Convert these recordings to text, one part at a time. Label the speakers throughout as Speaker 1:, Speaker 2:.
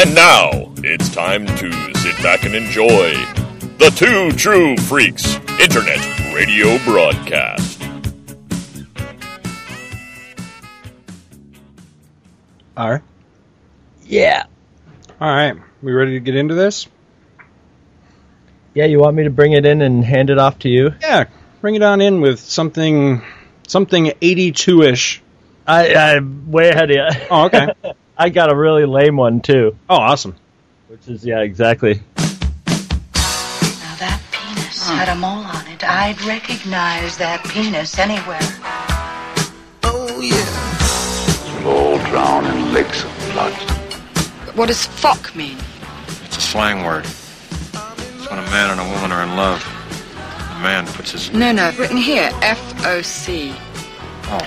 Speaker 1: And now it's time to sit back and enjoy the Two True Freaks Internet Radio Broadcast.
Speaker 2: All right.
Speaker 3: Yeah.
Speaker 2: All right. We ready to get into this?
Speaker 3: Yeah, you want me to bring it in and hand it off to you?
Speaker 2: Yeah. Bring it on in with something, something 82-ish.
Speaker 3: I, I'm way ahead of you.
Speaker 2: Oh, okay.
Speaker 3: I got a really lame one too,
Speaker 2: oh, awesome.
Speaker 3: which is yeah, exactly.
Speaker 4: Now that penis had a mole on it. I'd recognize that penis anywhere.
Speaker 5: Oh yeah.
Speaker 6: We'll all drown in lakes of blood.
Speaker 7: What does fuck mean?
Speaker 8: It's a slang word. It's when a man and a woman are in love. The man puts his.
Speaker 7: No, no, written here. F O C.
Speaker 8: Oh.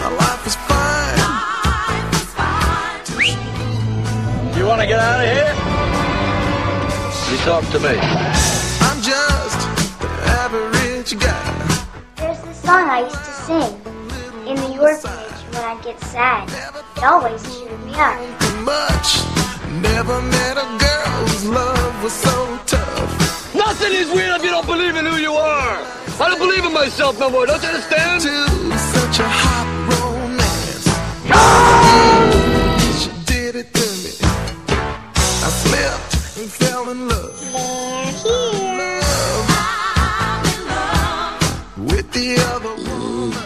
Speaker 5: My life is
Speaker 3: You want to get out of here?
Speaker 6: You talk to me.
Speaker 5: I'm just an average guy.
Speaker 9: There's this song I used to sing in the orphanage when I get sad. It always cheered me up.
Speaker 5: Much. Never met a girl whose love was so tough.
Speaker 6: Nothing is weird if you don't believe in who you are. I don't believe in myself no more. Don't you understand?
Speaker 5: To such a hot romance. She did it to me. I slept and fell in love. Love with the other woman.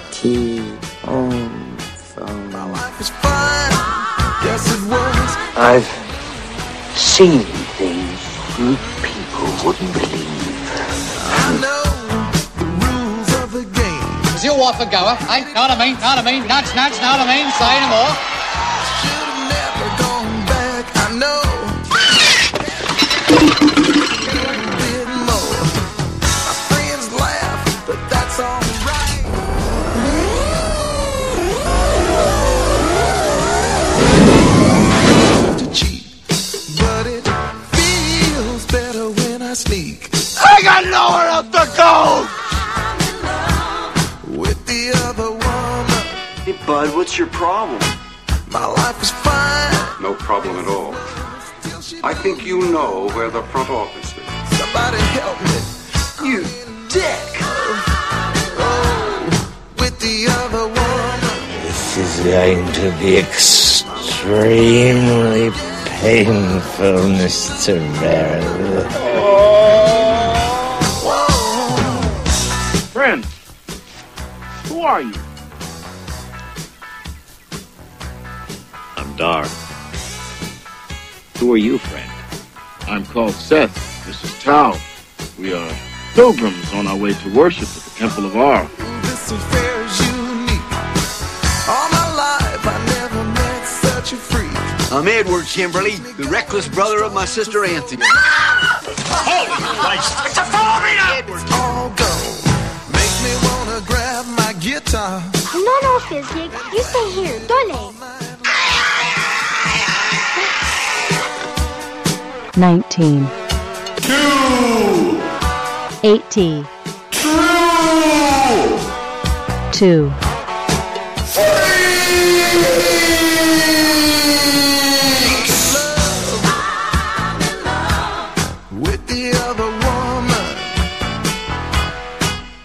Speaker 5: My life was fine. Yes, it was.
Speaker 6: I've seen things you people wouldn't believe.
Speaker 5: I know the rules of the game.
Speaker 10: Is your wife a goer? Eh? Know what I mean? Know what I mean? Nuts, nuts, know what I mean? Say no more.
Speaker 5: Should have never gone back. I know. I
Speaker 6: got nowhere else to go!
Speaker 5: with the other woman.
Speaker 6: Hey, bud, what's your problem?
Speaker 5: My life is fine.
Speaker 11: No problem at all. I think you know where the front office is.
Speaker 5: Somebody help me.
Speaker 6: You dick!
Speaker 5: Oh, with the other woman.
Speaker 3: This is going to be extremely painful, Mr. Barrett. Oh.
Speaker 6: Friend, who are you?
Speaker 8: I'm Dar. Who are you, friend?
Speaker 11: I'm called Seth. This is Tal. We are pilgrims on our way to worship at the Temple of Ar.
Speaker 5: This affair is unique. All my life I never met such a freak.
Speaker 6: I'm Edward Kimberly, the reckless brother of my sister Anthony.
Speaker 5: All go. Make me wanna grab my guitar.
Speaker 9: No, no, Fizgig. You stay here. Dole.
Speaker 12: 19. 18. 2.
Speaker 5: With the other woman.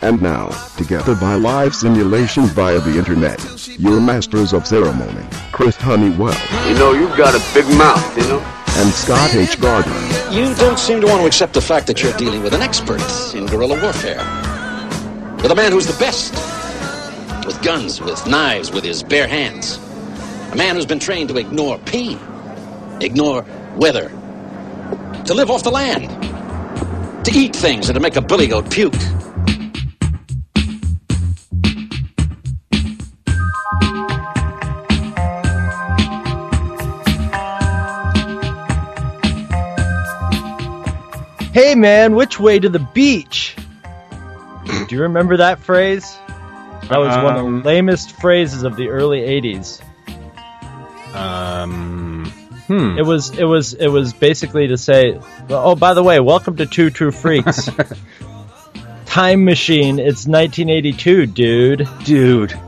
Speaker 13: And now, together by live simulation via the internet, your masters of ceremony, Chris Honeywell
Speaker 6: You know, you've got a big mouth, you know?
Speaker 13: And Scott H. Gardner.
Speaker 10: You don't seem to want to accept the fact that you're dealing with an expert in guerrilla warfare. With a man who's the best. With guns, with knives, with his bare hands. A man who's been trained to ignore pain, ignore weather, to live off the land, to eat things and to make a billy goat puke.
Speaker 3: Hey man, which way to the beach? Do you remember that phrase? That was one of
Speaker 2: Um,
Speaker 3: the lamest phrases of the early '80s.
Speaker 2: Um, hmm.
Speaker 3: It was it was it was basically to say, oh, by the way, welcome to Two True Freaks. Time machine. It's 1982, dude.
Speaker 2: Dude.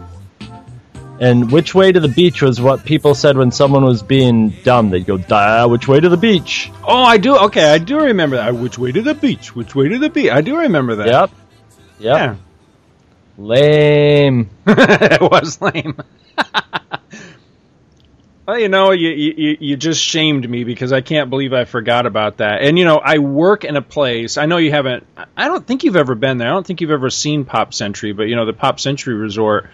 Speaker 3: And which way to the beach was what people said when someone was being dumb. They'd go, "Duh, which way to the beach?"
Speaker 2: Oh, I do. Okay, I do remember that. Which way to the beach? Which way to the beach? I do remember that.
Speaker 3: Yep. Yep.
Speaker 2: Yeah.
Speaker 3: Lame.
Speaker 2: it was lame. well, you know, you, you you just shamed me because I can't believe I forgot about that. And you know, I work in a place. I know you haven't. I don't think you've ever been there. I don't think you've ever seen Pop Century, but you know, the Pop Century Resort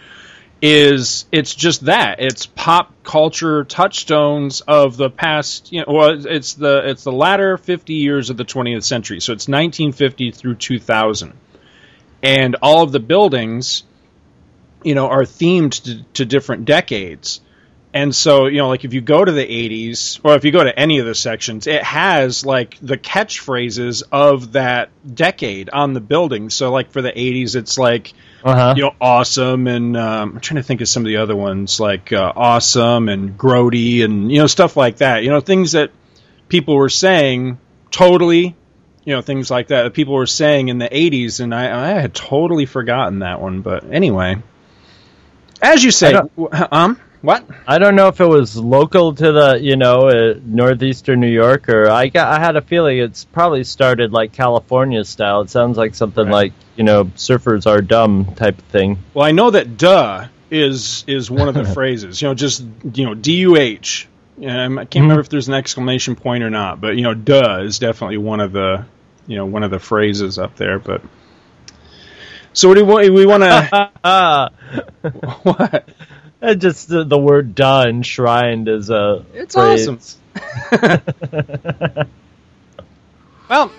Speaker 2: is it's just that. It's pop culture touchstones of the past you know well it's the it's the latter 50 years of the 20th century. So it's 1950 through 2000 and all of the buildings you know are themed to, to different decades and so you know like if you go to the 80s or if you go to any of the sections it has like the catchphrases of that decade on the building. So like for the 80s it's like
Speaker 3: Uh-huh.
Speaker 2: you know awesome and um, i'm trying to think of some of the other ones like uh, awesome and grody and you know stuff like that. You know things that people were saying totally you know things like that that people were saying in the 80s and i, I had totally forgotten that one but anyway. As you say
Speaker 3: I don't-
Speaker 2: w- um what
Speaker 3: I don't know if it was local to the, you know, uh, northeastern New York, or I got, I had a feeling it's probably started like California style. It sounds like something like, you know, surfers are dumb type of thing.
Speaker 2: Well, I know that "duh" is is one of the phrases. You know, just you know, D U H. I can't remember if there's an exclamation point or not, but you know, "duh" is definitely one of the you know one of the phrases up there. But so, what do we, we want to? what?
Speaker 3: Uh, Just the, the word "duh" enshrined as a.
Speaker 2: It's
Speaker 3: phrase.
Speaker 2: awesome. Well,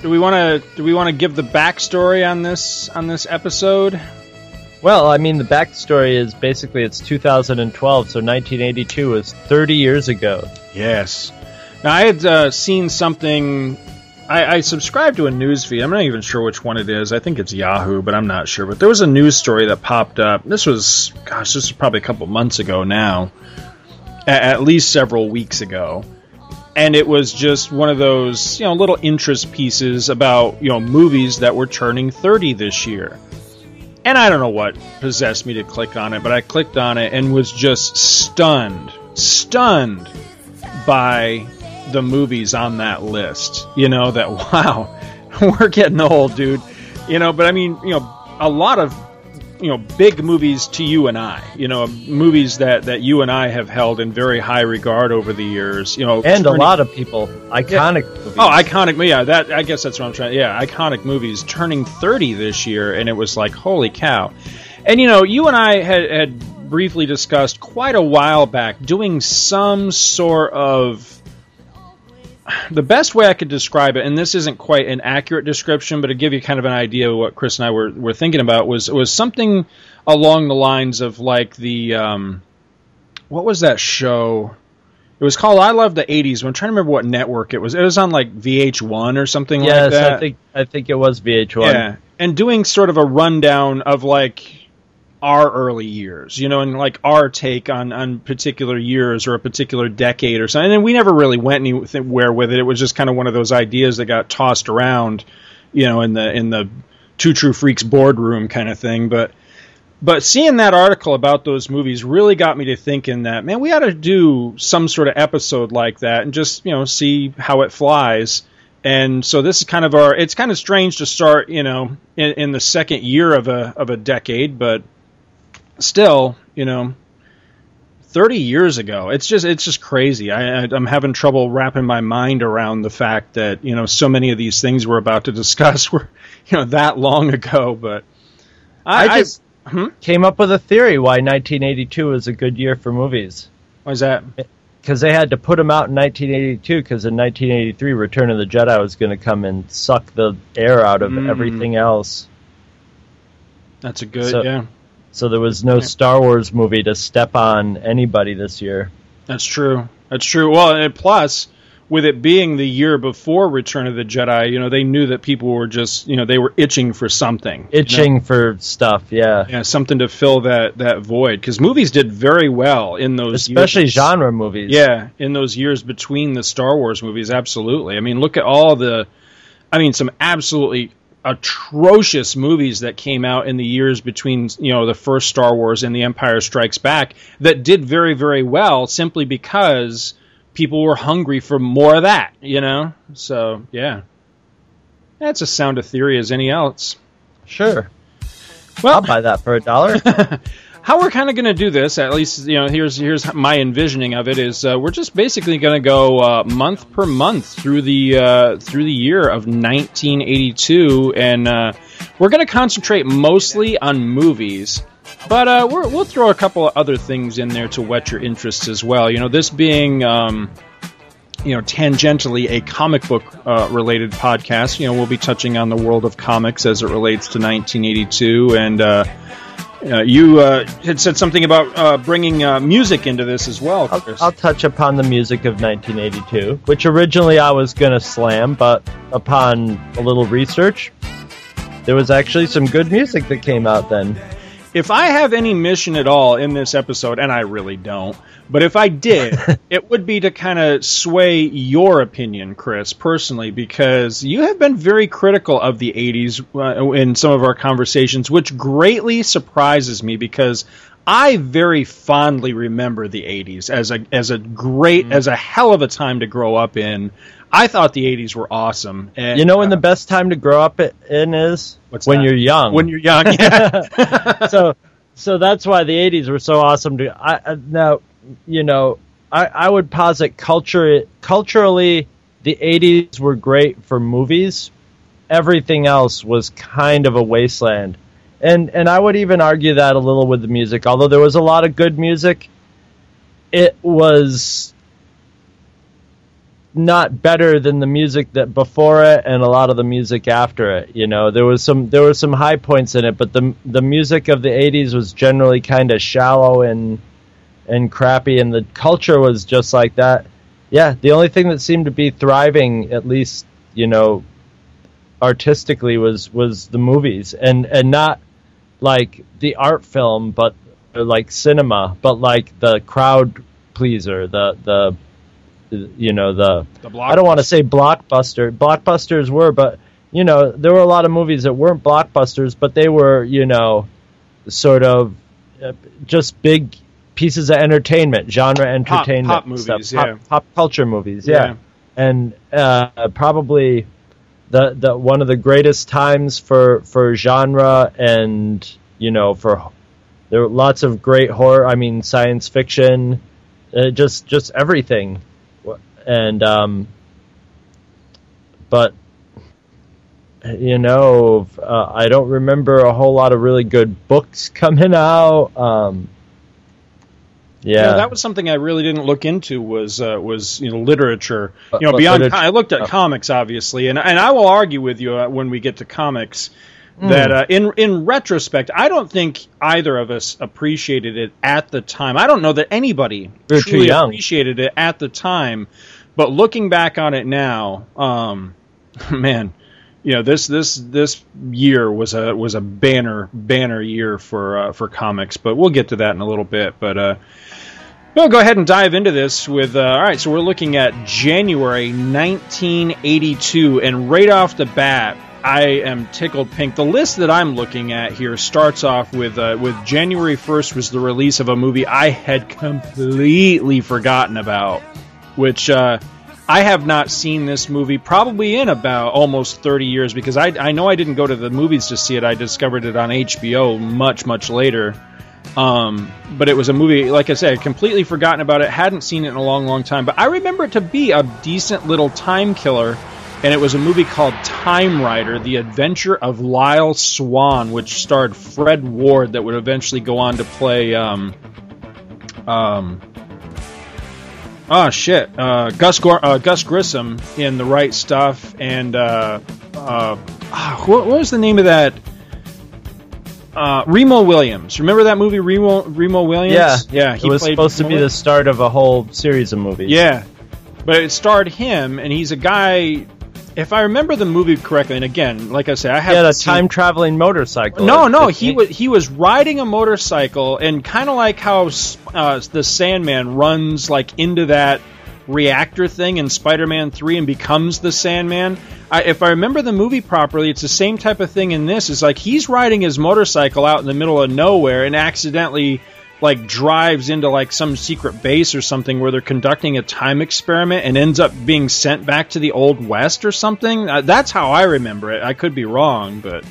Speaker 2: do we want to do we want to give the backstory on this on this episode?
Speaker 3: Well, I mean, the backstory is basically it's 2012, so 1982 was 30 years ago.
Speaker 2: Yes. Now I had uh, seen something. I, I subscribed to a news feed. I'm not even sure which one it is. I think it's Yahoo, but I'm not sure. But there was a news story that popped up. This was, gosh, this was probably a couple months ago now. At least several weeks ago. And it was just one of those, you know, little interest pieces about, you know, movies that were turning 30 this year. And I don't know what possessed me to click on it, but I clicked on it and was just stunned, stunned by the movies on that list. You know, that, wow, we're getting old, dude. You know, but I mean, you know, a lot of, you know, big movies to you and I, you know, movies that, that you and I have held in very high regard over the years, you know.
Speaker 3: And a lot of people. Iconic oh, movies.
Speaker 2: Oh, iconic! Yeah, that I guess that's what I'm trying. Yeah, iconic movies turning 30 this year, and it was like, holy cow! And you know, you and I had, had briefly discussed quite a while back doing some sort of the best way I could describe it, and this isn't quite an accurate description, but to give you kind of an idea of what Chris and I were, were thinking about was was something along the lines of like the um, what was that show? It was called I Love the '80s. But I'm trying to remember what network it was. It was on like VH1 or something like that. yes.
Speaker 3: I think I think it was VH1.
Speaker 2: Yeah, and doing sort of a rundown of like our early years, you know, and like our take on on particular years or a particular decade or something. And we never really went anywhere with it. It was just kind of one of those ideas that got tossed around, you know, in the in the two true freaks boardroom kind of thing. But but seeing that article about those movies really got me to thinking that man, we ought to do some sort of episode like that and just you know see how it flies. And so this is kind of our. It's kind of strange to start, you know, in, in the second year of a of a decade, but still, you know, 30 years ago. It's just it's just crazy. I, I I'm having trouble wrapping my mind around the fact that you know so many of these things we're about to discuss were you know that long ago. But I,
Speaker 3: I just came up with a theory why 1982 is a good year for movies.
Speaker 2: Why is that?
Speaker 3: Because they had to put them out in 1982 because in 1983 Return of the Jedi was going to come and suck the air out of
Speaker 2: Mm.
Speaker 3: everything else.
Speaker 2: that's a good
Speaker 3: So-
Speaker 2: yeah.
Speaker 3: So there was no Star Wars movie to step on anybody this year.
Speaker 2: That's true. That's true. Well, and plus, with it being the year before Return of the Jedi, you know, they knew that people were just, you know, they were itching for something. you know?
Speaker 3: Itching for stuff, yeah.
Speaker 2: Yeah, something to fill that that void because movies did very well in those,
Speaker 3: Especially
Speaker 2: years.
Speaker 3: genre movies.
Speaker 2: Yeah, in those years between the Star Wars movies, absolutely. I mean, look at all the, I mean, some absolutely atrocious movies that came out in the years between you know the first Star Wars and The Empire Strikes Back that did very very well simply because people were hungry for more of that, you know. So yeah, that's a sound of theory as any else.
Speaker 3: Sure.
Speaker 2: Well,
Speaker 3: I'll buy that for a dollar.
Speaker 2: how we're kind of going to do this, at least you know, here's here's my envisioning of it is uh, we're just basically going to go uh, month per month through the uh, through the year of 1982, and uh, we're going to concentrate mostly on movies. But uh, we will throw a couple of other things in there to whet your interests as well. You know, this being um, you know tangentially a comic book uh, related podcast. You know, we'll be touching on the world of comics as it relates to 1982 and. Uh, uh, you uh, had said something about uh, bringing uh, music into this as well, Chris.
Speaker 3: I'll, I'll touch upon the music of 1982, which originally I was going to slam, but upon a little research, there was actually some good music that came out then.
Speaker 2: If I have any mission at all in this episode, and I really don't, but if I did, it would be to kind of sway your opinion, Chris, personally, because you have been very critical of the 80s uh, in some of our conversations, which greatly surprises me because I very fondly remember the 80s as a as a great, mm. as a hell of a time to grow up in. I thought the 80s were awesome.
Speaker 3: And, you know when uh, the best time to grow up in is? when
Speaker 2: that?
Speaker 3: you're young.
Speaker 2: When you're young, yeah.
Speaker 3: so so that's why the 80s were so awesome to I, now you know, I, I would posit culture culturally the 80s were great for movies. Everything else was kind of a wasteland. And and I would even argue that a little with the music. Although there was a lot of good music, it was not better than the music that before it and a lot of the music after it. You know, there was some there were some high points in it, but the the music of the 80s was generally kind of shallow and and crappy, and the culture was just like that. Yeah, the only thing that seemed to be thriving, at least you know, artistically, was was the movies, and and not like the art film, but like cinema, but like the crowd pleaser, the the you know the, the I don't want to say blockbuster. Blockbusters were, but you know there were a lot of movies that weren't blockbusters, but they were you know sort of uh, just big pieces of entertainment, genre entertainment,
Speaker 2: pop, pop movies,
Speaker 3: stuff,
Speaker 2: yeah.
Speaker 3: pop, pop, culture movies, yeah, yeah. and uh, probably the the one of the greatest times for for genre and you know for there were lots of great horror. I mean, science fiction, uh, just just everything, and um, but you know, uh, I don't remember a whole lot of really good books coming out. Um, yeah.
Speaker 2: that was something I really didn't look into was uh, was you know literature. You know, beyond literature. I looked at uh, comics obviously, and and I will argue with you uh, when we get to comics mm. that uh, in in retrospect, I don't think either of us appreciated it at the time. I don't know that anybody
Speaker 3: They're
Speaker 2: truly appreciated it at the time, but looking back on it now, um, man you know this this this year was a was a banner banner year for uh, for comics, but we'll get to that in a little bit. But uh, we'll go ahead and dive into this with uh, all right. So we're looking at January 1982, and right off the bat, I am tickled pink. The list that I'm looking at here starts off with uh, with January 1st was the release of a movie I had completely forgotten about, which. I have not seen this movie probably in about almost 30 years because I, I know I didn't go to the movies to see it. I discovered it on HBO much, much later. Um, but it was a movie, like I said, completely forgotten about it, hadn't seen it in a long, long time. But I remember it to be a decent little time killer. And it was a movie called Time Rider The Adventure of Lyle Swann, which starred Fred Ward, that would eventually go on to play. Um, um, Oh shit! Uh, Gus uh, Gus Grissom in the right stuff, and uh, uh, ah, what, was the name of that? Uh, Remo Williams. Remember that movie, Remo Remo Williams?
Speaker 3: Yeah,
Speaker 2: yeah.
Speaker 3: He was supposed to be the start of a whole series of movies.
Speaker 2: Yeah, but it starred him, and he's a guy if I remember the movie correctly, and again, like I said, I have
Speaker 3: yeah, the time traveling motorcycle.
Speaker 2: No, no, he was he was riding a motorcycle, and kind of like how uh, the Sandman runs like into that reactor thing in Spider-Man 3 and becomes the Sandman. I, if I remember the movie properly, it's the same type of thing in this. It's like he's riding his motorcycle out in the middle of nowhere and accidentally like drives into like some secret base or something where they're conducting a time experiment and ends up being sent back to the old west or something. Uh, that's how I remember it. I could be wrong, but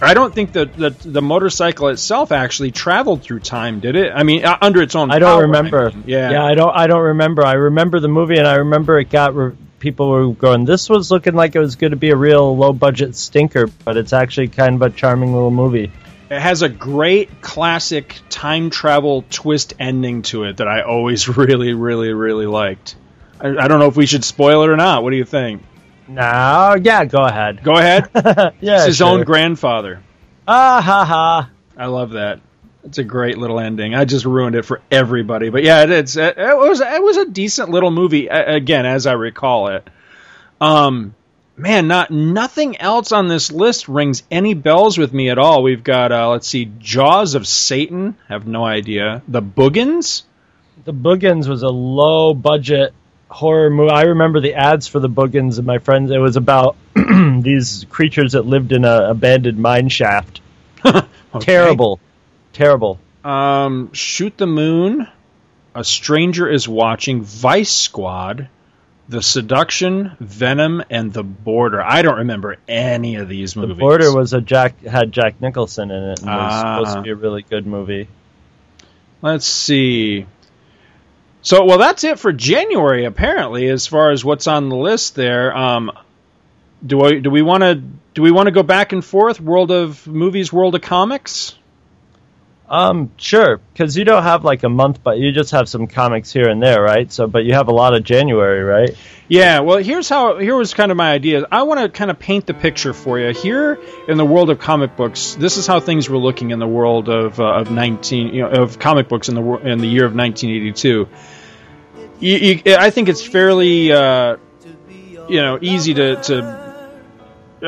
Speaker 2: I don't think that the, the motorcycle itself actually traveled through time, did it? I mean, uh, under its own.
Speaker 3: I don't
Speaker 2: power,
Speaker 3: remember.
Speaker 2: I mean. Yeah,
Speaker 3: yeah, I don't. I don't remember. I remember the movie, and I remember it got re- people were going. This was looking like it was going to be a real low budget stinker, but it's actually kind of a charming little movie.
Speaker 2: It has a great classic time travel twist ending to it that I always really, really, really liked. I, I don't know if we should spoil it or not. What do you think?
Speaker 3: No, yeah, go ahead.
Speaker 2: Go ahead.
Speaker 3: yeah,
Speaker 2: it's his
Speaker 3: sure.
Speaker 2: own grandfather.
Speaker 3: Ah ha ha!
Speaker 2: I love that. It's a great little ending. I just ruined it for everybody, but yeah, it, it's it, it was it was a decent little movie. Again, as I recall it. Um, man, not nothing else on this list rings any bells with me at all. We've got uh, let's see, Jaws of Satan. Have no idea. The Boogens.
Speaker 3: The Boogens was a low budget horror movie. I remember the ads for the Boogens and my friends. It was about these creatures that lived in a abandoned mine shaft.
Speaker 2: okay.
Speaker 3: Terrible, terrible.
Speaker 2: Um, Shoot the Moon. A Stranger is Watching. Vice Squad. The Seduction, Venom, and The Border. I don't remember any of these movies.
Speaker 3: The Border was a Jack had Jack Nicholson in it and was
Speaker 2: Ah.
Speaker 3: supposed to be a really good movie.
Speaker 2: Let's see. So, well, that's it for January. Apparently, as far as what's on the list there. Um, do I do we want to do we want to go back and forth? World of movies, world of comics.
Speaker 3: Um, sure, because you don't have like a month, but you just have some comics here and there, right? So, but you have a lot of January, right?
Speaker 2: Yeah, well, here's how. Here was kind of my idea. I want to kind of paint the picture for you. Here in the world of comic books, this is how things were looking in the world of uh, of nineteen, you know, of comic books in the in the year of 1982. You, you, I think it's fairly, uh, you know, easy to, to.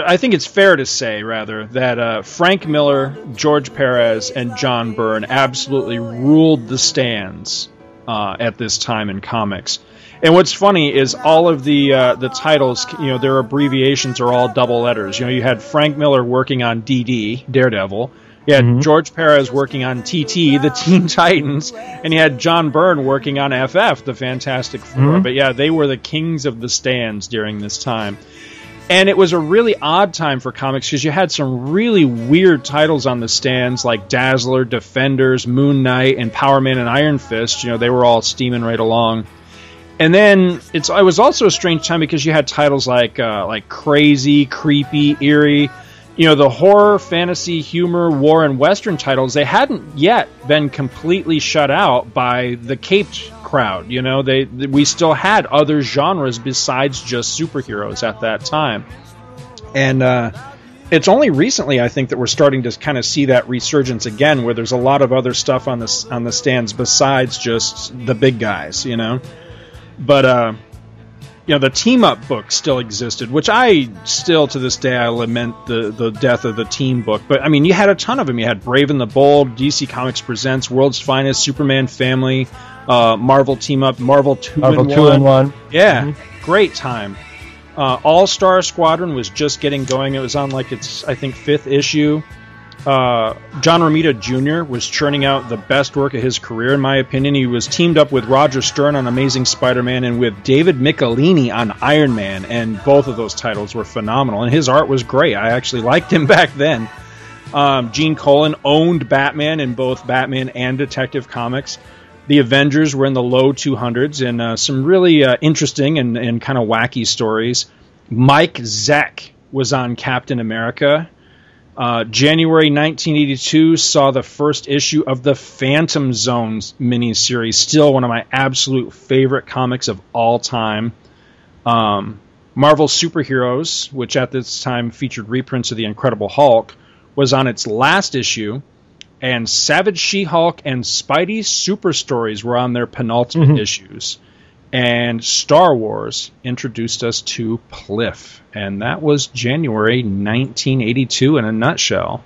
Speaker 2: I think it's fair to say, rather, that uh, Frank Miller, George Perez, and John Byrne absolutely ruled the stands uh, at this time in comics. And what's funny is all of the uh, the titles, you know, their abbreviations are all double letters. You know, you had Frank Miller working on DD, Daredevil. You had George Perez working on TT, the Teen Titans, and you had John Byrne working on FF, the Fantastic 4
Speaker 3: Mhm.
Speaker 2: But yeah, they were the kings of the stands during this time. And it was a really odd time for comics because you had some really weird titles on the stands like Dazzler, Defenders, Moon Knight, and Power Man and Iron Fist. You know, they were all steaming right along. And then it's it was also a strange time because you had titles like uh, like crazy, creepy, eerie. You know, the horror, fantasy, humor, war, and western titles they hadn't yet been completely shut out by the caped crowd. You know, they we still had other genres besides just superheroes at that time, and uh, it's only recently I think that we're starting to kind of see that resurgence again, where there's a lot of other stuff on the on the stands besides just the big guys. You know, but uh, you know the team up book still existed, which I still to this day I lament the the death of the team book. But I mean, you had a ton of them. You had Brave and the Bold, DC Comics presents World's Finest, Superman Family, uh, Marvel Team Up, Marvel Two
Speaker 3: Marvel
Speaker 2: in
Speaker 3: two
Speaker 2: One.
Speaker 3: and one.
Speaker 2: Yeah, great time. Uh, All Star Squadron was just getting going. It was on like its I think fifth issue. Uh, John Romita Jr. was churning out the best work of his career, in my opinion. He was teamed up with Roger Stern on Amazing Spider-Man and with David Michelinie on Iron Man, and both of those titles were phenomenal. And his art was great. I actually liked him back then. Um, Gene Colan owned Batman in both Batman and Detective Comics. The Avengers were in the low 200s, and uh, some really uh, interesting and, and kind of wacky stories. Mike Zeck was on Captain America. Uh, January 1982 saw the first issue of the Phantom Zones miniseries, still one of my absolute favorite comics of all time. Um, Marvel Superheroes, which at this time featured reprints of the Incredible Hulk, was on its last issue, and Savage She Hulk and Spidey Super Stories were on their penultimate issues. And Star Wars introduced us to Pliff, and that was January 1982 in a nutshell.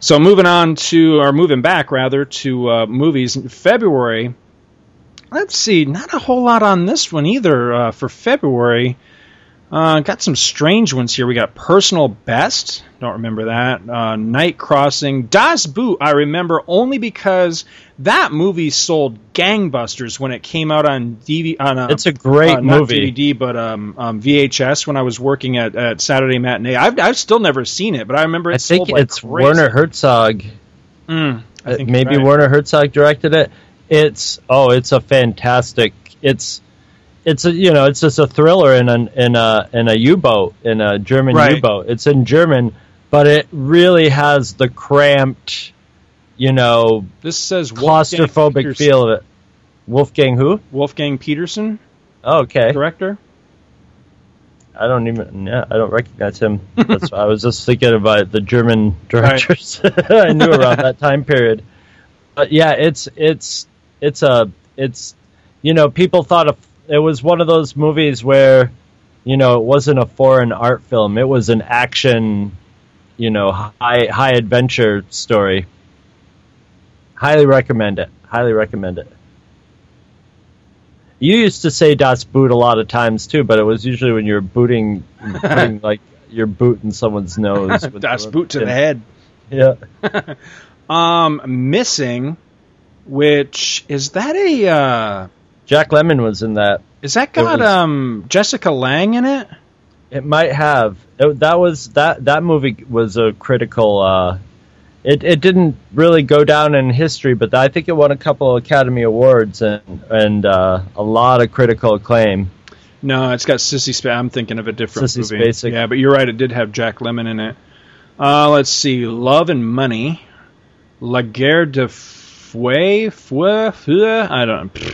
Speaker 2: So moving on to, or moving back rather, to uh, movies. In February let's see, not a whole lot on this one either uh, for February. Uh, got some strange ones here. We got Personal Best. Don't remember that. Uh, Night Crossing. Das Boot, I remember only because that movie sold gangbusters when it came out on DVD. On a,
Speaker 3: It's a great
Speaker 2: uh, not
Speaker 3: movie.
Speaker 2: DVD, but um, um, VHS when I was working at, at Saturday Matinee. I've, I've still never seen it, but I remember it
Speaker 3: I think
Speaker 2: like
Speaker 3: it's
Speaker 2: crazy.
Speaker 3: Werner Herzog.
Speaker 2: Mm, I
Speaker 3: maybe
Speaker 2: right.
Speaker 3: Werner Herzog directed it. It's oh, it's a fantastic. It's it's a you know it's just a thriller in an in a in a U boat in a German
Speaker 2: Right.
Speaker 3: U boat. It's in German, but it really has the cramped, you know,
Speaker 2: This says Wolfgang
Speaker 3: claustrophobic
Speaker 2: Petersen.
Speaker 3: feel of it. Wolfgang who?
Speaker 2: Wolfgang Petersen,
Speaker 3: Oh, okay.
Speaker 2: director.
Speaker 3: I don't even. Yeah, I don't recognize him. That's I was just thinking about the German directors I knew around that time period. But yeah, it's it's it's a it's you know people thought of, it was one of those movies where you know it wasn't a foreign art film. It was an action, you know, high high adventure story. Highly recommend it. Highly recommend it. You used to say Das Boot a lot of times too, but it was usually when you're booting, putting like your boot in someone's nose.
Speaker 2: Das Boot to the head.
Speaker 3: Yeah.
Speaker 2: Um, missing, which is that a uh,
Speaker 3: Jack Lemmon was in that.
Speaker 2: is that got
Speaker 3: was-
Speaker 2: um Jessica Lange in it?
Speaker 3: It might have. It, that was that that movie was a critical. Uh, it it didn't really go down in history, but I think it won a couple of Academy Awards and and uh, a lot of critical acclaim.
Speaker 2: No, it's got Sissy Spacek. I'm thinking of a different
Speaker 3: Sissy
Speaker 2: movie.
Speaker 3: Spacek.
Speaker 2: Yeah, but you're right. It did have Jack Lemmon in it. Uh, let's see. Love and Money. La Guerre de Fouet. Fouet. Fouet? I don't know.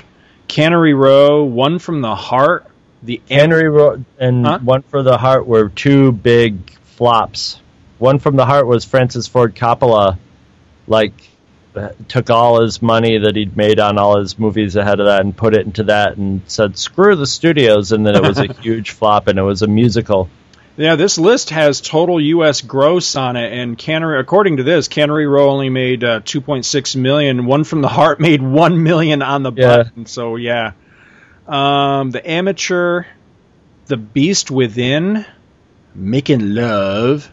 Speaker 2: Cannery Row. One from the Heart. The
Speaker 3: Henry Row and
Speaker 2: Huh?
Speaker 3: One for the Heart were two big flops. One from the Heart was Francis Ford Coppola, like took all his money that he'd made on all his movies ahead of that and put it into that and said screw the studios and then it was a huge flop and it was a musical.
Speaker 2: Yeah, this list has total U.S. gross on it, and Cannery, according to this, Cannery Row only made uh, 2.6 million. One from the Heart made one million on the
Speaker 3: Yeah.
Speaker 2: button. So yeah, um, the Amateur, the Beast Within, Making Love,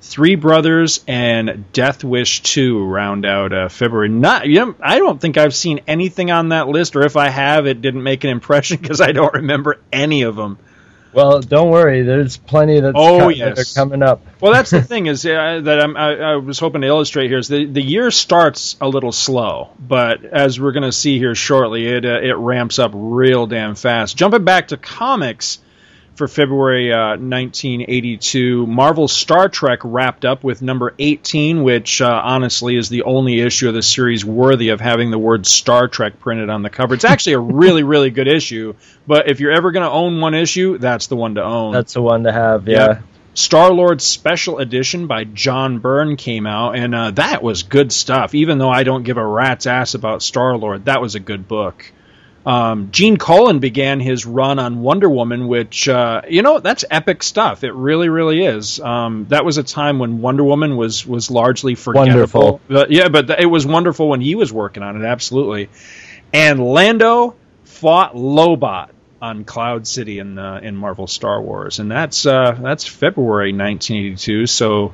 Speaker 2: Three Brothers, and Death Wish 2 round out uh, February. Not, you know, I don't think I've seen anything on that list, or if I have, it didn't make an impression because I don't remember any of them.
Speaker 3: Well, don't worry, there's plenty that's
Speaker 2: Oh,
Speaker 3: co-
Speaker 2: yes.
Speaker 3: that are coming up.
Speaker 2: Well, that's the thing is uh, that I'm, I, I was hoping to illustrate here is the the year starts a little slow, but as we're going to see here shortly, it uh, it ramps up real damn fast. Jumping back to comics for February uh, 1982, Marvel's Star Trek wrapped up with number 18, which uh, honestly is the only issue of the series worthy of having the word Star Trek printed on the cover. It's actually a really really good issue, but if you're ever going to own one issue, that's the one to own.
Speaker 3: That's the one to have, yeah.
Speaker 2: Star Lord Special Edition by John Byrne came out, and uh, that was good stuff. Even though I don't give a rat's ass about Star Lord, that was a good book. Um, Gene Colan began his run on Wonder Woman, which uh, you know that's epic stuff. It really, really is. Um, that was a time when Wonder Woman was was largely forgettable.
Speaker 3: Wonderful.
Speaker 2: But, yeah, but th- it was wonderful when he was working on it. Absolutely. And Lando fought Lobot on Cloud City in uh, in Marvel Star Wars, and that's uh, that's February 1982. So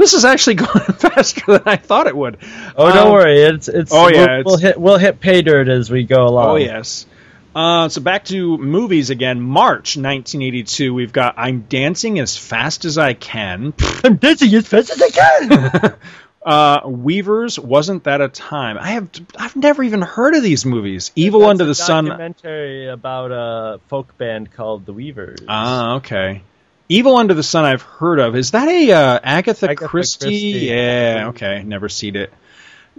Speaker 2: this is actually going faster than I thought it would.
Speaker 3: Oh, don't
Speaker 2: Um,
Speaker 3: worry, it's it's.
Speaker 2: oh, yeah,
Speaker 3: we'll, we'll hit we'll hit pay dirt as we go along.
Speaker 2: Oh yes. Uh, so back to movies again. March 1982. We've got I'm dancing as fast as I can.
Speaker 3: I'm dancing as fast as I can.
Speaker 2: uh, Weavers. Wasn't that a time? I have I've never even heard of these movies. Evil
Speaker 3: That's
Speaker 2: Under the Sun.
Speaker 3: Documentary about a folk band called the Weavers.
Speaker 2: Ah, okay. Evil Under the Sun I've heard of. Is that a uh, Agatha,
Speaker 3: Agatha
Speaker 2: Christie?
Speaker 3: Christie.
Speaker 2: Yeah, okay. Never seen it.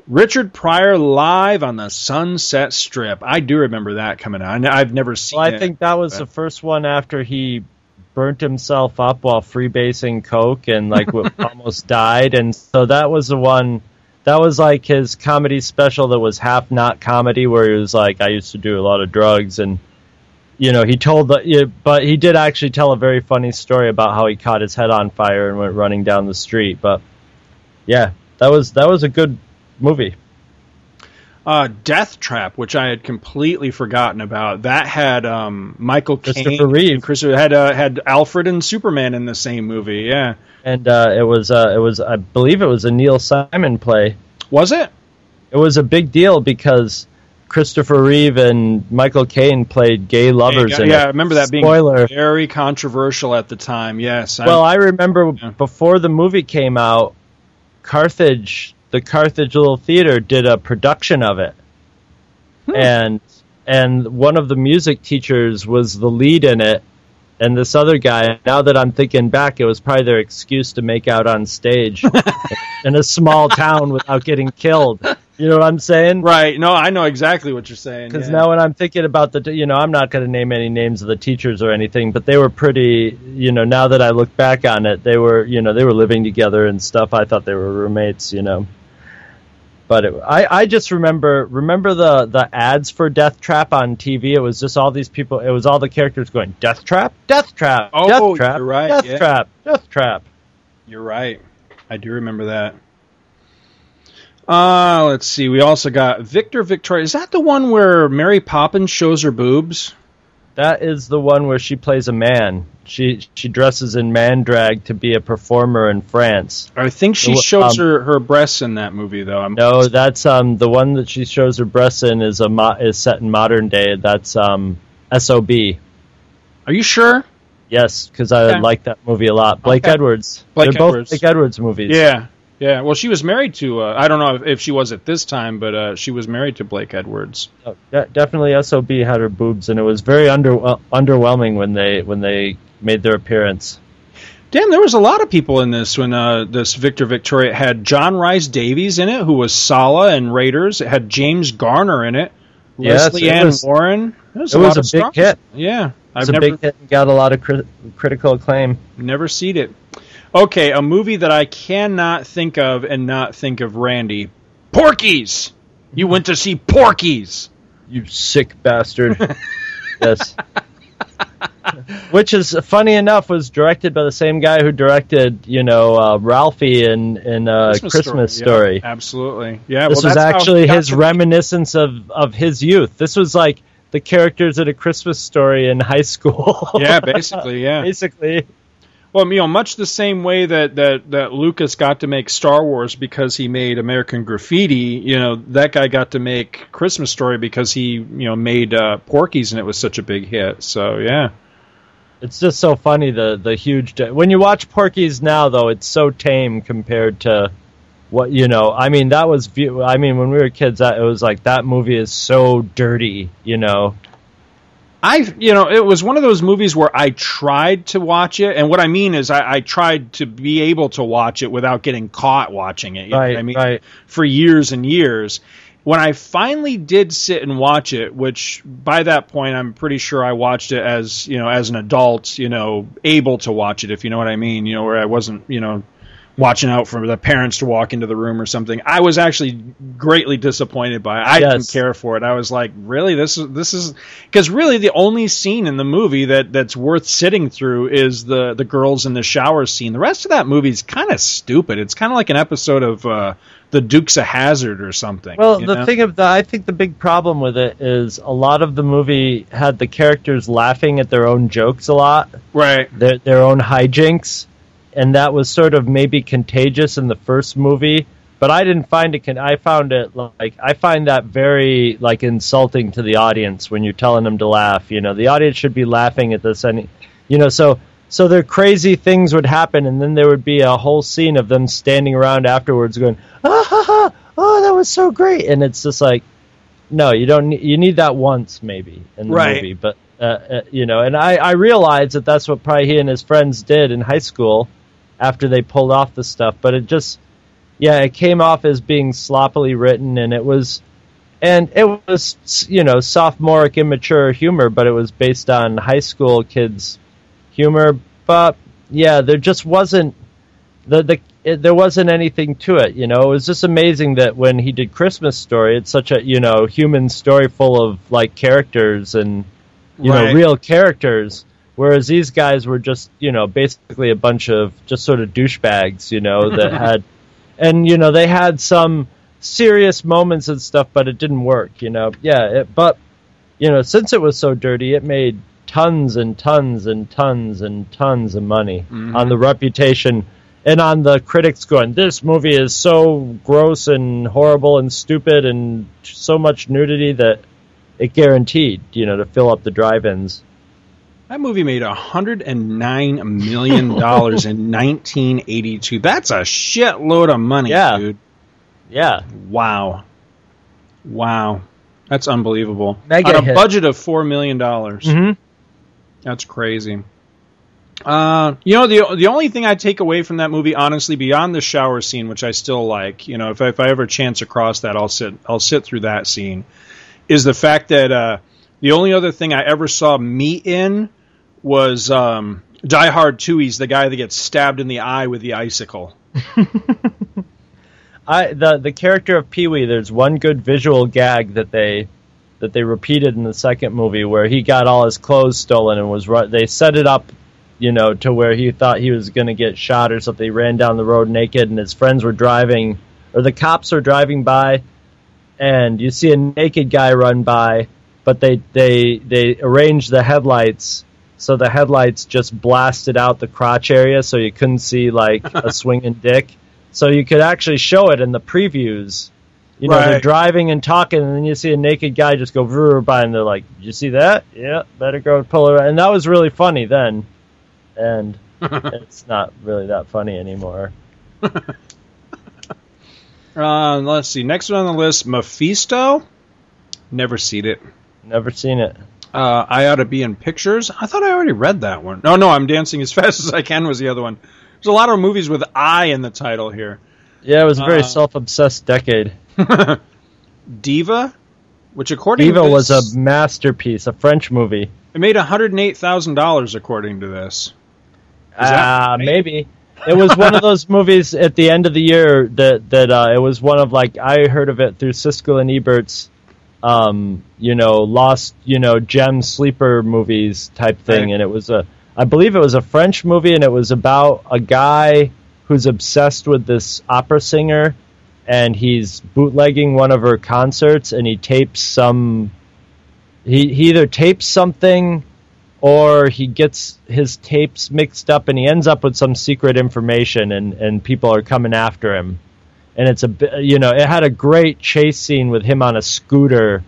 Speaker 2: Richard Pryor live on the Sunset Strip. I do remember that coming out. I've never seen
Speaker 3: Well, I
Speaker 2: it.
Speaker 3: think that was
Speaker 2: but-
Speaker 3: the first one after he burnt himself up while freebasing coke and like almost died, and so that was the one. That was like his comedy special that was half not comedy, where he was like, "I used to do a lot of drugs," and you know, he told the, but he did actually tell a very funny story about how he caught his head on fire and went running down the street. But yeah, that was that was a good movie.
Speaker 2: Uh, Death Trap, which I had completely forgotten about, that had um, Michael
Speaker 3: Christopher Reeve.
Speaker 2: and Christopher had uh, had Alfred and Superman in the same movie. Yeah,
Speaker 3: and uh, it was uh, it was I believe it was a Neil Simon play.
Speaker 2: was it?
Speaker 3: It was a big deal because Christopher Reeve and Michael Caine played gay lovers
Speaker 2: yeah, yeah. I remember that being
Speaker 3: Spoiler.
Speaker 2: very controversial at the time. Yes. I-
Speaker 3: Well, I remember before the movie came out, Carthage, the Carthage Little Theater, did a production of it, hmm. and and one of the music teachers was the lead in it, and this other guy. Now that I'm thinking back, it was probably their excuse to make out on stage in a small town without getting killed. You know what I'm saying?
Speaker 2: right. No, I know exactly what you're saying.
Speaker 3: Because
Speaker 2: yeah.
Speaker 3: now when I'm thinking about the, you know, I'm not going to name any names of the teachers or anything, but they were pretty, you know, now that I look back on it, they were, you know, they were living together and stuff. I thought they were roommates, you know. But it, I, I just remember, remember the, the ads for Death Trap on TV. It was just all these people. It was all the characters going Death Trap, Death Trap,
Speaker 2: Oh,
Speaker 3: Death Trap,
Speaker 2: you're right,
Speaker 3: Death
Speaker 2: yeah.
Speaker 3: Trap, Death Trap.
Speaker 2: You're right. I do remember that. Uh, let's see. We also got Victor Victoria. Is that the one where Mary Poppins shows her boobs?
Speaker 3: That is the one where she plays a man. She she dresses in man drag to be a performer in France.
Speaker 2: I think she
Speaker 3: The-
Speaker 2: shows
Speaker 3: um,
Speaker 2: her, her breasts in that movie, though. I'm,
Speaker 3: No, that's um the one that she shows her breasts in is a mo- is set in modern day. That's um Sob.
Speaker 2: Are you sure?
Speaker 3: Yes, because I
Speaker 2: Okay.
Speaker 3: like that movie a lot. Blake
Speaker 2: Okay.
Speaker 3: Edwards.
Speaker 2: Blake
Speaker 3: They're both
Speaker 2: Edwards.
Speaker 3: Blake Edwards movies.
Speaker 2: Yeah, yeah. Well, she was married to. Uh, I don't know if, she was at this time, but uh, she was married to Blake Edwards.
Speaker 3: Oh, de- definitely Sob had her boobs, and it was very under underwhelming when they when they made their appearance.
Speaker 2: Damn, there was a lot of people in this when uh, this Victor Victoria it had John Rhys-Davies in it, who was Sallah and Raiders. It had James Garner in it,
Speaker 3: Yes, Lesley
Speaker 2: Ann
Speaker 3: was-
Speaker 2: Warren. It was
Speaker 3: it
Speaker 2: a,
Speaker 3: was a big
Speaker 2: stars.
Speaker 3: hit.
Speaker 2: Yeah, I've
Speaker 3: a
Speaker 2: never
Speaker 3: big hit and got a lot of crit- critical acclaim.
Speaker 2: never seen it. Okay, a movie that I cannot think of and not think of Randy. Porky's. You went to see Porky's.
Speaker 3: You sick bastard. yes. Which is funny enough was directed by the same guy who directed, you know, uh, Ralphie in in uh, Christmas,
Speaker 2: Yeah,
Speaker 3: Story.
Speaker 2: absolutely. Yeah,
Speaker 3: this
Speaker 2: well,
Speaker 3: was actually his reminiscence of of his youth. This was like the characters in a Christmas Story in high school.
Speaker 2: yeah, basically, yeah.
Speaker 3: basically.
Speaker 2: Well, you know, much the same way that, that, that Lucas got to make Star Wars because he made American Graffiti, you know, that guy got to make Christmas Story because he, you know, made uh, Porky's and it was such a big hit. So, yeah.
Speaker 3: It's just so funny the the huge. When you watch Porky's now, though, it's so tame compared to what you know. I mean, that was. view- I mean, when we were kids, that, it was like that movie is so dirty. You know.
Speaker 2: I, you know, it was one of those movies where I tried to watch it, and what I mean is I, I tried to be able to watch it without getting caught watching it. You know what
Speaker 3: Right,
Speaker 2: I mean,
Speaker 3: right.
Speaker 2: for years and years. When I finally did sit and watch it, which by that point I'm pretty sure I watched it as you know as an adult, you know, able to watch it, if you know what I mean, you know, where I wasn't, you know, watching out for the parents to walk into the room or something. I was actually greatly disappointed by it. I didn't care for it. I was like, really, this is this is because really the only scene in the movie that that's worth sitting through is the the girls in the shower scene. The rest of that movie is kind of stupid. It's kind of like an episode of uh, the Dukes of Hazzard or something.
Speaker 3: Well, the
Speaker 2: know?
Speaker 3: thing of the, I think the big problem with it is a lot of the movie had the characters laughing at their own jokes a lot,
Speaker 2: right?
Speaker 3: Their their own hijinks, and that was sort of maybe contagious in the first movie. But I didn't find it. Con- I found it like I find that very like insulting to the audience when you're telling them to laugh. You know, the audience should be laughing at this, and you know, so so their crazy things would happen, and then there would be a whole scene of them standing around afterwards, going, "Ah ha ha! Oh, that was so great!" And it's just like, no, you don't. Need, you need that once maybe in the
Speaker 2: Right.
Speaker 3: movie, but uh, uh, you know, and I I realize that that's what probably he and his friends did in high school after they pulled off the stuff, but it just yeah, it came off as being sloppily written, and it was. And it was, you know, sophomoric, immature humor, but it was based on high school kids' humor. But yeah, there just wasn't the the it, there wasn't anything to it. You know, it was just amazing that when he did Christmas Story, it's such a you know human story full of like characters and you
Speaker 2: Right.
Speaker 3: know real characters. Whereas these guys were just you know basically a bunch of just sort of douchebags. You know that had and you know they had some serious moments and stuff, but it didn't work. You know, yeah. It, but you know, since it was so dirty, it made tons and tons and tons and tons of money
Speaker 2: Mhm.
Speaker 3: on the reputation and on the critics going, this movie is so gross and horrible and stupid and so much nudity that it guaranteed, you know, to fill up the drive-ins.
Speaker 2: That movie made hundred and nine million dollars in nineteen eighty two. That's a shitload of money,
Speaker 3: Yeah.
Speaker 2: dude.
Speaker 3: Yeah.
Speaker 2: Wow. Wow. That's unbelievable.
Speaker 3: Mega
Speaker 2: On a
Speaker 3: hit.
Speaker 2: budget of four million dollars.
Speaker 3: Mhm.
Speaker 2: That's crazy. Uh, you know the the only thing I take away from that movie, honestly, beyond the shower scene, which I still like, you know, if I, if I ever chance across that, I'll sit I'll sit through that scene, is the fact that uh, the only other thing I ever saw meat in was um, Die Hard Two. He's the guy that gets stabbed in the eye with the icicle.
Speaker 3: I the the character of Pee Wee. There's one good visual gag that they that they repeated in the second movie where he got all his clothes stolen and was ru- they set it up, you know, to where he thought he was going to get shot or something. He ran down the road naked, and his friends were driving, or the cops were driving by, and you see a naked guy run by, but they they they arranged the headlights. So the headlights just blasted out the crotch area, so you couldn't see like a swinging dick. So you could actually show it in the previews. You know, they're driving and talking, and then you see a naked guy just go by, and they're like, "Did you see that? Yeah, better go pull it." And that was really funny then, and it's not really that funny anymore.
Speaker 2: Uh, let's see. Next one on the list, Mephisto. Never seen it.
Speaker 3: Never seen it.
Speaker 2: Uh, I ought to be in pictures. I thought I already read that one. No, no, I'm dancing as fast as I can was the other one. There's a lot of movies with I in the title here.
Speaker 3: Yeah, it was a very
Speaker 2: Uh,
Speaker 3: self-obsessed decade.
Speaker 2: Diva, which according to
Speaker 3: Diva
Speaker 2: to
Speaker 3: was a masterpiece, a French movie.
Speaker 2: it made 108 thousand dollars according to this.
Speaker 3: Ah,
Speaker 2: right?
Speaker 3: maybe. It was one of those movies at the end of the year that that uh, it was one of like I heard of it through Siskel and Ebert's, um, you know, lost you know gem sleeper movies type thing,
Speaker 2: Right.
Speaker 3: and it was a I believe it was a French movie, and it was about a guy who's obsessed with this opera singer, and he's bootlegging one of her concerts, and he tapes some. He he either tapes something or he gets his tapes mixed up and he ends up with some secret information and, and people are coming after him and it's a you know it had a great chase scene with him on a scooter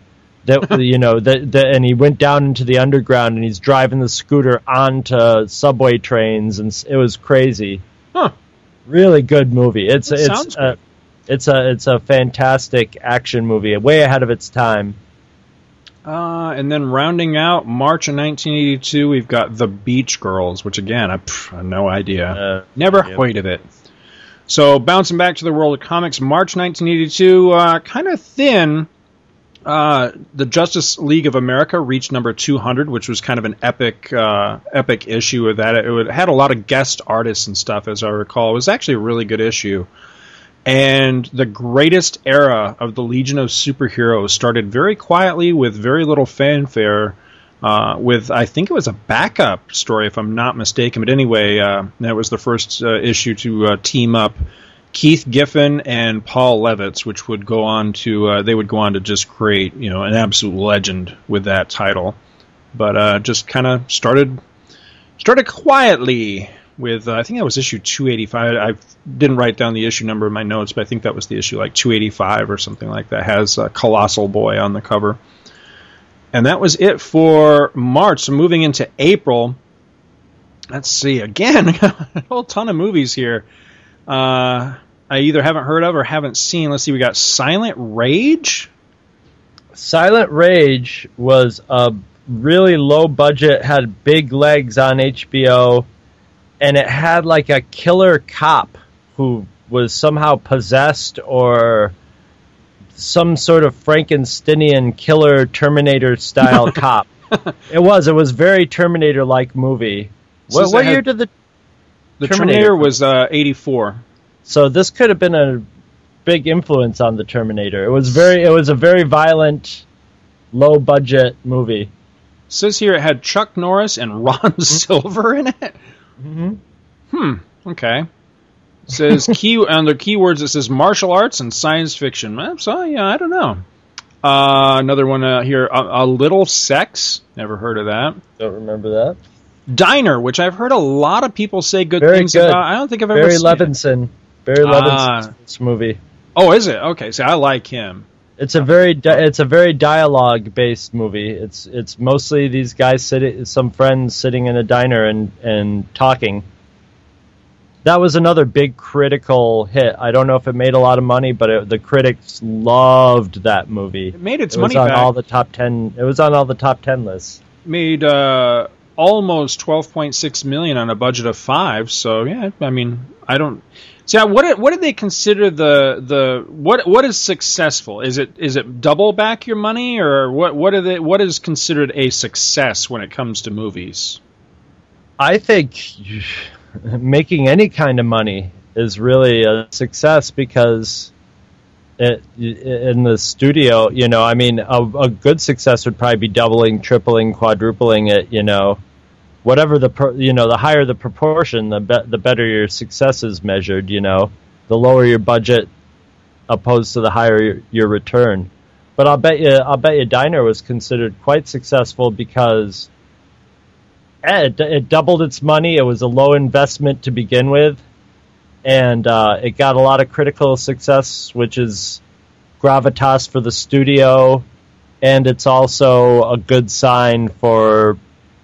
Speaker 3: that you know that, that and he went down into the underground and he's driving the scooter onto subway trains and it was crazy
Speaker 2: Huh.
Speaker 3: really good movie it's it's a, it's a it's a fantastic action movie way ahead of its time
Speaker 2: Uh, and then rounding out March of 1982, we've got The Beach Girls, which again, I, pff, have no idea.
Speaker 3: Uh,
Speaker 2: Never
Speaker 3: yep.
Speaker 2: heard of it. So bouncing back to the world of comics, March 1982, uh, kind of thin. Uh, the Justice League of America reached number 200, which was kind of an epic, uh, epic issue of that. It, had a lot of guest artists and stuff, as I recall. It was actually a really good issue. And the greatest era of the Legion of Superheroes started very quietly with very little fanfare. Uh, with I think it was a backup story, if I'm not mistaken. But anyway, uh, that was the first uh, issue to uh, team up Keith Giffen and Paul Levitz, which would go on to uh, they would go on to just create you know an absolute legend with that title. But uh, just kind of started started quietly with I think that was issue 285. I didn't write down the issue number in my notes, but I think that was the issue like 285 or something like that. Has Colossal Boy on the cover, and that was it for March. So moving into April, let's see again a whole ton of movies here. Uh, I either haven't heard of or haven't seen. Let's see, we got Silent Rage.
Speaker 3: Silent Rage was a really low budget, had big legs on HBO, and it had like a killer cop who was somehow possessed or some sort of Frankensteinian killer Terminator style cop. It was. It was very Terminator like movie. What, what year did the
Speaker 2: The
Speaker 3: Terminator
Speaker 2: Terminator was uh, 84.
Speaker 3: so this could have been a big influence on the Terminator. It was very. It was a very violent, low budget movie.
Speaker 2: Says here it had Chuck Norris and Ron Silver in it.
Speaker 3: Mm-hmm.
Speaker 2: Hmm. Okay. It says key under keywords. It says martial arts and science fiction. So yeah, I don't know. Uh, another one uh, here. A, a little sex. Never heard of that.
Speaker 3: Don't remember that.
Speaker 2: Diner, which I've heard a lot of people say good
Speaker 3: Very
Speaker 2: things
Speaker 3: good.
Speaker 2: about. I don't think I've ever
Speaker 3: Barry
Speaker 2: seen it.
Speaker 3: Levinson. Barry
Speaker 2: Ah.
Speaker 3: Levinson's this movie.
Speaker 2: Oh, is it? Okay, so I like him.
Speaker 3: It's a very di- it's a very dialogue based movie. It's it's mostly these guys sitting, some friends sitting in a diner and and talking. That was another big critical hit. I don't know if it made a lot of money, but it, the critics loved that movie. It
Speaker 2: made its
Speaker 3: it was
Speaker 2: money
Speaker 3: on
Speaker 2: back.
Speaker 3: all the top ten. It was on all the top ten lists.
Speaker 2: Made uh, almost twelve point six million on a budget of five. So yeah, I mean, I don't. See, what did, what did they consider the the what what is successful? Is it is it double back your money or what what are they what is considered a success when it comes to movies?
Speaker 3: I think making any kind of money is really a success because it, in the studio, you know, I mean, a, a good success would probably be doubling, tripling, quadrupling it, you know, whatever the, pro, you know, the higher the proportion, the, be, the better your success is measured, you know, the lower your budget opposed to the higher your, your return. But I'll bet you, I'll bet you Diner was considered quite successful because eh, it, it doubled its money. It was a low investment to begin with, and uh, it got a lot of critical success, which is gravitas for the studio, and it's also a good sign for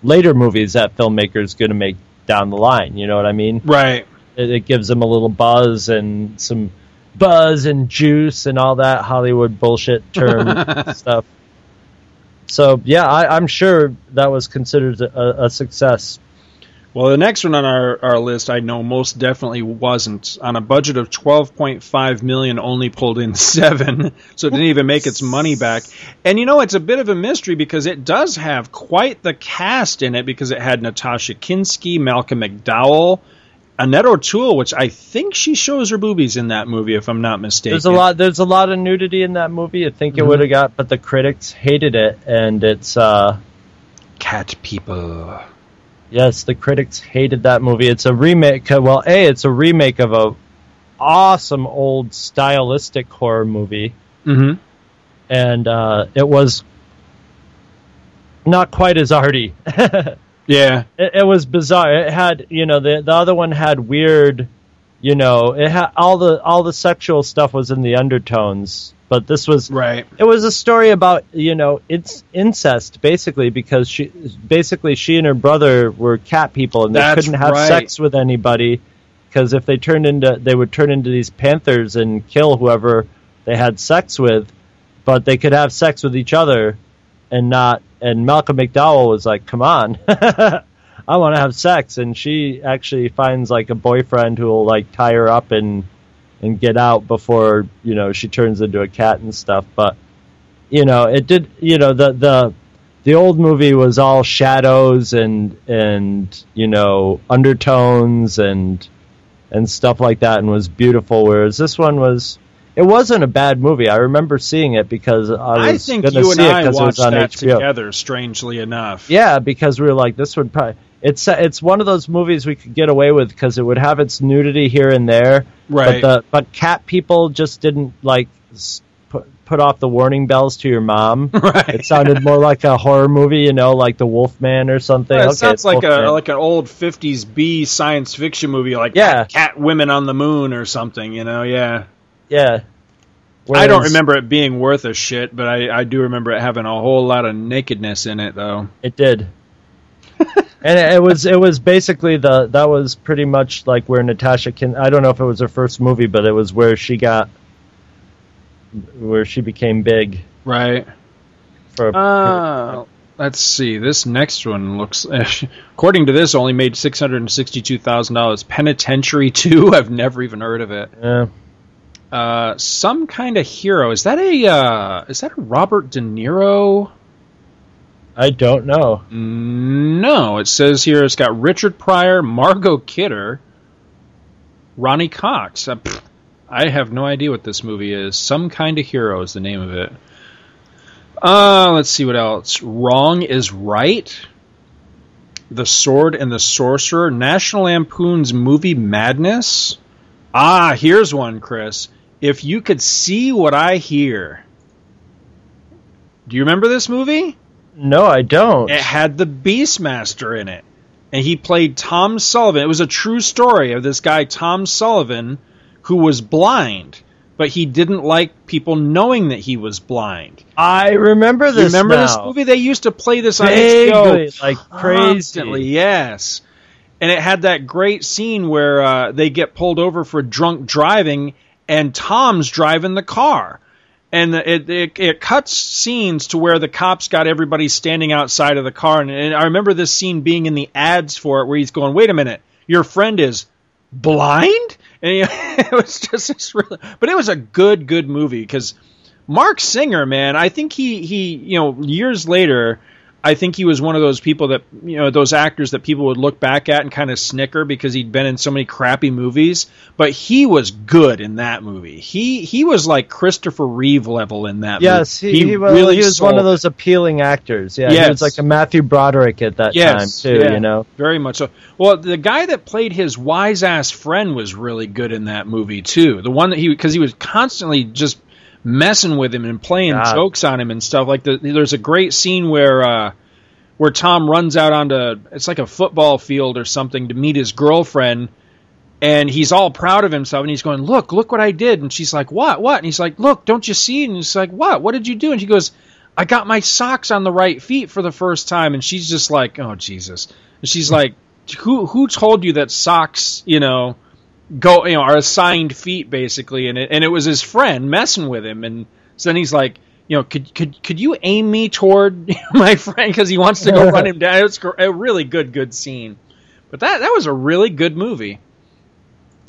Speaker 3: later movies that filmmakers going to make down the line. You know what I mean?
Speaker 2: Right.
Speaker 3: It, it gives them a little buzz and some buzz and juice and all that Hollywood bullshit term stuff. So yeah, I, I'm sure that was considered a, a success.
Speaker 2: Well, the next one on our, our list, I know most definitely wasn't. On a budget of twelve point five million, only pulled in seven, so it didn't even make its money back. And you know, it's a bit of a mystery because it does have quite the cast in it because it had Natasha Kinski, Malcolm McDowell, Annette O'Toole, which I think she shows her boobies in that movie, if I'm not mistaken.
Speaker 3: There's a lot. There's a lot of nudity in that movie. I think it
Speaker 2: Mhm.
Speaker 3: would have got, but the critics hated it, and it's uh,
Speaker 2: cat people.
Speaker 3: Yes, the critics hated that movie. It's a remake. uh, Well, a it's a remake of a awesome old stylistic horror movie,
Speaker 2: Mm-hmm.
Speaker 3: and uh, it was not quite as arty.
Speaker 2: Yeah.
Speaker 3: it, it was bizarre. It had, you know, the the other one had weird, you know, it had all the all the sexual stuff was in the undertones, but this was
Speaker 2: right.
Speaker 3: It was a story about, you know, it's incest basically because she basically she and her brother were cat people and they
Speaker 2: That's
Speaker 3: couldn't have
Speaker 2: right.
Speaker 3: sex with anybody because if they turned into they would turn into these panthers and kill whoever they had sex with, but they could have sex with each other and not and Malcolm McDowell was like, "Come on, I want to have sex," and she actually finds like a boyfriend who will like tie her up and and get out before you know she turns into a cat and stuff. But you know, it did. You know, the the the old movie was all shadows and and you know undertones and and stuff like that, and was beautiful. Whereas this one was. It wasn't a bad movie. I remember seeing it because I was
Speaker 2: think
Speaker 3: going to
Speaker 2: you and
Speaker 3: see it
Speaker 2: I
Speaker 3: because it was
Speaker 2: watched
Speaker 3: on
Speaker 2: that
Speaker 3: HBO.
Speaker 2: together. Strangely enough.
Speaker 3: Yeah, because we were like, this would probably. It's it's one of those movies we could get away with because it would have its nudity here and there,
Speaker 2: Right.
Speaker 3: But the but cat people just didn't like put put off the warning bells to your mom.
Speaker 2: Right.
Speaker 3: It sounded more like a horror movie, you know, like the Wolfman or something.
Speaker 2: Yeah, it
Speaker 3: okay,
Speaker 2: sounds like a like an old '50s B science fiction movie, like
Speaker 3: Yeah.
Speaker 2: cat women on the moon or something. You know, yeah.
Speaker 3: Yeah.
Speaker 2: I don't remember it being worth a shit, but I, I do remember it having a whole lot of nakedness in it, though.
Speaker 3: It did. and it, it was it was basically the that was pretty much like where Natasha can I don't know if it was her first movie, but it was where she got where she became big.
Speaker 2: Right.
Speaker 3: For
Speaker 2: Uh, let's see. This next one looks, according to this, only made six hundred and sixty-two thousand dollars. Penitentiary Two. I've never even heard of it.
Speaker 3: Yeah.
Speaker 2: Uh, some kind of hero. Is that a uh, is that a Robert De Niro?
Speaker 3: I don't know.
Speaker 2: No, it says here it's got Richard Pryor, Margot Kidder, Ronny Cox. Uh, I have no idea what this movie is. Some kind of hero is the name of it. Uh, let's see what else. Wrong is right. The Sword and the Sorcerer, National Lampoon's Movie Madness, Ah, here's one, Chris. If you could see what I hear. Do you remember this movie?
Speaker 3: No, I don't.
Speaker 2: It had the Beastmaster in it. And he played Tom Sullivan. It was a true story of this guy, Tom Sullivan, who was blind, but he didn't like people knowing that he was blind.
Speaker 3: I remember
Speaker 2: You
Speaker 3: this.
Speaker 2: remember
Speaker 3: now.
Speaker 2: this movie? They used to play this on
Speaker 3: Vaguely,
Speaker 2: HBO
Speaker 3: like
Speaker 2: constantly,
Speaker 3: crazy.
Speaker 2: Yes, and it had that great scene where uh, they get pulled over for drunk driving, and Tom's driving the car, and it, it it cuts scenes to where the cops got everybody standing outside of the car, and, and I remember this scene being in the ads for it, where he's going, "Wait a minute, your friend is blind," and he, it was just really, but it was a good good movie because. Marc Singer, man, I think he he you know years later, I think he was one of those people that you know those actors that people would look back at and kind of snicker because he'd been in so many crappy movies, but he was good in that movie. He he was like Christopher Reeve level in that.
Speaker 3: Yes,
Speaker 2: movie.
Speaker 3: he, he, well,
Speaker 2: really
Speaker 3: he was one of those appealing actors. Yeah, he was like a Matthew Broderick at that
Speaker 2: Yes,
Speaker 3: time too.
Speaker 2: yeah,
Speaker 3: You know,
Speaker 2: very much so. Well, the guy that played his wise ass friend was really good in that movie too. The one that he because he was constantly just messing with him and playing
Speaker 3: God.
Speaker 2: jokes on him and stuff. Like the, there's a great scene where uh, where Tom runs out onto it's like a football field or something to meet his girlfriend. And he's all proud of himself, and he's going, "Look, look what I did!" And she's like, "What? What?" And he's like, "Look, don't you see?" And he's like, "What? What did you do?" And she goes, "I got my socks on the right feet for the first time." And she's just like, "Oh Jesus!" And she's like, "Who who told you that socks, you know, go you know are assigned feet basically?" And it and it was his friend messing with him, and so then he's like. You know, could could could you aim me toward my friend because he wants to go run him down? It's a really good good scene, but that that was a really good movie.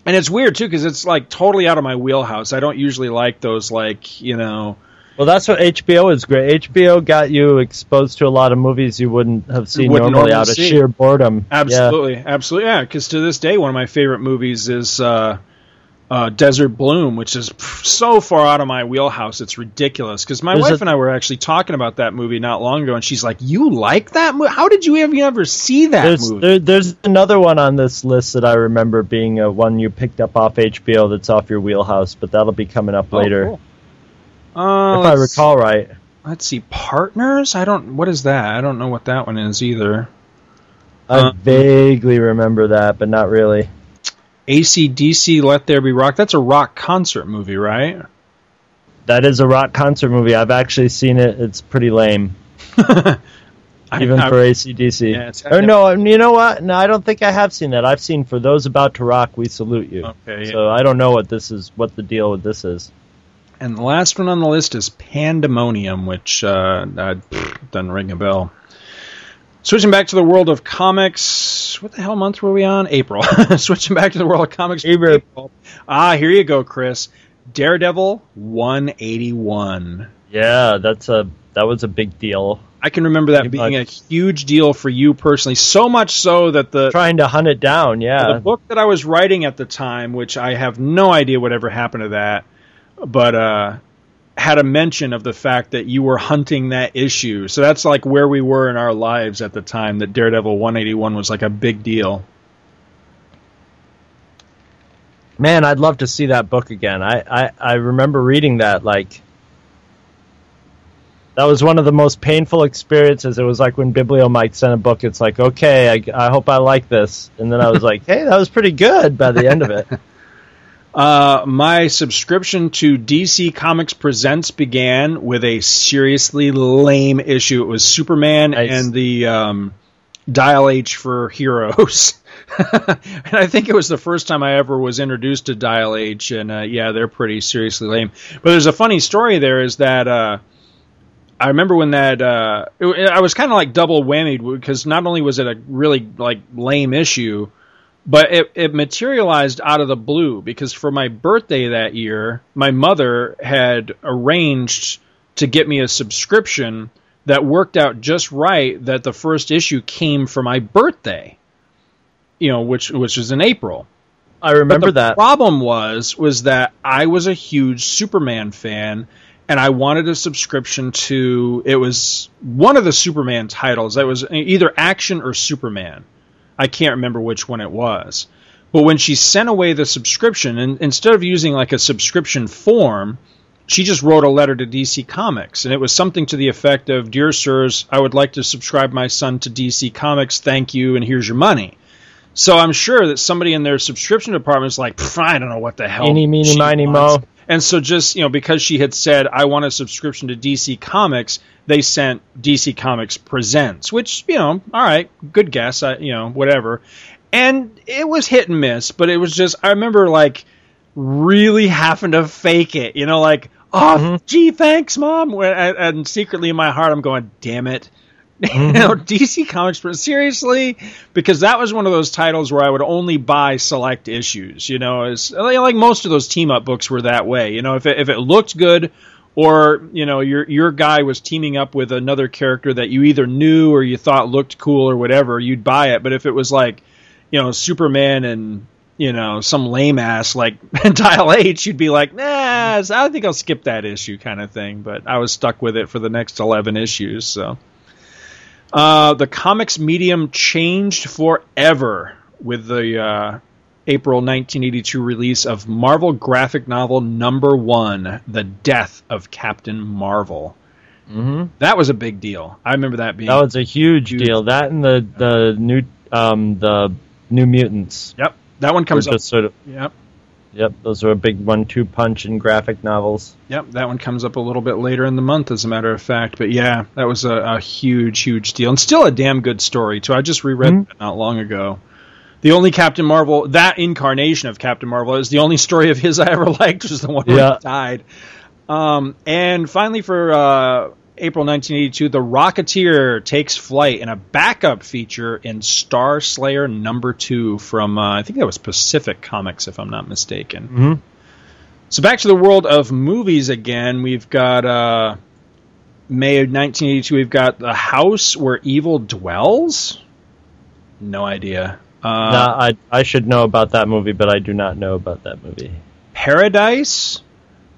Speaker 2: And it's weird too because it's like totally out of my wheelhouse. I don't usually like those like you know.
Speaker 3: Well, that's what HBO is great. HBO got you exposed to a lot of movies you wouldn't have seen
Speaker 2: Wouldn't
Speaker 3: normally
Speaker 2: normally
Speaker 3: out of
Speaker 2: see.
Speaker 3: sheer boredom. Yeah.
Speaker 2: Absolutely, absolutely, yeah. Because to this day, one of my favorite movies is uh, uh, Desert Bloom, which is so far out of my wheelhouse. It's ridiculous. Because my
Speaker 3: There's
Speaker 2: wife
Speaker 3: a-
Speaker 2: and I were actually talking about that movie not long ago, and she's like, "You like that movie? How did you ever, see that
Speaker 3: There's
Speaker 2: movie?"
Speaker 3: there, there's another one on this list that I remember being a one you picked up off HBO that's off your wheelhouse, but that'll be coming up
Speaker 2: Oh,
Speaker 3: later
Speaker 2: cool. Uh,
Speaker 3: if I recall right.
Speaker 2: Let's see, Partners. I don't. What is that? I don't know what that one is either.
Speaker 3: I
Speaker 2: Uh,
Speaker 3: vaguely remember that, but not really.
Speaker 2: ACDC Let There Be Rock. That's a rock concert movie, right?
Speaker 3: That is a rock concert movie. I've actually seen it. It's pretty lame, even
Speaker 2: I-
Speaker 3: for ACDC.
Speaker 2: Yeah,
Speaker 3: or no, you know what? No, I don't think I have seen that. I've seen For Those About to Rock, We Salute You.
Speaker 2: Okay, yeah.
Speaker 3: So I don't know what this is, what the deal with this is.
Speaker 2: And the last one on the list is Pandemonium, which uh, uh, doesn't ring a bell. Switching back to the world of comics, what the hell month were we on? April. Switching back to the world of comics.
Speaker 3: April.
Speaker 2: Ah, here you go, Chris. Daredevil 181.
Speaker 3: Yeah, that's a that was a big deal.
Speaker 2: I can remember that being a huge deal for you personally. So much so that the
Speaker 3: Trying to hunt it down, yeah.
Speaker 2: the book that I was writing at the time, which I have no idea whatever happened to that, but uh, had a mention of the fact that you were hunting that issue. So that's like where we were in our lives at the time. That Daredevil 181 was like a big deal.
Speaker 3: Man, I'd love to see that book again. I, I, I remember reading that like that was one of the most painful experiences. It was like when Biblio Mike sent a book. It's like, okay, I, I hope I like this, and then I was like, hey, that was pretty good by the end of it.
Speaker 2: Uh, my subscription to DC Comics Presents began with a seriously lame issue. It was Superman
Speaker 3: Nice.
Speaker 2: and the um, Dial H for Heroes. and I think it was the first time I ever was introduced to Dial H, and uh, yeah, they're pretty seriously lame. But there's a funny story there is that uh, I remember when that uh, it, I was kind of like double whammied because not only was it a really like lame issue, but it, it materialized out of the blue because for my birthday that year, my mother had arranged to get me a subscription that worked out just right that the first issue came for my birthday. You know, which which was in April.
Speaker 3: I remember that.
Speaker 2: problem was was that I was a huge Superman fan and I wanted a subscription to it was one of the Superman titles. That was either Action or Superman. I can't remember which one it was. But when she sent away the subscription, and instead of using like a subscription form, she just wrote a letter to DC Comics, and it was something to the effect of, "Dear sirs, I would like to subscribe my son to DC Comics. Thank you, and here's your money." So I'm sure that somebody in their subscription department is like, I don't know what the hell.
Speaker 3: Eeny, meeny, miny, mo.
Speaker 2: And so just you know, because she had said, "I want a subscription to DC Comics," they sent DC Comics Presents, which you know, all right, good guess, I, you know, whatever. And it was hit and miss, but it was just I remember like really having to fake it, you know, like oh mm-hmm. gee, thanks, mom, and, and secretly in my heart I'm going, damn it. Mm-hmm. you know, DC Comics, but seriously, because that was one of those titles where I would only buy select issues. You know, as like most of those team up books were that way. You know, if it, if it looked good, or you know your your guy was teaming up with another character that you either knew or you thought looked cool or whatever, you'd buy it. But if it was like, you know, Superman and you know some lame ass like Dial H, you'd be like, nah, I think I'll skip that issue kind of thing. But I was stuck with it for the next eleven issues, so. Uh, the comics medium changed forever with the uh, April 1982 release of Marvel graphic novel number one, The Death of Captain Marvel.
Speaker 3: hmm
Speaker 2: That was a big deal. I remember that being.
Speaker 3: That was a huge
Speaker 2: Huge.
Speaker 3: deal. That and the the new um the New Mutants.
Speaker 2: Yep, that one comes up.
Speaker 3: sort of
Speaker 2: Yep,
Speaker 3: yep. Those are a big one-two punch in graphic novels.
Speaker 2: yep, that one comes up a little bit later in the month, as a matter of fact. But yeah, that was a, a huge, huge deal, and still a damn good story too. I just reread
Speaker 3: Mhm.
Speaker 2: that not long ago. The only Captain Marvel, that incarnation of Captain Marvel, is the only story of his I ever liked. Was the one where he died. Um, and finally, for uh, April 1982, The Rocketeer takes flight in a backup feature in Star Slayer number two from uh, I think that was Pacific Comics, if I'm not mistaken.
Speaker 3: Mm-hmm.
Speaker 2: So back to the world of movies again. We've got uh, May of 1982. We've got The House Where Evil Dwells. No idea. Uh,
Speaker 3: nah, I I should know about that movie, but I do not know about that movie.
Speaker 2: Paradise.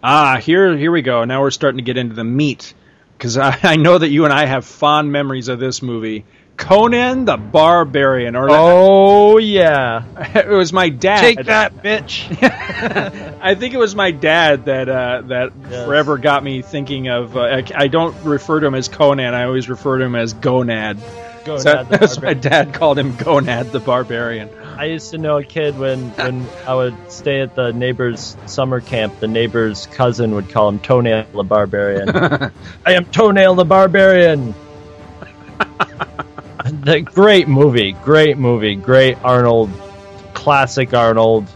Speaker 2: Ah, here here we go. Now we're starting to get into the meat because I, I know that you and I have fond memories of this movie. Conan the Barbarian, or
Speaker 3: Oh yeah,
Speaker 2: it was my dad.
Speaker 3: take that, bitch.
Speaker 2: I think it was my dad that uh, that
Speaker 3: Yes.
Speaker 2: forever got me thinking of. Uh, I, I don't refer to him as Conan. I always refer to him as Gonad.
Speaker 3: Go
Speaker 2: So
Speaker 3: the
Speaker 2: that's my dad called him Gonad the Barbarian.
Speaker 3: I used to know a kid when when I would stay at the neighbor's summer camp. The neighbor's cousin would call him Toenail the Barbarian. I am Toenail the Barbarian. the great movie, great movie, great Arnold, classic Arnold,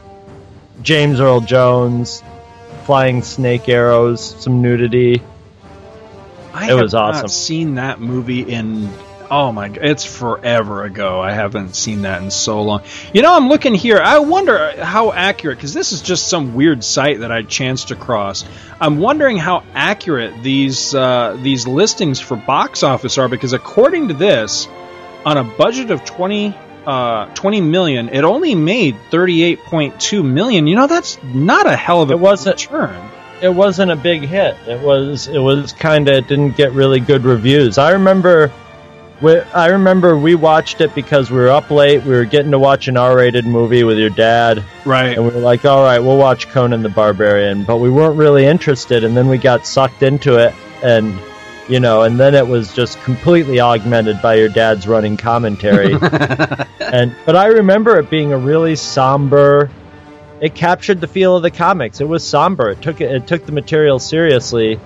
Speaker 3: James Earl Jones, flying snake arrows, some nudity.
Speaker 2: I
Speaker 3: It
Speaker 2: have
Speaker 3: was awesome.
Speaker 2: not seen that movie in oh my god, it's forever ago. I haven't seen that in so long. You know, I'm looking here. I wonder how accurate because this is just some weird site that I chanced across. I'm wondering how accurate these uh, these listings for box office are because according to this, on a budget of 20 uh, 20 million, it only made 38.2 million. You know, that's not a hell of a
Speaker 3: It wasn't-
Speaker 2: return.
Speaker 3: it wasn't a big hit. It was it was kind of it didn't get really good reviews. I remember we, I remember we watched it because we were up late. We were getting to watch an R-rated movie with your dad,
Speaker 2: Right.
Speaker 3: and we were like, "All right, we'll watch Conan the Barbarian." But we weren't really interested, and then we got sucked into it, and you know, and then it was just completely augmented by your dad's running commentary. and but I remember it being a really somber. It captured the feel of the comics. It was somber. It took it, it took the material seriously,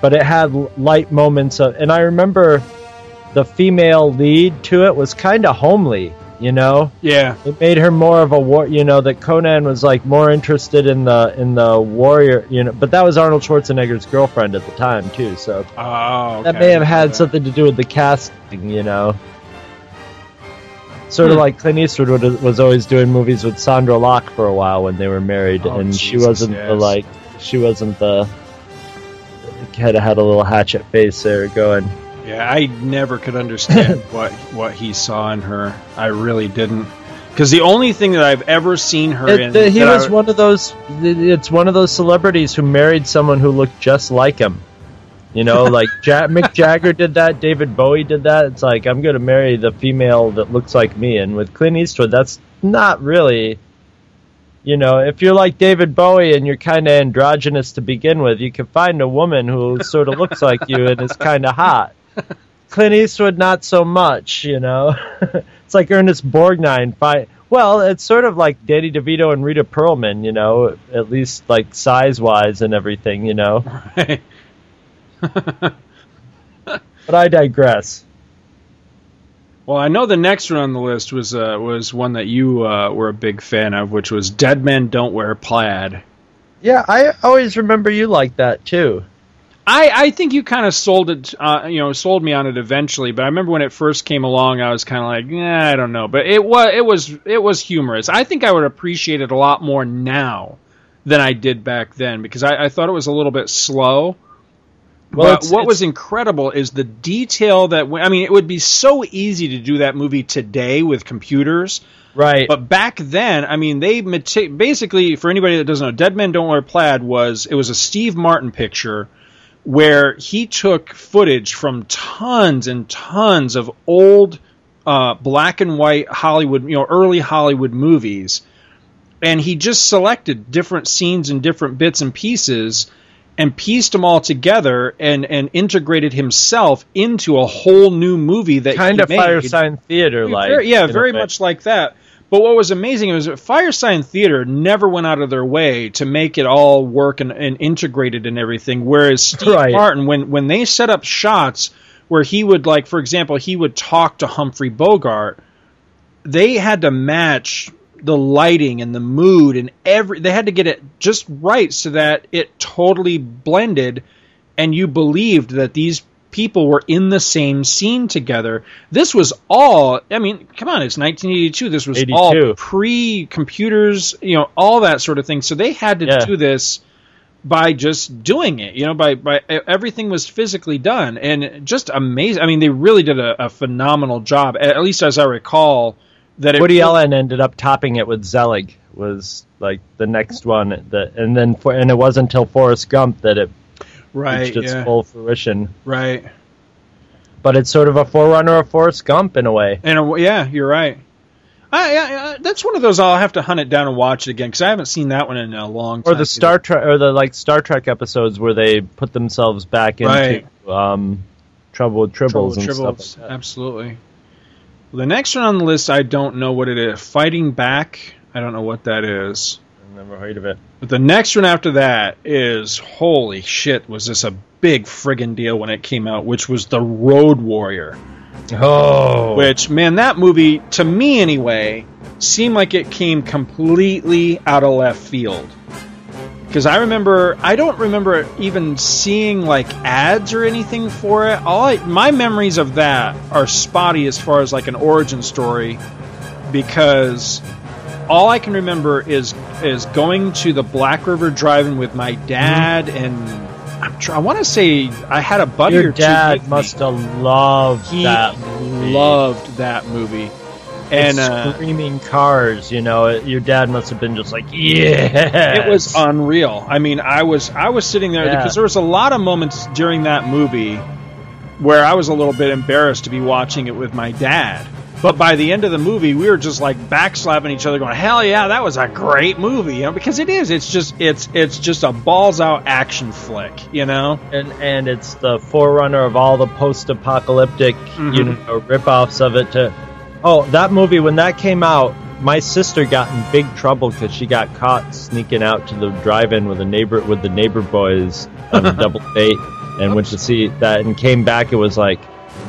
Speaker 3: but it had light moments of. And I remember the female lead to it was kind of homely. You know,
Speaker 2: Yeah.
Speaker 3: it made her more of a war. You know that Conan was like more interested in the in the warrior. You know, but that was Arnold Schwarzenegger's girlfriend at the time too. So
Speaker 2: Oh,
Speaker 3: that may have had something to do with the casting, you know. Sort of
Speaker 2: Hmm.
Speaker 3: like Clint Eastwood would- was always doing movies with Sondra Locke for a while when they were married,
Speaker 2: Oh,
Speaker 3: and she wasn't the like she wasn't the had had a little hatchet face there going.
Speaker 2: Yeah, I never could understand what what he saw in her. I really didn't. Because the only thing that I've ever seen her
Speaker 3: It-
Speaker 2: in,
Speaker 3: the- he was
Speaker 2: I-
Speaker 3: one of those. It's one of those celebrities who married someone who looked just like him. You know, like ja- Mick Jagger did that. David Bowie did that. It's like I'm going to marry the female that looks like me. And with Clint Eastwood, that's not really you know, if you're like David Bowie and you're kind of androgynous to begin with, you can find a woman who sort of looks like you and is kind of hot. Clint Eastwood, not so much, you know. it's like Ernest Borgnine. Fi- well, it's sort of like Danny DeVito and Rhea Perlman, you know, at least like size wise and everything, you know.
Speaker 2: Right.
Speaker 3: But I digress.
Speaker 2: Well, I know the next one on the list was uh, was one that you uh, were a big fan of, which was Dead Men Don't Wear Plaid.
Speaker 3: Yeah, I always remember you like that too.
Speaker 2: I, I think you kind of sold it, uh, you know, sold me on it eventually. But I remember when it first came along, I was kind of like, yeah, I don't know. But it was it was it was humorous. I think I would appreciate it a lot more now than I did back then because I, I thought it was a little bit slow.
Speaker 3: Well,
Speaker 2: but
Speaker 3: it's-
Speaker 2: what
Speaker 3: it's-
Speaker 2: was incredible is the detail that I mean, it would be so easy to do that movie today with computers.
Speaker 3: Right.
Speaker 2: But back then, I mean, they basically, for anybody that doesn't know, Dead Men Don't Wear Plaid was it was a Steve Martin picture where he took footage from tons and tons of old uh, black and white Hollywood, you know, early Hollywood movies, and he just selected different scenes and different bits and pieces and pieced them all together and and integrated himself into a whole new movie that
Speaker 3: kind of
Speaker 2: made.
Speaker 3: Firesign Theater like.
Speaker 2: Very- yeah, very much like that. But what was amazing was that Firesign Theater never went out of their way to make it all work and, and integrated and everything. Whereas Steve
Speaker 3: Right.
Speaker 2: Martin, when when they set up shots where he would like, for example, he would talk to Humphrey Bogart, they had to match the lighting and the mood and every they had to get it just right so that it totally blended and you believed that these people were in the same scene together. This was all I mean, come on, it's 1982. This was
Speaker 3: 82.
Speaker 2: all pre-computers, you know, all that sort of thing. So they had to
Speaker 3: Yeah.
Speaker 2: do this by just doing it, you know, by by everything was physically done and just amazing. I mean, they really did a, a phenomenal job, at least as I recall. That it
Speaker 3: Woody Allen ended up topping it with Zelig was like the next one that and then for, and it wasn't until Forrest Gump that it
Speaker 2: right,
Speaker 3: reached its
Speaker 2: yeah,
Speaker 3: full fruition.
Speaker 2: right.
Speaker 3: But it's sort of a forerunner of Forrest Gump in a way.
Speaker 2: And uh, yeah, you're right. I, I, I, that's one of those I'll have to hunt it down and watch it again because I haven't seen that one in a long time.
Speaker 3: Or the Star Trek or the like Star Trek episodes where they put themselves back into
Speaker 2: Right.
Speaker 3: um, trouble with tribbles
Speaker 2: Trouble
Speaker 3: and
Speaker 2: Tribbles,
Speaker 3: stuff. Like
Speaker 2: absolutely. The next one on the list, I don't know what it is. Fighting Back, I don't know what that is.
Speaker 3: I've never heard of it.
Speaker 2: But the next one after that is holy shit, was this a big friggin' deal when it came out, which was The Road Warrior.
Speaker 3: Oh,
Speaker 2: Which, man, that movie, to me anyway, seemed like it came completely out of left field. Because I remember, I don't remember even seeing like ads or anything for it. All I, my memories of that are spotty as far as like an origin story, because all I can remember is is going to the Black River Drive-in with my dad and I'm tr- I want to say I had a buddy
Speaker 3: your
Speaker 2: or two
Speaker 3: dad must have loved
Speaker 2: He
Speaker 3: that. movie.
Speaker 2: loved that movie. And uh,
Speaker 3: screaming cars, you know, your dad must have been just like, yeah.
Speaker 2: it was unreal. I mean, I was I was sitting there
Speaker 3: Yeah.
Speaker 2: because there was a lot of moments during that movie where I was a little bit embarrassed to be watching it with my dad. But by the end of the movie, we were just like backslapping each other, going, "Hell yeah, that was a great movie!" You know, because it is. It's just it's it's just a balls out action flick. You know,
Speaker 3: and and it's the forerunner of all the post-apocalyptic, you
Speaker 2: Mhm.
Speaker 3: know, rip-offs of it. To oh, that movie when that came out, my sister got in big trouble because she got caught sneaking out to the drive-in with a neighbor with the neighbor boys on a double date, and went to see that, and came back. It was like.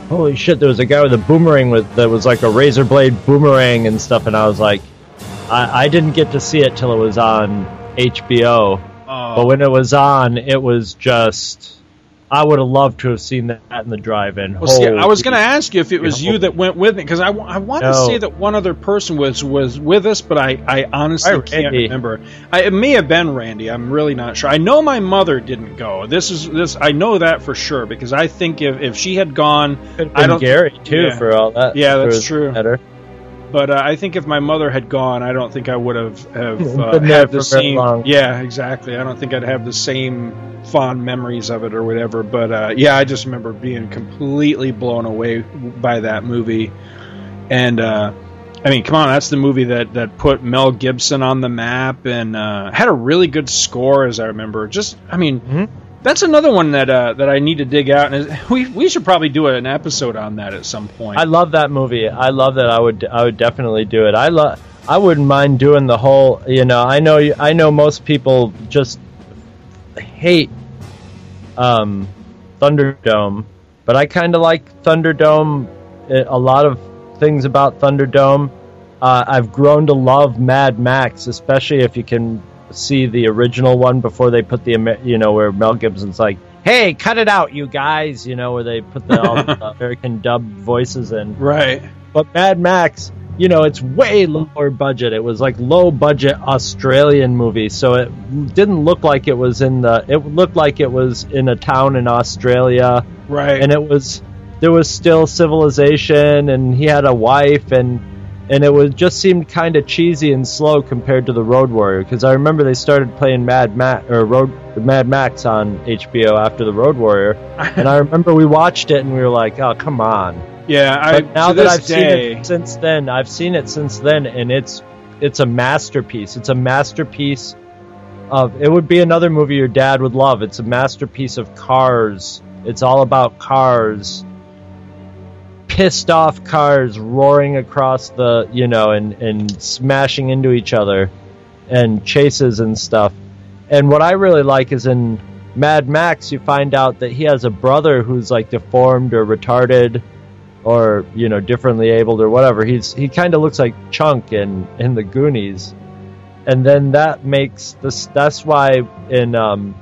Speaker 3: Holy shit! There was a guy with a boomerang with that was like a razor blade boomerang and stuff, and I was like, I, I didn't get to see it till it was on HBO.
Speaker 2: Oh.
Speaker 3: But when it was on, it was just. I would have loved to have seen that in the drive-in.
Speaker 2: Well, see, I was going to ask you if it was you that went with me because I, I want to
Speaker 3: No.
Speaker 2: say that one other person was was with us, but I, I honestly can't
Speaker 3: Randy.
Speaker 2: remember. I, it may have been Randy. I'm really not sure. I know my mother didn't go. This is this. I know that for sure because I think if, if she had gone,
Speaker 3: Could've
Speaker 2: I
Speaker 3: been
Speaker 2: don't.
Speaker 3: Gary too
Speaker 2: Yeah.
Speaker 3: for all that.
Speaker 2: Yeah, that's true.
Speaker 3: Better.
Speaker 2: But uh, I think if my mother had gone, I don't think I would have have uh, had the same. Yeah, exactly. I don't think I'd have the same fond memories of it or whatever. But uh, yeah, I just remember being completely blown away by that movie, and uh, I mean, come on, that's the movie that, that put Mel Gibson on the map and uh, had a really good score, as I remember. Just, I mean,
Speaker 3: Mm-hmm.
Speaker 2: That's another one that uh, that I need to dig out, and we we should probably do an episode on that at some point.
Speaker 3: I love that movie. I love that. I would I would definitely do it. I love. I wouldn't mind doing the whole. You know, I know. I know most people just hate um, Thunderdome, but I kind of like Thunderdome. eh, A lot of things about Thunderdome. Uh, I've grown to love Mad Max, especially if you can see the original one before they put the you know where Mel Gibson's like, "Hey, cut it out, you guys," you know where they put the, all the American dub voices in.
Speaker 2: right.
Speaker 3: But Mad Max, you know, it's way lower budget. It was like low budget Australian movie, so it didn't look like it was in the. It looked like it was in a town in Australia,
Speaker 2: Right.
Speaker 3: and it was there was still civilization, and he had a wife, and and it was just seemed kind of cheesy and slow compared to the Road Warrior. Because I remember they started playing Mad Max or Road Mad Max on HBO after the Road Warrior, and I remember we watched it and we were like, oh come on.
Speaker 2: yeah, I
Speaker 3: But now that I've
Speaker 2: day,
Speaker 3: seen it since then, I've seen it since then, and it's it's a masterpiece. It's a masterpiece of. It would be another movie your dad would love. It's a masterpiece of cars. It's all about cars. Pissed off cars roaring across the, you know, and and smashing into each other, and chases and stuff. And what I really like is in Mad Max, you find out that he has a brother who's like deformed or retarded or you know differently abled or whatever he's he kind of looks like chunk in in the goonies and then that makes this that's why in um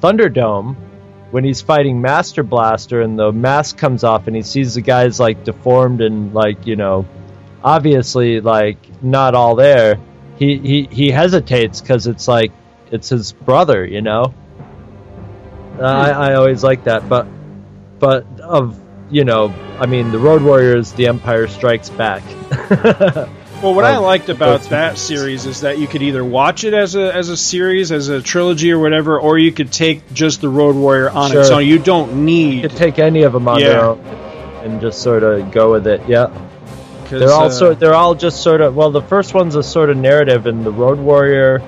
Speaker 3: thunderdome when he's fighting master blaster and the mask comes off and he sees the guy's like deformed and like you know obviously like not all there he he, he hesitates because it's like it's his brother you know? Uh, I, I always like that but but of you know i mean the road warriors the empire strikes back
Speaker 2: Well, what I liked about that
Speaker 3: movies.
Speaker 2: series is that you could either watch it as a as a series, as a trilogy or whatever, or you could take just the Road Warrior on its own. You don't
Speaker 3: you
Speaker 2: need
Speaker 3: could take any of them on their own and just sort of go with it Yeah. they're all
Speaker 2: uh,
Speaker 3: sort they're all just sort of well the first one's a sort of narrative and the road warrior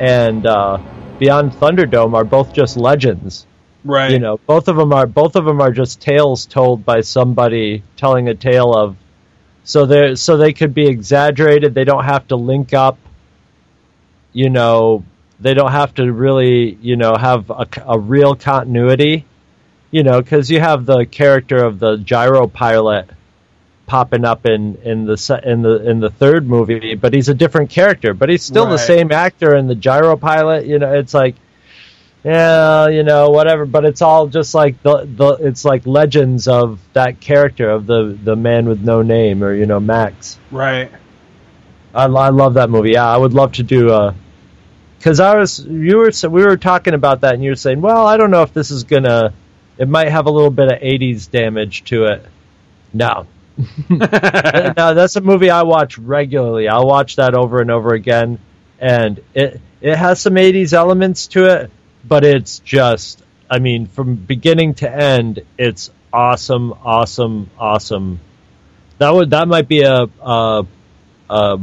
Speaker 3: and uh, beyond thunderdome are both just legends
Speaker 2: right.
Speaker 3: you know both of them are both of them are just tales told by somebody telling a tale of so they so they could be exaggerated. They don't have to link up you know they don't have to really you know have a, a real continuity you know because you have the character of the gyro pilot popping up in in the in the in the third movie but he's a different character but he's still the same actor in the gyro pilot you know it's like yeah, you know, whatever. But it's all just like the the it's like legends of that character of the the man with no name or you know Max.
Speaker 2: right.
Speaker 3: I, I love that movie. Yeah, I would love to do uh, a. Because I was you were we were talking about that and you were saying, well, I don't know if this is gonna. It might have a little bit of '80s damage to it. No, no, that's a movie I watch regularly. I'll watch that over and over again, and it it has some '80s elements to it, but it's just, I mean, from beginning to end, it's awesome, awesome, awesome. That would that might be a a, a,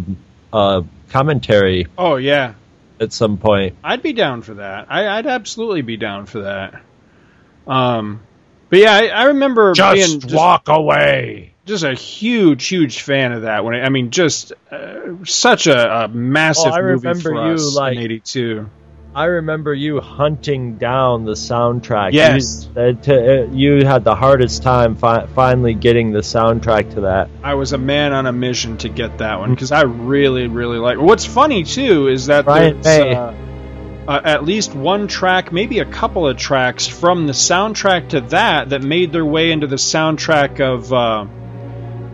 Speaker 3: a commentary
Speaker 2: Oh yeah,
Speaker 3: at some point.
Speaker 2: I'd be down for that. I, I'd absolutely be down for that. Um, but yeah, I, I remember being just, walk
Speaker 3: away.
Speaker 2: just a huge, huge fan of that. When I, I mean, just uh, such a, a massive
Speaker 3: Oh, I
Speaker 2: movie
Speaker 3: remember
Speaker 2: for
Speaker 3: you,
Speaker 2: us
Speaker 3: like-
Speaker 2: in '82.
Speaker 3: I remember you hunting down the soundtrack.
Speaker 2: Yes.
Speaker 3: you, uh, to, uh, you had the hardest time fi- finally getting the soundtrack to that.
Speaker 2: I was a man on a mission to get that one because I really, really like. What's funny too is that
Speaker 3: Brian
Speaker 2: there's uh, uh, at least one track, maybe a couple of tracks from the soundtrack to that that made their way into the soundtrack of.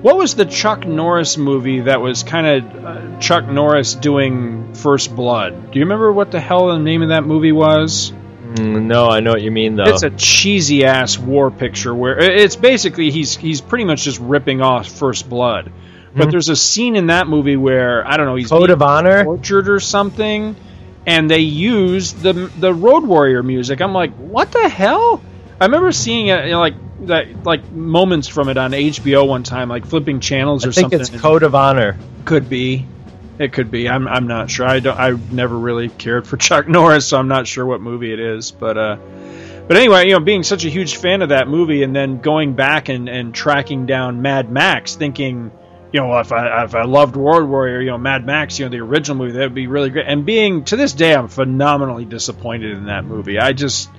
Speaker 2: What was the Chuck Norris movie that was kind of uh, Chuck Norris doing First Blood? Do you remember what the hell the name of that movie was?
Speaker 3: Mm, no, I know what you mean though.
Speaker 2: It's a cheesy ass war picture where it's basically he's he's pretty much just ripping off First Blood. But
Speaker 3: Mhm.
Speaker 2: there's a scene in that movie where I don't know he's
Speaker 3: Code of Honor.
Speaker 2: tortured or something, and they use the the Road Warrior music. I'm like, what the hell? I remember seeing it, you know, like that like moments from it on HBO one time, like flipping channels or
Speaker 3: I think
Speaker 2: something.
Speaker 3: it's Code of Honor.
Speaker 2: Could be. It could be. I'm I'm not sure. I don't. I never really cared for Chuck Norris, so I'm not sure what movie it is. But uh, but anyway, you know, being such a huge fan of that movie, and then going back and and tracking down Mad Max, thinking, you know, if I if I loved Road Warrior, you know, Mad Max, you know, the original movie, that would be really great. And being to this day, I'm phenomenally disappointed in that movie. I just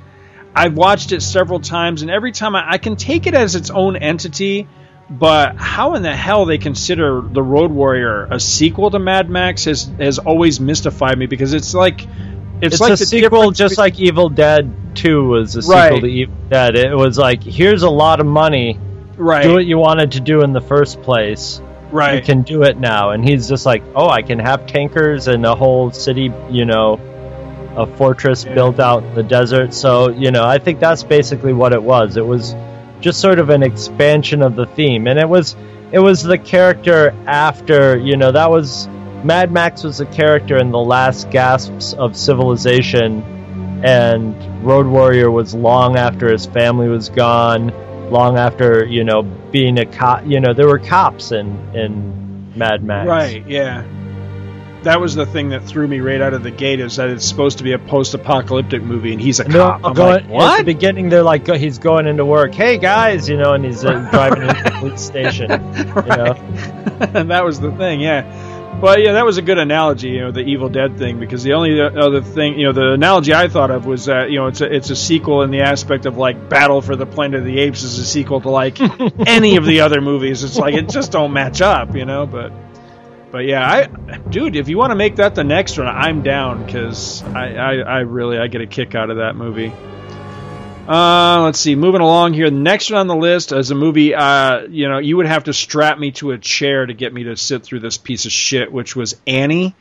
Speaker 2: I've watched it several times, and every time I, I can take it as its own entity. But how in the hell they consider the Road Warrior a sequel to Mad Max has has always mystified me because it's like it's,
Speaker 3: It's,
Speaker 2: like
Speaker 3: a
Speaker 2: the
Speaker 3: sequel, just like Evil Dead Two was a
Speaker 2: Right.
Speaker 3: sequel to Evil Dead. It was like, here's a lot of money.
Speaker 2: Right.
Speaker 3: Do what you wanted to do in the first place.
Speaker 2: Right.
Speaker 3: You can do it now. And he's just like, oh, I can have tankers and a whole city, you know, a fortress built out in the desert. So, you know, I think that's basically what it was. It was just sort of an expansion of the theme. And it was it was the character after, you know, that was Mad Max was the character in the last gasps of civilization and Road Warrior was long after his family was gone, long after, you know, being a cop, you know, there were cops in in Mad Max.
Speaker 2: Right, yeah. That was the thing that threw me right out of the gate is that it's supposed to be a post-apocalyptic movie and he's a
Speaker 3: And
Speaker 2: cop. I'm
Speaker 3: going,
Speaker 2: like,
Speaker 3: At
Speaker 2: what?
Speaker 3: the beginning, they're like, he's going into work. Hey guys, you know, and he's uh, driving into the police station. You know,
Speaker 2: and that was the thing, yeah. But yeah, that was a good analogy, you know, the Evil Dead thing, because the only other thing, you know, the analogy I thought of was that, you know, it's a it's a sequel in the aspect of like Battle for the Planet of the Apes is a sequel to like any of the other movies. It's like it just don't match up, you know. But but yeah, I dude, if you want to make that the next one, I'm down because I, I I really I get a kick out of that movie. Uh, let's see. Moving along here, the next one on the list is a movie. Uh, you know, you would have to strap me to a chair to get me to sit through this piece of shit, which was Annie.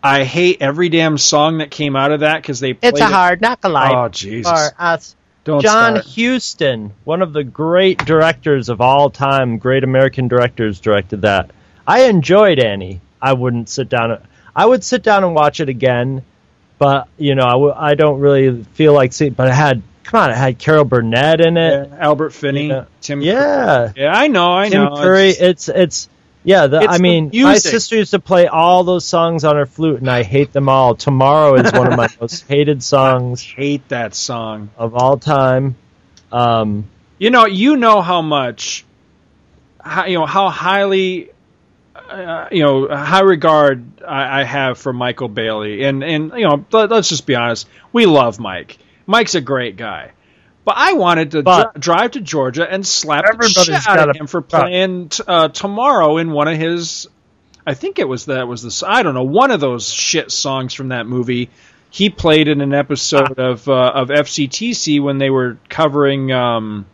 Speaker 2: I hate every damn song that came out of that because they.
Speaker 3: it's a
Speaker 2: it-
Speaker 3: hard knock a life
Speaker 2: Oh Jesus!
Speaker 3: for us.
Speaker 2: Don't
Speaker 3: John
Speaker 2: start.
Speaker 3: Huston, one of the great directors of all time, great American directors, directed that. I enjoyed Annie. I wouldn't sit down. I would sit down and watch it again, but you know, I w- I don't really feel like seeing. But it had, come on, it had Carol Burnett in it.
Speaker 2: Albert Finney,
Speaker 3: Yeah.
Speaker 2: Tim.
Speaker 3: Yeah.
Speaker 2: yeah, I know, I
Speaker 3: Tim
Speaker 2: know.
Speaker 3: Tim Curry.
Speaker 2: It's-
Speaker 3: It's it's yeah. The,
Speaker 2: It's
Speaker 3: I mean, my sister used to play all those songs on her flute, and I hate them all. Tomorrow is one of my most hated songs
Speaker 2: hate that song.
Speaker 3: of all time. Um,
Speaker 2: You know, you know how much, how, you know how highly, uh, you know, high regard I, I have for Michael Bailey, and and you know, let, us just be honest, we love Mike. Mike's a great guy, but I wanted to dri- drive to Georgia and slap the shit out of him for playing t- uh, tomorrow in one of his. I think it was that was the I don't know one of those shit songs from that movie. He played in an episode of uh, of FCTC when they were covering. Um,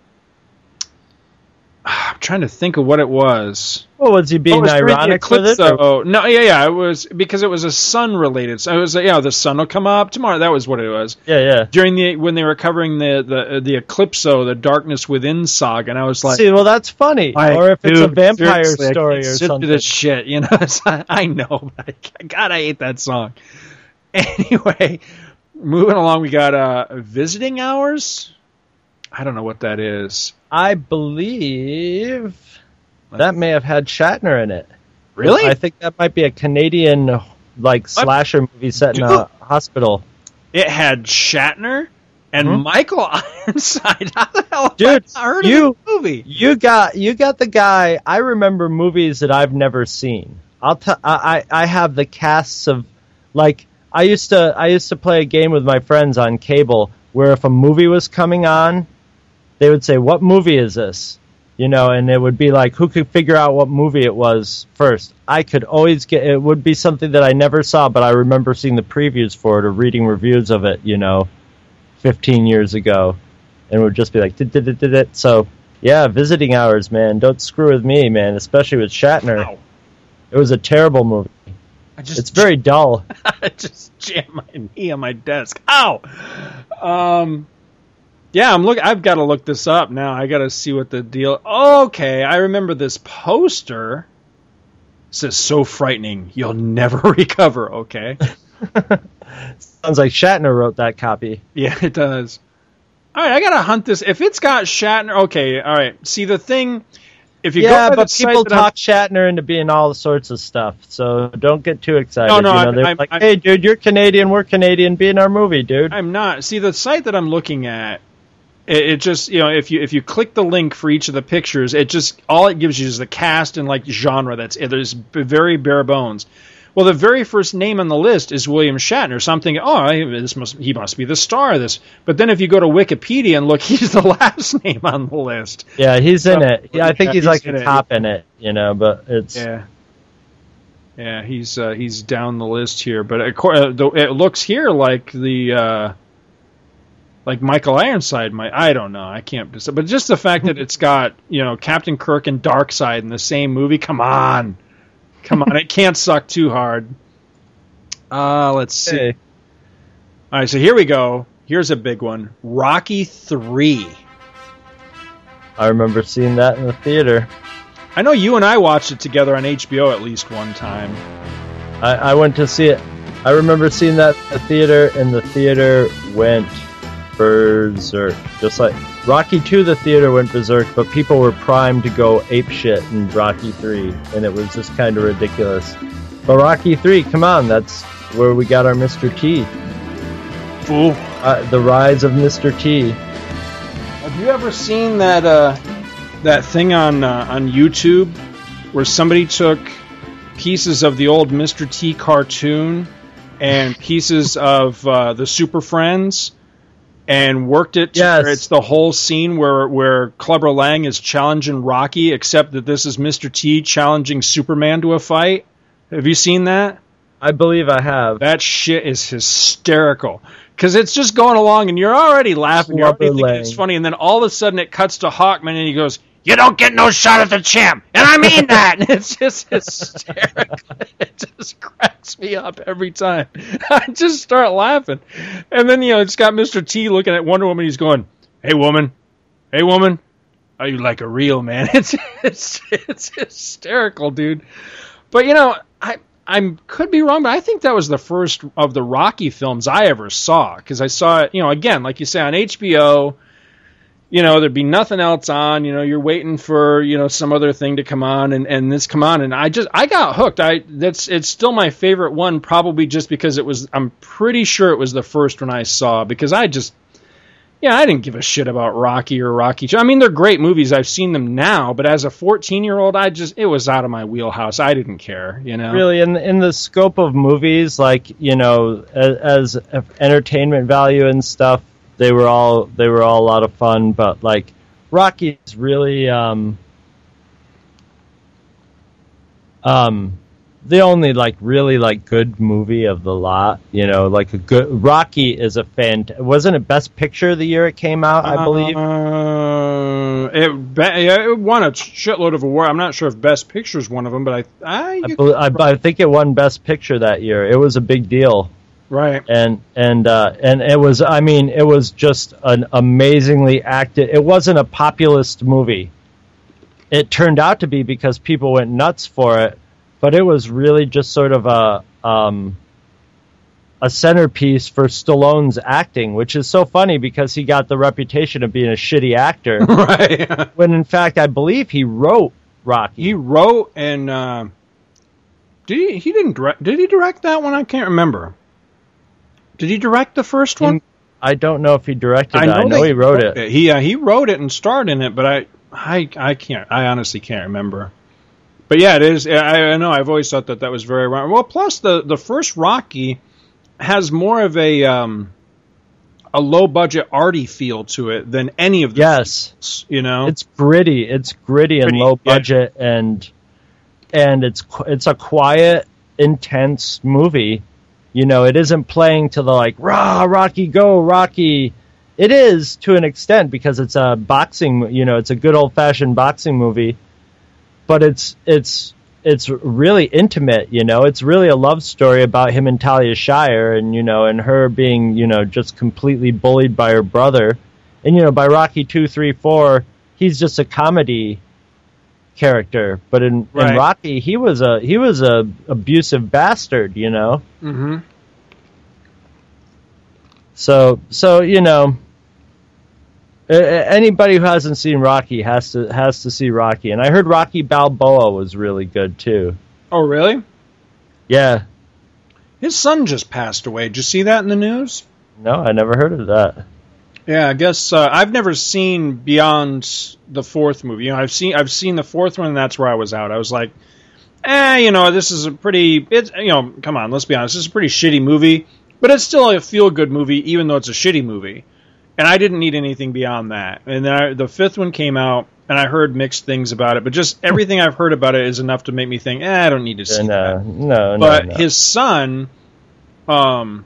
Speaker 2: I'm trying to think of what it was.
Speaker 3: What was he
Speaker 2: Oh,
Speaker 3: being
Speaker 2: was
Speaker 3: ironic with it?
Speaker 2: though. No, yeah, yeah, it was because it was a sun related. So it was, yeah, the sun will come up tomorrow. That was what it was
Speaker 3: Yeah, yeah.
Speaker 2: during the when they were covering the the the Eclipso, the Darkness Within saga, and I was like,
Speaker 3: See, well, that's funny.
Speaker 2: like,
Speaker 3: or if it's a vampire story or something.
Speaker 2: This shit, you know. I know, but I, God, I hate that song. Anyway, moving along, we got uh, visiting hours. I don't know what that is.
Speaker 3: I believe that may have had Shatner in it.
Speaker 2: Really?
Speaker 3: I think that might be a Canadian like slasher movie set in a hospital.
Speaker 2: It had Shatner and
Speaker 3: Hmm?
Speaker 2: Michael Ironside. How the hell have
Speaker 3: Dude,
Speaker 2: I heard
Speaker 3: you-
Speaker 2: movie?
Speaker 3: You got you got the guy. I remember movies that I've never seen. I'll tell. I I I have the casts of like I used to I used to play a game with my friends on cable where if a movie was coming on, they would say, "What movie is this?" You know, and it would be like, who could figure out what movie it was first? I could always get. It would be something that I never saw, but I remember seeing the previews for it or reading reviews of it. You know, fifteen years ago, and it would just be like, did did did it. So yeah, visiting hours, man. Don't screw with me, man. Especially with Shatner.
Speaker 2: Ow.
Speaker 3: It was a terrible movie.
Speaker 2: I just
Speaker 3: It's very dull.
Speaker 2: I just jammed my knee on my desk. Ow. Um. Yeah, I'm look. I've got to look this up now. I got to see what the deal. Okay, I remember this poster. It says so frightening, you'll never recover. Okay.
Speaker 3: Sounds like Shatner wrote that copy.
Speaker 2: Yeah, it does. All right, I gotta hunt this. If it's got Shatner, okay. All right. See the thing. If you
Speaker 3: yeah,
Speaker 2: go
Speaker 3: but people
Speaker 2: that I'm-
Speaker 3: talk Shatner into being all sorts of stuff, so don't get too excited.
Speaker 2: No, no,
Speaker 3: you know,
Speaker 2: I'm-
Speaker 3: they're
Speaker 2: I'm-
Speaker 3: like,
Speaker 2: I'm-
Speaker 3: "Hey, dude, you're Canadian. We're Canadian. Be in our movie, dude."
Speaker 2: I'm not. See the site that I'm looking at. It, it just you know if you if you click the link for each of the pictures, it just all it gives you is the cast and like genre. That's it. There's very bare bones. Well, the very first name on the list is William Shatner. So I'm thinking, oh, this must he must be the star of this. But then if you go to Wikipedia and look, he's the last name on the list.
Speaker 3: Yeah, he's in it. Yeah, I think
Speaker 2: Yeah,
Speaker 3: he's,
Speaker 2: he's
Speaker 3: like
Speaker 2: in
Speaker 3: a
Speaker 2: it.
Speaker 3: top in it, you know. But it's
Speaker 2: Yeah. Yeah, he's uh, he's down the list here, but it, uh, it looks here like the uh, like Michael Ironside might. I don't know. I can't. decide. But just the fact that it's got you know Captain Kirk and Darkseid in the same movie. Come on, come on. It can't suck too hard. Uh, let's see.
Speaker 3: Hey.
Speaker 2: All right, so here we go. Here's a big one. Rocky three.
Speaker 3: I remember seeing that in the theater.
Speaker 2: I know you and I watched it together on HBO at least one time.
Speaker 3: I, I went to see it. I remember seeing that at the theater, and the theater went berserk. Just like Rocky 2, the theater went berserk, but people were primed to go ape shit in Rocky 3, and it was just kind of ridiculous. But Rocky 3, come on, that's where we got our Mr. T.
Speaker 2: Fool.
Speaker 3: Uh, the rise of Mr. T.
Speaker 2: Have you ever seen that uh, that thing on uh, on YouTube where somebody took pieces of the old Mr. T cartoon and pieces of uh, the Super Friends and worked it to
Speaker 3: Yes.
Speaker 2: where it's the whole scene where where Clubber Lang is challenging Rocky, except that this is Mr. T challenging Superman to a fight. Have you seen that?
Speaker 3: I believe I have.
Speaker 2: That shit is hysterical because it's just going along and you're already laughing. You're already thinking
Speaker 3: Lang.
Speaker 2: it's funny, and then all of a sudden it cuts to Hawkman and he goes, "You don't get no shot at the champ," and I mean that. And it's just hysterical. it just cracks me up every time. I just start laughing, and then you know it's got Mr. T looking at Wonder Woman. He's going, "Hey woman, hey woman." Are you like a real man? It's it's it's hysterical, dude. But you know, I I could be wrong, but I think that was the first of the Rocky films I ever saw because I saw it. You know, again, like you say on HBO. You know, there'd be nothing else on. You know, you're waiting for you know some other thing to come on, and and this come on, and I just I got hooked. I that's it's still my favorite one, probably just because it was. I'm pretty sure it was the first one I saw because I just yeah, I didn't give a shit about Rocky or Rocky. I mean, they're great movies. I've seen them now, but as a 14 year old, I just it was out of my wheelhouse. I didn't care, you know.
Speaker 3: Really, in in the scope of movies, like you know, as, as entertainment value and stuff, they were all they were all a lot of fun. But like Rocky is really um, um, the only like really like good movie of the lot. You know, like a good Rocky is a fan. Wasn't it Best Picture the year it came out? I believe.
Speaker 2: Uh, it, be- it won a shitload of awards. I'm not sure if Best Picture is one of them, but I, I,
Speaker 3: I, bel I, I think it won Best Picture that year. It was a big deal.
Speaker 2: Right.
Speaker 3: and and uh, and it was I mean it was just an amazingly acted. It wasn't a populist movie. It turned out to be because people went nuts for it, but it was really just sort of a um, a centerpiece for Stallone's acting, which is so funny because he got the reputation of being a shitty actor,
Speaker 2: right.
Speaker 3: when in fact I believe he wrote Rocky.
Speaker 2: he wrote and uh, did he? He didn't direct. Did he direct that one? I can't remember. Did he direct the first one?
Speaker 3: I don't know if he directed it. I know he wrote it.
Speaker 2: He uh, he wrote it and starred in it, but I I I can't. I honestly can't remember. But yeah, it is. I, I know. I've always thought that that was very wrong. Well, plus the the first Rocky has more of a um a low budget arty feel to it than any of the
Speaker 3: Yes.
Speaker 2: you know.
Speaker 3: it's gritty. It's gritty and
Speaker 2: Gritty,
Speaker 3: low
Speaker 2: yeah.
Speaker 3: budget, and and it's it's a quiet, intense movie. You know, it isn't playing to the like rah Rocky go Rocky. It is to an extent because it's a boxing. You know, it's a good old fashioned boxing movie, but it's it's it's really intimate. You know, it's really a love story about him and Talia Shire, and you know, and her being you know just completely bullied by her brother and you know by Rocky two, three, four, he's just a comedy character. But in,
Speaker 2: Right.
Speaker 3: in Rocky, he was a he was a abusive bastard. You know,
Speaker 2: hmm
Speaker 3: so so you know, anybody who hasn't seen Rocky has to has to see Rocky, and I heard Rocky Balboa was really good too.
Speaker 2: Oh, really?
Speaker 3: Yeah.
Speaker 2: His son just passed away. Did you see that in the news?
Speaker 3: No, I never heard of that.
Speaker 2: Yeah, I guess uh, I've never seen beyond the fourth movie. You know, I've seen I've seen the fourth one, and that's where I was out. I was like, eh, you know, this is a pretty. It's you know, come on, let's be honest, this is a pretty shitty movie, but it's still a feel good movie, even though it's a shitty movie. And I didn't need anything beyond that. And then I, the fifth one came out, and I heard mixed things about it, but just everything I've heard about it is enough to make me think, eh, I don't need to see
Speaker 3: no,
Speaker 2: that.
Speaker 3: no,
Speaker 2: But
Speaker 3: no, no.
Speaker 2: his son, um,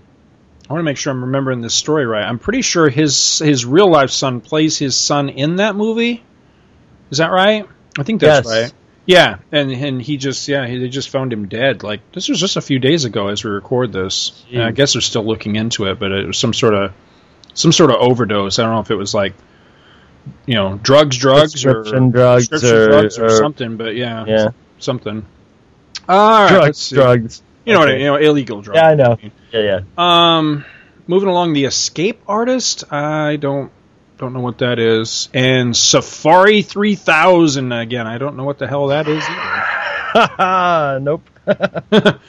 Speaker 2: I want to make sure I'm remembering this story right. I'm pretty sure his his real life son plays his son in that movie. Is that right? I think that's
Speaker 3: Yes.
Speaker 2: right. Yeah, and and he just yeah he, they just found him dead. Like this was just a few days ago as we record this. And I guess they're still looking into it, but it was some sort of some sort of overdose. I don't know if it was like you know drugs, drugs, or
Speaker 3: Prescription drugs
Speaker 2: prescription
Speaker 3: or-
Speaker 2: drugs or,
Speaker 3: or-
Speaker 2: something. But yeah,
Speaker 3: Yeah.
Speaker 2: something. All right,
Speaker 3: drugs, drugs.
Speaker 2: You know what? I-
Speaker 3: Okay.
Speaker 2: You know, illegal drugs.
Speaker 3: Yeah, I know. Yeah, yeah.
Speaker 2: Um, moving along, the Escape Artist. I don't don't know what that is, and Safari three thousand. Again, I don't know what the hell that is. Either.
Speaker 3: nope.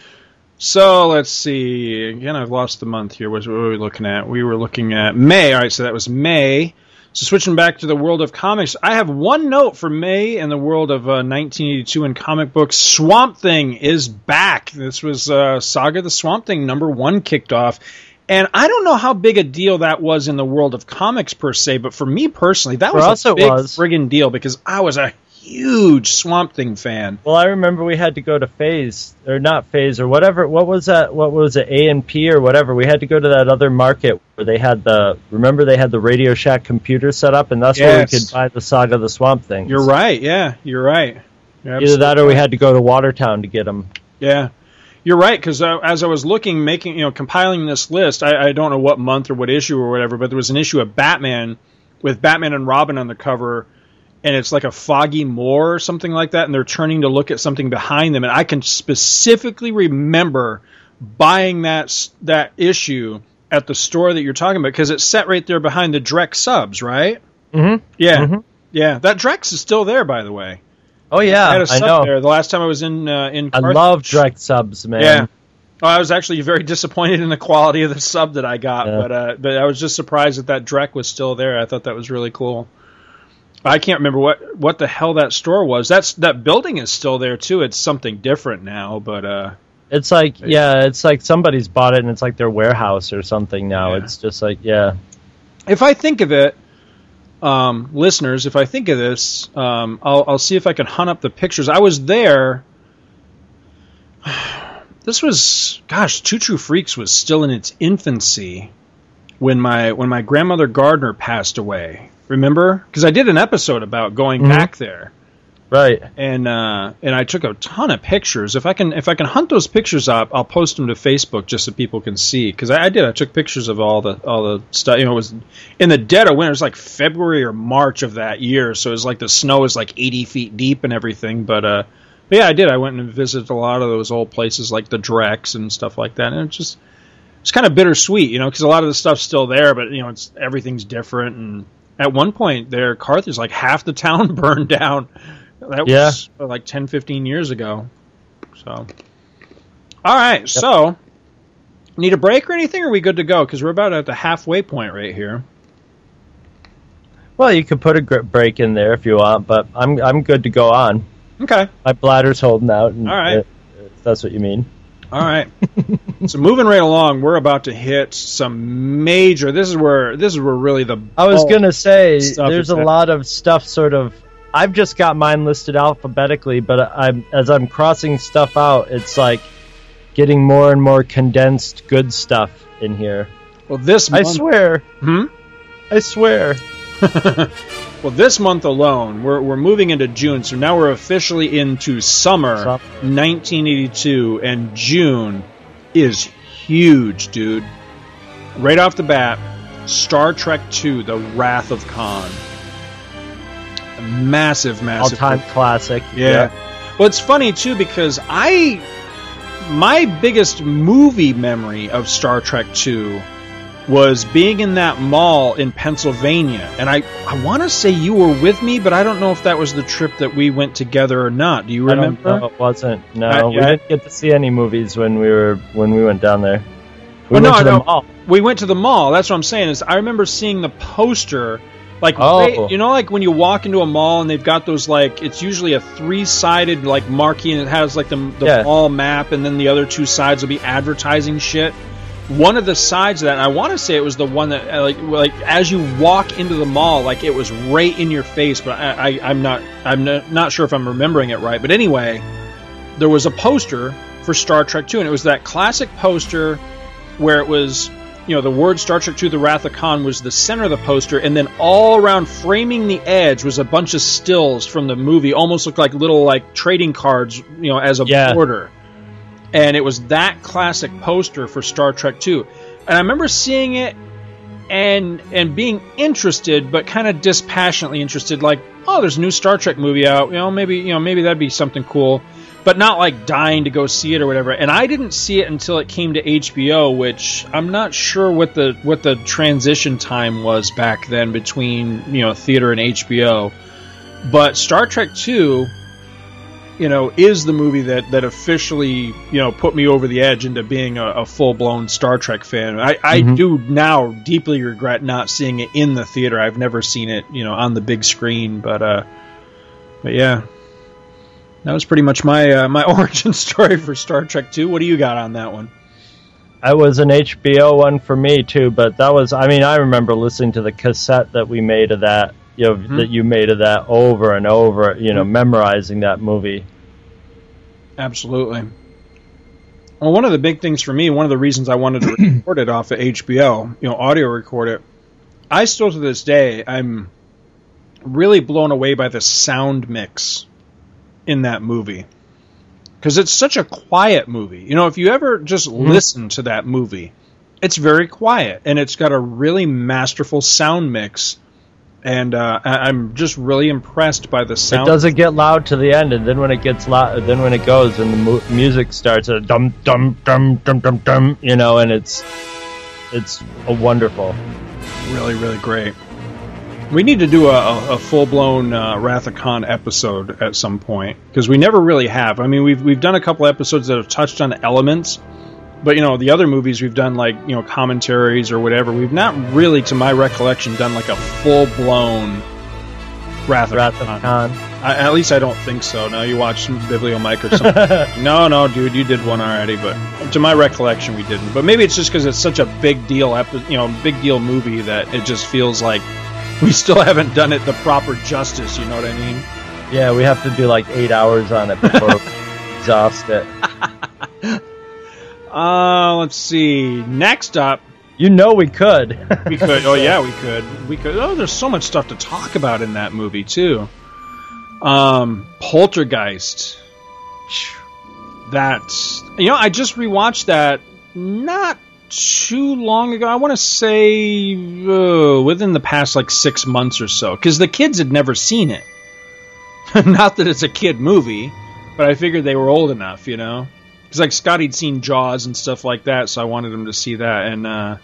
Speaker 2: So let's see. Again, I've lost the month here. What were we looking at? We were looking at May. All right, so that was May. So switching back to the world of comics, I have one note for May in the world of uh, 1982 in comic books. Swamp Thing is back. This was uh, Saga the Swamp Thing number one kicked off. And I don't know how big a deal that was in the world of comics per se, but for me personally, that
Speaker 3: For
Speaker 2: was a big
Speaker 3: was.
Speaker 2: friggin' deal because I was a huge Swamp Thing fan.
Speaker 3: Well, I remember we had to go to Phase or not Phase or whatever. What was that? What was it? A and P or whatever. We had to go to that other market where they had the. Remember they had the Radio Shack computer set up, and that's where we could buy the Saga the Swamp Thing.
Speaker 2: You're right. Yeah, you're right. You're
Speaker 3: Either that or we had to go to Watertown to get them.
Speaker 2: Yeah, you're right. Because uh, as I was looking, making you know, compiling this list, I, I don't know what month or what issue or whatever, but there was an issue of Batman with Batman and Robin on the cover, and it's like a foggy moor or something like that, and they're turning to look at something behind them, and I can specifically remember buying that that issue at the store that you're talking about because it's set right there behind the Drex subs, right?
Speaker 3: Mm-hmm.
Speaker 2: Yeah, yeah. That Drex is still there, by the way.
Speaker 3: Oh yeah,
Speaker 2: I had a
Speaker 3: I
Speaker 2: sub
Speaker 3: know.
Speaker 2: there the last time I was in uh, in.
Speaker 3: I
Speaker 2: Carthage.
Speaker 3: love Drex subs, man.
Speaker 2: Yeah. Oh, I was actually very disappointed in the quality of the sub that I got,
Speaker 3: Yeah.
Speaker 2: but uh, but I was just surprised that that Drek was still there. I thought that was really cool. I can't remember what what the hell that store was. That's that building is still there too. It's something different now, but uh,
Speaker 3: It's like yeah, it's like somebody's bought it and it's like their warehouse or something now. It's just like yeah.
Speaker 2: if I think of it, um, listeners, if I think of this, um, I'll, I'll see if I can hunt up the pictures. I was there. This was, gosh, Two True Freaks was still in its infancy when my when my grandmother Gardner passed away. Remember? Because I did an episode about going
Speaker 3: Mhm.
Speaker 2: back there
Speaker 3: Right.
Speaker 2: and uh, and I took a ton of pictures. If I can if I can hunt those pictures up, I'll post them to Facebook just so people can see. Because I, I did, I took pictures of all the all the stuff. You know, it was in the dead of winter. It was like February or March of that year, so it was like the snow was like eighty feet deep and everything. But uh, but yeah, I did. I went and visited a lot of those old places like the Drex and stuff like that, and it's just it's kind of bittersweet, you know, because a lot of the stuff's still there, but you know, it's everything's different. And at one point, there, Carthage, like half the town burned down. That
Speaker 3: Yeah.
Speaker 2: was uh, like 10, 15 years ago. So, all right. So, need a break or anything? Or are we good to go? Because we're about at the halfway point right here.
Speaker 3: Well, you could put a break in there if you want, but I'm I'm good to go on.
Speaker 2: Okay.
Speaker 3: My bladder's holding out. And,
Speaker 2: All right.
Speaker 3: if that's what you mean.
Speaker 2: All right. so moving right along, we're about to hit some major. This is where this is where really the
Speaker 3: I was gonna say there's a lot of stuff. Sort of. I've just got mine listed alphabetically, but I'm as I'm crossing stuff out, it's like getting more and more condensed good stuff in here.
Speaker 2: Well, this
Speaker 3: I swear.
Speaker 2: Hmm.
Speaker 3: I swear.
Speaker 2: well, this month alone, we're, we're moving into June, so now we're officially into summer, 1982, and June is huge, dude. Right off the bat, Star Trek II: The Wrath of Khan, a massive, massive
Speaker 3: All-time classic.
Speaker 2: yeah. Well, it's funny too because I, my biggest movie memory of Star Trek Two was being in that mall in Pennsylvania. And I, I want to say you were with me, but I don't know if that was the trip that we went together or not. Do you remember?
Speaker 3: know, it wasn't. No,
Speaker 2: I-
Speaker 3: we
Speaker 2: I-
Speaker 3: didn't get to see any movies when we were when we went down there. We
Speaker 2: Well,
Speaker 3: went
Speaker 2: no,
Speaker 3: to the
Speaker 2: no.
Speaker 3: mall.
Speaker 2: We went to the mall. That's what I'm saying. Is I remember seeing the poster, like
Speaker 3: Oh.
Speaker 2: right- you know, like when you walk into a mall and they've got those like it's usually a three sided like marquee and it has like the the
Speaker 3: Yeah.
Speaker 2: mall map and then the other two sides will be advertising shit. One of the sides of that, and I want to say it was the one that uh, like like as you walk into the mall, like it was right in your face. But I, I I'm not I'm not, not sure if I'm remembering it right. But anyway, there was a poster for Star Trek 2, and it was that classic poster where it was, you know, the word Star Trek 2 The Wrath of Khan was the center of the poster, and then all around framing the edge was a bunch of stills from the movie, almost looked like little like trading cards, you know, as a
Speaker 3: Yeah.
Speaker 2: border. And it was that classic poster for Star Trek 2. And I remember seeing it and and being interested, but kind of dispassionately interested, like, oh, there's a new Star Trek movie out. You know, maybe you know maybe that'd be something cool, but not like dying to go see it or whatever. And I didn't see it until it came to HBO, which I'm not sure what the what the transition time was back then between you know theater and HBO. But Star Trek Two you know, is the movie that that officially you know put me over the edge into being a, a full blown Star Trek fan. I, I
Speaker 3: Mhm.
Speaker 2: do now deeply regret not seeing it in the theater. I've never seen it, you know, on the big screen. But uh, but yeah, that was pretty much my uh, my origin story for Star Trek Two. What do you got on that one?
Speaker 3: That was an HBO one for me too, but that was I mean I remember listening to the cassette that we made of that, you know,
Speaker 2: Mhm.
Speaker 3: that you made of that over and over, you know, memorizing that movie.
Speaker 2: Absolutely. Well, one of the big things for me, one of the reasons I wanted to record it off of HBO, you know, audio record it, I still to this day, I'm really blown away by the sound mix in that movie. Because it's such a quiet movie. You know, if you ever just listen to that movie, it's very quiet and it's got a really masterful sound mix. And uh, I- I'm just really impressed by the sound.
Speaker 3: It doesn't get loud to the end, and then when it gets loud, then when it goes and the mu- music starts, a dum dum dum dum dum dum, you know, and it's it's a wonderful.
Speaker 2: really, really great. We need to do a, a, full blown uh, Khan episode at some point because we never really have. I mean, we've we've done a couple episodes that have touched on elements, but you know, the other movies we've done like you know commentaries or whatever. We've not really, to my recollection, done like a full blown Wrath of
Speaker 3: Wrath of
Speaker 2: Khan.
Speaker 3: Khan.
Speaker 2: I, at least I don't think so. Now you watch some Bibliomike or something. no, no, dude, you did one already, but to my recollection, we didn't. But maybe it's just because it's such a big deal, epi- you know, big deal movie that it just feels like we still haven't done it the proper justice. You know what I mean?
Speaker 3: Yeah, we have to do like eight hours on it before we exhaust it.
Speaker 2: Uh, let's see. Next up,
Speaker 3: You know we could.
Speaker 2: we could. Oh yeah, we could. We could. Oh, there's so much stuff to talk about in that movie too. Um, Poltergeist. That's you know I just rewatched that not too long ago. I want to say uh, within the past like six months or so because the kids had never seen it. not that it's a kid movie, but I figured they were old enough, you know. Because like Scotty'd seen Jaws and stuff like that, so I wanted him to see that, and uh,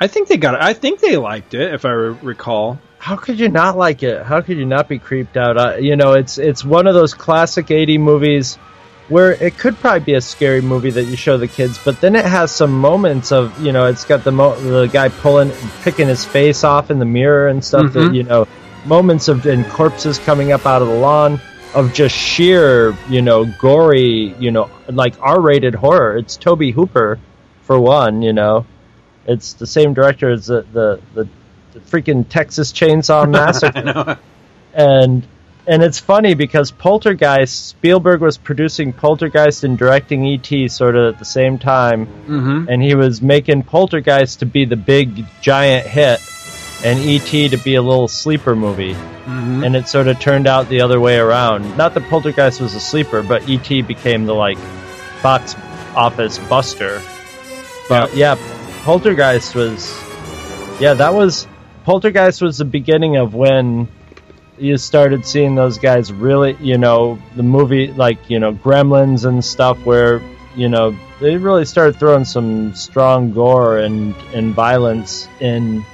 Speaker 2: I think they got it. I think they liked it, if I re- recall.
Speaker 3: How could you not like it? How could you not be creeped out? Uh, you know, it's it's one of those classic 80 movies where it could probably be a scary movie that you show the kids, but then it has some moments of, you know, it's got the mo- the guy pulling picking his face off in the mirror and stuff that,
Speaker 2: Mhm.
Speaker 3: you know, moments of and corpses coming up out of the lawn of just sheer, you know, gory, you know, like R-rated horror. It's Tobe Hooper for one, you know. It's the same director as the the, the, the freaking Texas Chainsaw Massacre and and it's funny because Poltergeist Spielberg was producing Poltergeist and directing ET sort of at the same time,
Speaker 2: Mm-hmm.
Speaker 3: and he was making Poltergeist to be the big giant hit, and ET to be a little sleeper movie.
Speaker 2: Mm-hmm.
Speaker 3: And it sort of turned out the other way around. Not that Poltergeist was a sleeper, but ET became the like box office buster. But yeah, Poltergeist was yeah, that was Poltergeist was the beginning of when you started seeing those guys really, you know, the movie like, you know, Gremlins and stuff where you know, they really started throwing some strong gore and and violence in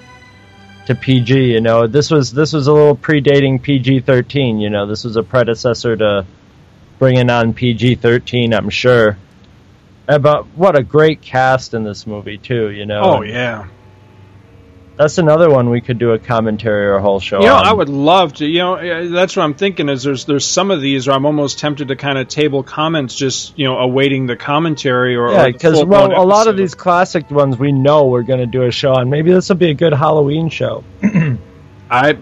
Speaker 3: to PG. You know, this was this was a little predating PG thirteen. You know, this was a predecessor to bringing on PG thirteen. I'm sure. About what a great cast in this movie too. You know.
Speaker 2: Oh yeah.
Speaker 3: That's another one we could do a commentary or a whole show.
Speaker 2: You know,
Speaker 3: on.
Speaker 2: I would love to. You know, that's what I'm thinking. Is there's there's some of these where I'm almost tempted to kind of table comments, just you know, awaiting the commentary or
Speaker 3: Yeah, because well, a lot of these classic ones we know we're going to do a show on. Maybe this will be a good Halloween show.
Speaker 2: I,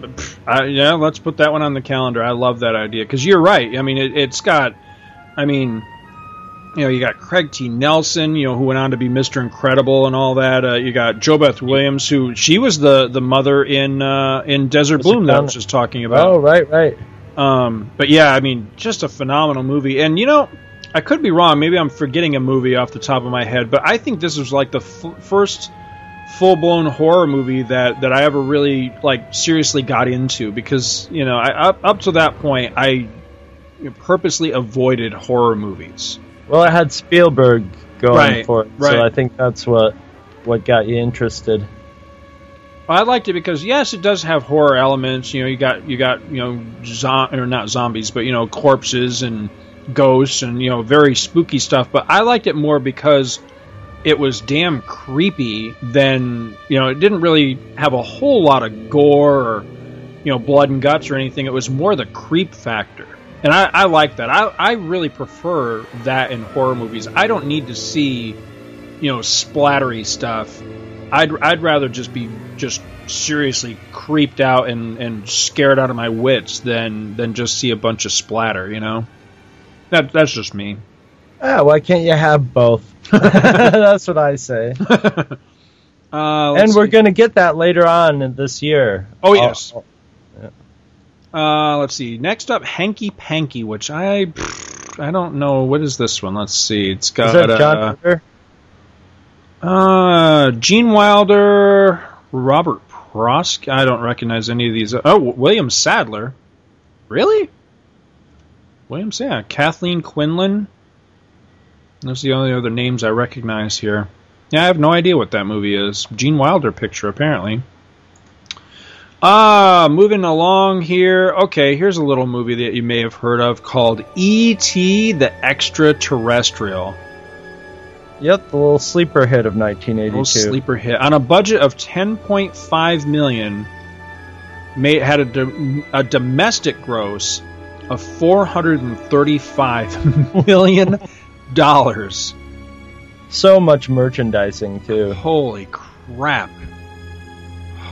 Speaker 2: I yeah, let's put that one on the calendar. I love that idea because you're right. I mean, it, it's got, I mean, you know, you got Craig T. Nelson, you know, who went on to be Mr. Incredible and all that. Uh, you got JoBeth Williams, who she was the the mother in uh, in Desert Bloom that I was just talking about.
Speaker 3: Oh, right, right.
Speaker 2: Um, but yeah, I mean, just a phenomenal movie. And you know, I could be wrong. Maybe I'm forgetting a movie off the top of my head, but I think this was like the f- first full blown horror movie that that I ever really like seriously got into because you know, I, up up to that point, I purposely avoided horror movies.
Speaker 3: Well, it had Spielberg going
Speaker 2: Right,
Speaker 3: for it,
Speaker 2: right.
Speaker 3: so I think that's what what got you interested.
Speaker 2: I liked it because yes, it does have horror elements. You know, you got you got you know, zo- or not zombies, but you know, corpses and ghosts and you know, very spooky stuff. But I liked it more because it was damn creepy. Than you know, it didn't really have a whole lot of gore or you know, blood and guts or anything. It was more the creep factor. And I, I like that. I, I really prefer that in horror movies. I don't need to see, you know, splattery stuff. I'd I'd rather just be just seriously creeped out and, and scared out of my wits than than just see a bunch of splatter. You know, that that's just me.
Speaker 3: Ah, why can't you have both? that's what I say.
Speaker 2: Uh,
Speaker 3: and we're going to get that later on this year.
Speaker 2: Oh yes.
Speaker 3: Oh,
Speaker 2: Uh, let's see. Next up, Hanky Panky, which I I don't know what is this one. Let's see. It's got
Speaker 3: Is that John
Speaker 2: uh,
Speaker 3: Ritter?
Speaker 2: Uh, Gene Wilder, Robert Prosky. I don't recognize any of these. Oh, William Sadler. Really? William Sadler. Kathleen Quinlan. Those are the only other names I recognize here. Yeah, I have no idea what that movie is. Gene Wilder picture, apparently. Ah, moving along here. Okay, here's a little movie that you may have heard of called E.T. the Extraterrestrial.
Speaker 3: Yep, the little sleeper hit of 1982.
Speaker 2: Little sleeper hit on a budget of 10.5 million. Made had a, do- a domestic gross of 435 million dollars.
Speaker 3: So much merchandising too.
Speaker 2: Holy crap!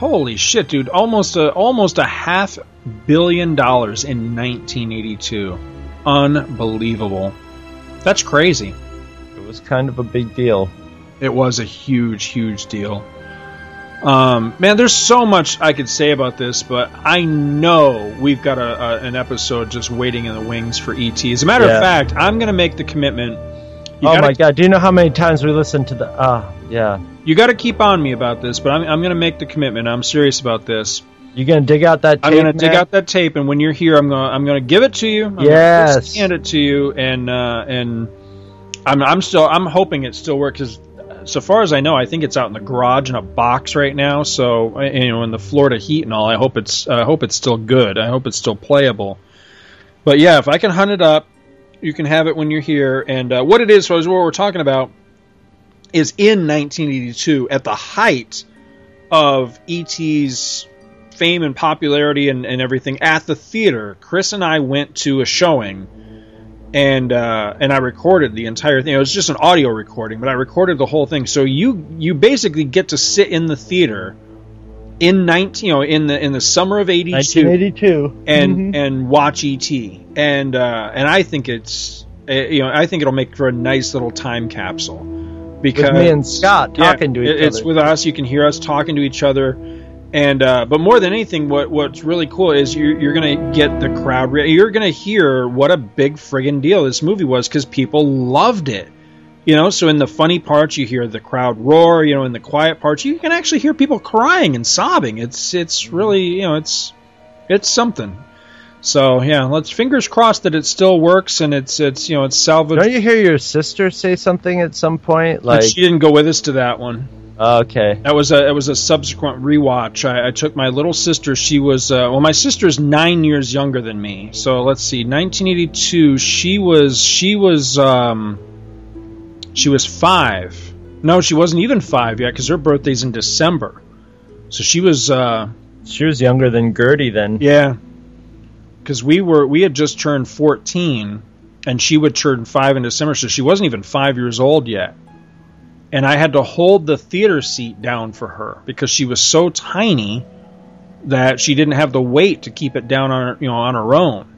Speaker 2: Holy shit, dude! Almost a almost a half billion dollars in 1982. Unbelievable. That's crazy.
Speaker 3: It was kind of a big deal.
Speaker 2: It was a huge, huge deal. Um, man, there's so much I could say about this, but I know we've got a, a an episode just waiting in the wings for ET. As a matter
Speaker 3: Yeah.
Speaker 2: of fact, I'm going to make the commitment.
Speaker 3: Oh
Speaker 2: gotta,
Speaker 3: my god! Do you know how many times we listened to the? Ah, yeah.
Speaker 2: You got to keep on me about this, but I'm, I'm going to make the commitment. I'm serious about this.
Speaker 3: You're gonna dig out that? Tape,
Speaker 2: I'm going to dig out that tape, and when you're here, I'm going to I'm going to give it to you. I'm gonna
Speaker 3: Yes.
Speaker 2: hand it to you, and uh, and I'm I'm still I'm hoping it still works. Cause so far as I know, I think it's out in the garage in a box right now. So uh, you know, in the Florida heat and all, I hope it's I hope it's still good. I hope it's still playable. But yeah, if I can hunt it up, you can have it when you're here. And uh, what it is, so what we're talking about, is in 1982 at the height of ET's fame and popularity and, and everything at the theater. Chris and I went to a showing and uh, and I recorded the entire thing. It was just an audio recording, but I recorded the whole thing. So you you basically get to sit in the theater in 19 you know in the in the summer of 82
Speaker 3: 1982.
Speaker 2: and
Speaker 3: Mhm.
Speaker 2: and watch ET. And uh, and I think it's uh, you know I think it'll make for a nice little time capsule because
Speaker 3: me and Scott
Speaker 2: Yeah,
Speaker 3: talking to each
Speaker 2: it- It's
Speaker 3: other.
Speaker 2: with us. You can hear us talking to each other. And uh, but more than anything, what what's really cool is you're you're gonna get the crowd. Re- you're gonna hear what a big friggin' deal this movie was because people loved it. You know, so in the funny parts you hear the crowd roar. You know, in the quiet parts you can actually hear people crying and sobbing. It's it's really you know it's it's something. So yeah, let's fingers crossed that it still works and it's it's you know it's salvaged.
Speaker 3: Don't you hear your sister say something at some point?
Speaker 2: But
Speaker 3: Like,
Speaker 2: she didn't go with us to that one.
Speaker 3: okay,
Speaker 2: That was a it was a subsequent rewatch. I, I took my little sister. She was uh, well, my sister's nine years younger than me. So let's see, 1982. She was she was um, she was five. No, she wasn't even five yet because her birthday's in December. So she was uh,
Speaker 3: she was younger than Gertie then.
Speaker 2: yeah, because we were we had just turned 14, and she would turn five in December. So she wasn't even five years old yet and I had to hold the theater seat down for her because she was so tiny that she didn't have the weight to keep it down on her, you know on her own.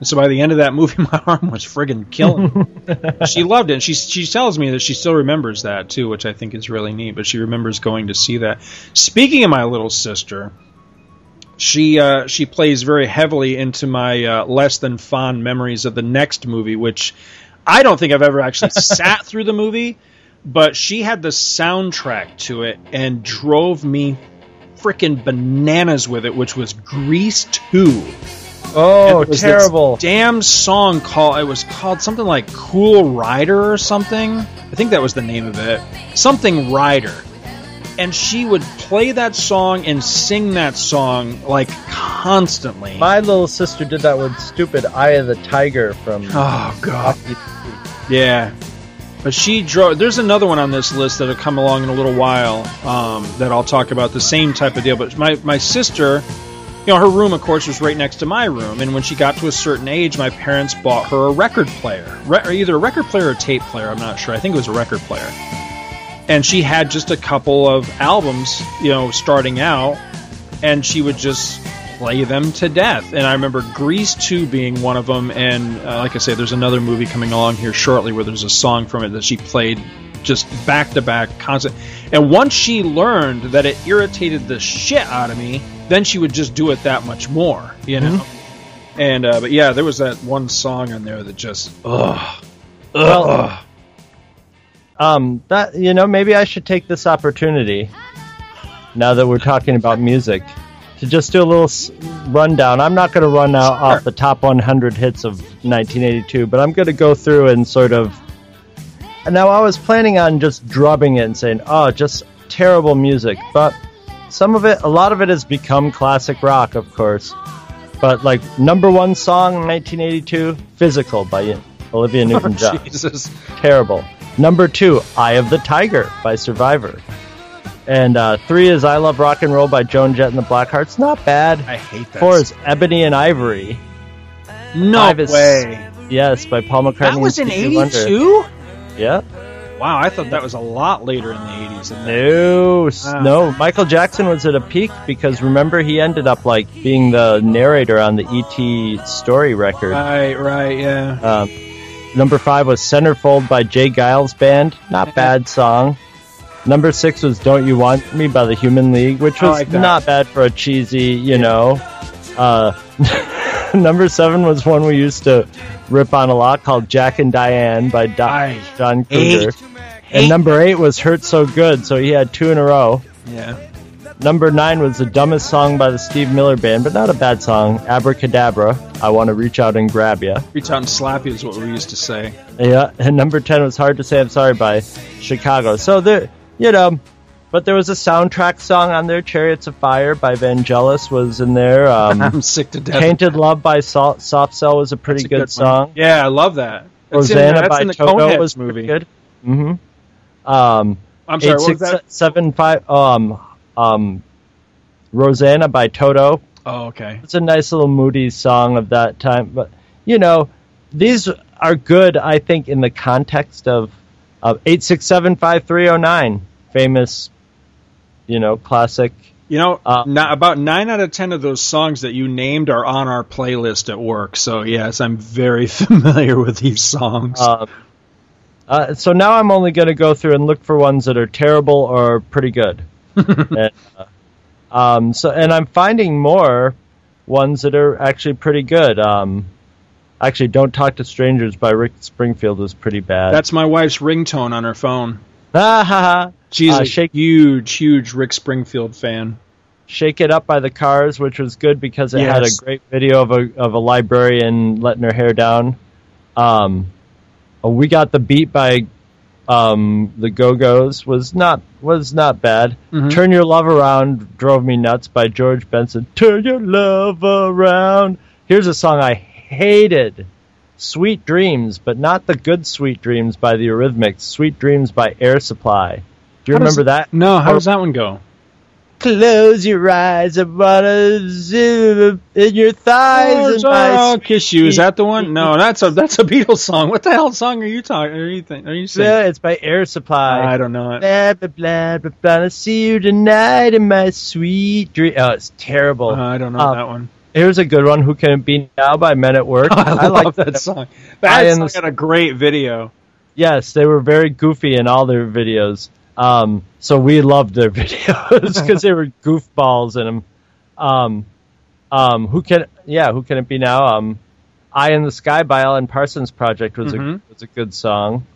Speaker 2: And so by the end of that movie, my arm was friggin' killing. she loved it. And she she tells me that she still remembers that too, which I think is really neat. But she remembers going to see that. Speaking of my little sister, she uh, she plays very heavily into my uh, less than fond memories of the next movie, which I don't think I've ever actually sat through the movie, but she had the soundtrack to it and drove me freaking bananas with it, which was Grease Two.
Speaker 3: Oh,
Speaker 2: It was this
Speaker 3: terrible!
Speaker 2: damn song called it was called something like Cool Rider or something. I think that was the name of it. Something Rider. And she would play that song and sing that song like constantly.
Speaker 3: My little sister did that with stupid Eye of the Tiger from.
Speaker 2: Oh god. Yeah. But she drove. There's another one on this list that'll come along in a little while um, that I'll talk about the same type of deal. But my my sister, you know, her room of course was right next to my room, and when she got to a certain age, my parents bought her a record player, Re- either a record player or a tape player. I'm not sure. I think it was a record player. And she had just a couple of albums, you know, starting out, and she would just play them to death. And I remember Grease 2 being one of them. And uh, like I say, there's another movie coming along here shortly where there's a song from it that she played just back to back, constant. And once she learned that it irritated the shit out of me, then she would just do it that much more, you know. And uh, but yeah, there was that one song on there that just ugh,
Speaker 3: Well,
Speaker 2: ugh.
Speaker 3: Um, that you know, maybe I should take this opportunity now that we're talking about music to just do a little s- rundown. I'm not going to run out off the top 100 hits of 1982, but I'm going to go through and sort of. And now I was planning on just drubbing it and saying, "Oh, just terrible music," but some of it, a lot of it, has become classic rock, of course. But like number one song in 1982, "Physical" by Olivia Newton-John
Speaker 2: Oh, Jesus.
Speaker 3: terrible. Number two, Eye of the Tiger by Survivor. And uh, three is I Love Rock and Roll by Joan Jett and the Blackhearts. Not bad.
Speaker 2: I hate that.
Speaker 3: Four is Ebony and Ivory.
Speaker 2: no
Speaker 3: Five is-
Speaker 2: way.
Speaker 3: Yes, by Paul McCartney.
Speaker 2: That was in '82.
Speaker 3: Yeah.
Speaker 2: Wow, I thought that was a lot later in the 80s.
Speaker 3: No, no. Michael Jackson was at a peak because remember he ended up like being the narrator on the ET story record.
Speaker 2: Right, right, yeah.
Speaker 3: Um, number five was Centerfold by J. Geils Band. Not bad song. Number six was Don't You Want Me by the Human League, which was
Speaker 2: like
Speaker 3: not bad for a cheesy, you know. Uh, number seven was one we used to rip on a lot called Jack and Diane by Do-
Speaker 2: I
Speaker 3: John
Speaker 2: hate-
Speaker 3: Cougar. And number eight was Hurt So Good, so he had two in a row.
Speaker 2: Yeah.
Speaker 3: Number nine was the dumbest song by the Steve Miller Band, but not a bad song. Abracadabra. I want to reach out and grab ya.
Speaker 2: Reach out and slap you is what we used to say.
Speaker 3: Yeah, and number ten was "Hard to Say I'm Sorry" by Chicago. So there, you know, but there was a soundtrack song on there. "Chariots of Fire" by Vangelis was in there. Um,
Speaker 2: I'm sick to death. of
Speaker 3: "Tainted Love" by Salt, Soft Cell was a pretty
Speaker 2: a
Speaker 3: good,
Speaker 2: one.
Speaker 3: song.
Speaker 2: Yeah, I love that. That's in-
Speaker 3: Rosanna by
Speaker 2: in the
Speaker 3: Toto was
Speaker 2: movie.
Speaker 3: pretty good. Mm-hmm. Um,
Speaker 2: I'm sorry,
Speaker 3: eight, six,
Speaker 2: was that?
Speaker 3: seven, five. Um, um, Rosanna by Toto.
Speaker 2: Oh, okay.
Speaker 3: It's a nice little moody song of that time, but you know, these are good. I think in the context of of eight six seven five three zero nine, famous, you know, classic.
Speaker 2: You know,
Speaker 3: Uh,
Speaker 2: not, about nine out of ten of those songs that you named are on our playlist at work. So yes, I'm very familiar with these songs.
Speaker 3: Um, uh, so now I'm only going to go through and look for ones that are terrible or pretty good. and, uh, um, so and I'm finding more ones that are actually pretty good. Um, actually, "Don't Talk to Strangers" by Rick Springfield was pretty bad.
Speaker 2: That's my wife's ringtone on her phone.
Speaker 3: Ah, ha, ha.
Speaker 2: She's
Speaker 3: Uh,
Speaker 2: a
Speaker 3: Shake-
Speaker 2: huge, huge Rick Springfield fan.
Speaker 3: Shake It Up by the Cars, which was good because it had a great video of a of a librarian letting her hair down. Um, we got the beat by um, the Go Go's was not was not bad.
Speaker 2: Mhm.
Speaker 3: Turn Your Love Around drove me nuts by George Benson. Turn your love around. Here's a song I hated. Sweet Dreams, but not the good Sweet Dreams by the Eurythmics. Sweet Dreams by Air Supply. Do you
Speaker 2: How does-
Speaker 3: remember that?
Speaker 2: No, how
Speaker 3: Or-
Speaker 2: does that one go?
Speaker 3: Close your eyes, I wanna zoom in your thighs.
Speaker 2: Oh, kiss you. Is that the one? No, that's a that's a Beatles song. What the hell song are you talking? Are you think? Are you saying?
Speaker 3: Yeah, it's by Air Supply.
Speaker 2: I don't know it.
Speaker 3: Blah blah blah blah blah. I see you tonight in my sweet dream. Oh, it's terrible.
Speaker 2: Uh, I don't know
Speaker 3: Um,
Speaker 2: that one.
Speaker 3: Here's a good one. Who can it be now by Men at Work?
Speaker 2: I, love
Speaker 3: like
Speaker 2: that song.
Speaker 3: I
Speaker 2: That song had a great video.
Speaker 3: Yes, they were very goofy in all their videos. Um, so we loved their videos because they were goofballs in them. Um, um, who can? Yeah, who can it be now? Um, "Eye in the Sky" by Alan Parsons Project was a
Speaker 2: Mhm.
Speaker 3: was a good song.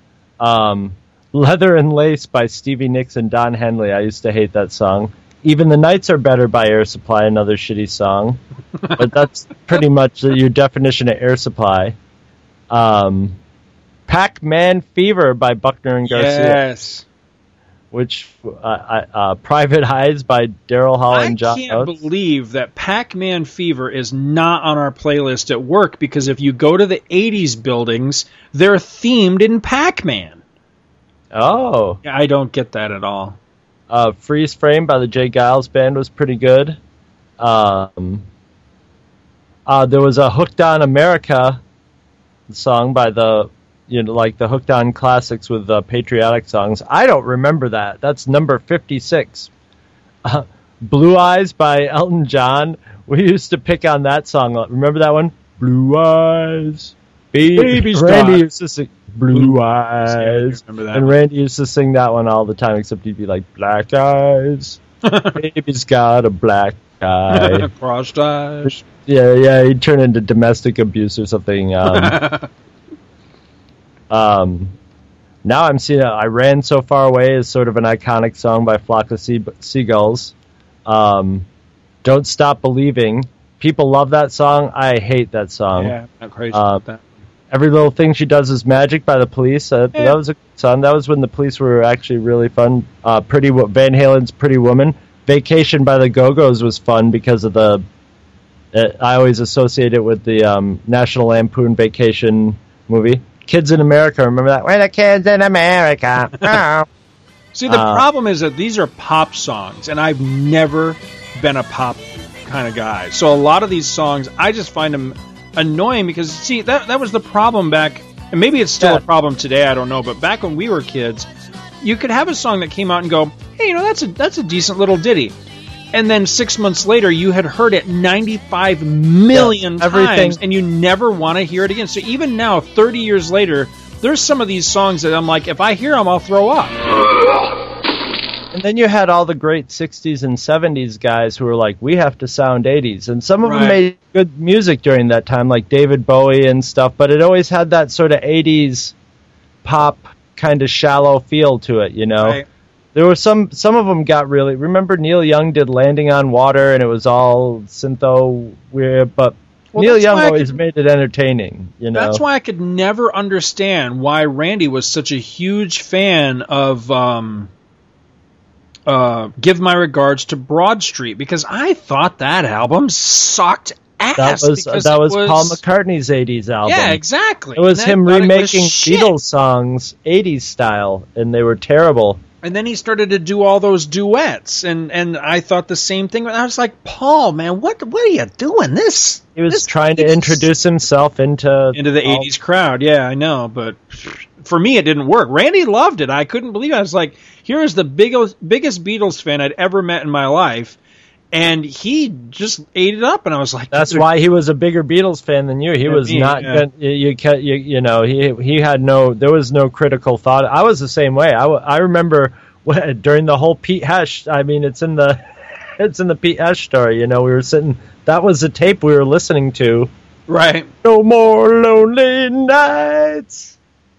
Speaker 3: Um, "Leather and Lace" by Stevie Nicks and Don Henley. I used to hate that song. "Even the Nights Are Better" by Air Supply, another shitty song. but that's pretty much your definition of Air Supply. Um, "Pac-Man Fever" by Buckner and Garcia
Speaker 2: Yes.
Speaker 3: Which uh, uh, uh, Private Eyes by Daryl Hall and John I
Speaker 2: can't
Speaker 3: Oates.
Speaker 2: believe that Pac-Man Fever is not on our playlist at work because if you go to the 80s buildings, they're themed in Pac-Man.
Speaker 3: Oh,
Speaker 2: I don't get that at all.
Speaker 3: uh, Freeze Frame by the J. Geils Band was pretty good. Um, uh, there was a Hooked on America song by the you know like the Hooked on classics with uh, patriotic songs. I don't remember that. That's number fifty six. Uh, Blue Eyes by Elton John. We used to pick on that song. Remember that one? Blue Eyes. Baby.
Speaker 2: Baby's
Speaker 3: Randy
Speaker 2: got-
Speaker 3: used to sing Blue Eyes.
Speaker 2: remember that
Speaker 3: and
Speaker 2: one.
Speaker 3: Randy used to sing that one all the time, except he'd be like, Black Eyes. Baby's got a black eye.
Speaker 2: Crossed eyes.
Speaker 3: yeah, yeah, he'd turn into domestic abuse or something. Um, um, now I'm seeing I Ran So Far Away is sort of an iconic song by Flock of Sea- Seagulls. Um, Don't Stop Believing. People love that song. I hate that song.
Speaker 2: yeah, I'm crazy
Speaker 3: Uh,
Speaker 2: about that.
Speaker 3: Every Little Thing She Does Is Magic by the Police. Uh,
Speaker 2: Yeah.
Speaker 3: That was a good song. That was when the Police were actually really fun. Uh, Pretty Van Halen's Pretty Woman. Vacation by the Go Go's was fun because of the. Uh, I always associate it with the um, National Lampoon Vacation movie. Kids in America. Remember that? We're the kids in America. Oh.
Speaker 2: See, the
Speaker 3: Uh,
Speaker 2: problem is that these are pop songs, and I've never been a pop kind of guy. So a lot of these songs, I just find them annoying because, see, that that was the problem back, and maybe it's still
Speaker 3: Yeah.
Speaker 2: a problem today. I don't know, but back when we were kids, you could have a song that came out and go, "Hey, you know, that's a that's a decent little ditty." And then six months later, you had heard it 95 million
Speaker 3: Yeah,
Speaker 2: times, and you never want to hear it again. So even now, 30 years later, there's some of these songs that I'm like, if I hear them, I'll throw up.
Speaker 3: And then you had all the great 60s and 70s guys who were like, we have to sound 80s. And some of them made good music during that time, like David Bowie and stuff, but it always had that sort of 80s pop kind of shallow feel to it, you know?
Speaker 2: Right.
Speaker 3: There were some, some of them got really, remember Neil Young did Landing on Water and it was all syntho weird, but
Speaker 2: Well,
Speaker 3: Neil Young always
Speaker 2: could-
Speaker 3: made it entertaining, you know?
Speaker 2: That's why I could never understand why Randy was such a huge fan of um, uh, "Give My Regards to Broad Street" because I thought that album sucked ass.
Speaker 3: that was,
Speaker 2: because
Speaker 3: that
Speaker 2: it
Speaker 3: was, Paul McCartney's 80s album.
Speaker 2: Yeah, exactly.
Speaker 3: It was him
Speaker 2: it was
Speaker 3: remaking. Beatles songs 80s style, and they were terrible.
Speaker 2: And then he started to do all those duets, and and I thought the same thing. I was like, Paul, man, what what are you doing? This
Speaker 3: He was
Speaker 2: this
Speaker 3: trying to introduce himself into
Speaker 2: into the
Speaker 3: all-
Speaker 2: '80s crowd. Yeah, I know, but for me, it didn't work. Randy loved it. I couldn't believe it. I was like, here is the biggest biggest Beatles fan I'd ever met in my life, and he just ate it up. And I was like,
Speaker 3: That's why he was a bigger Beatles fan than you. He was
Speaker 2: me,
Speaker 3: not.
Speaker 2: yeah.
Speaker 3: You, you, you, you know, he he had no. There was no critical thought. I was the same way. I, I remember when, during the whole Pete Hesh. I mean, it's in the it's in the Pete Hesh story. You know, we were sitting. That was the tape we were listening to.
Speaker 2: right.
Speaker 3: No more lonely nights.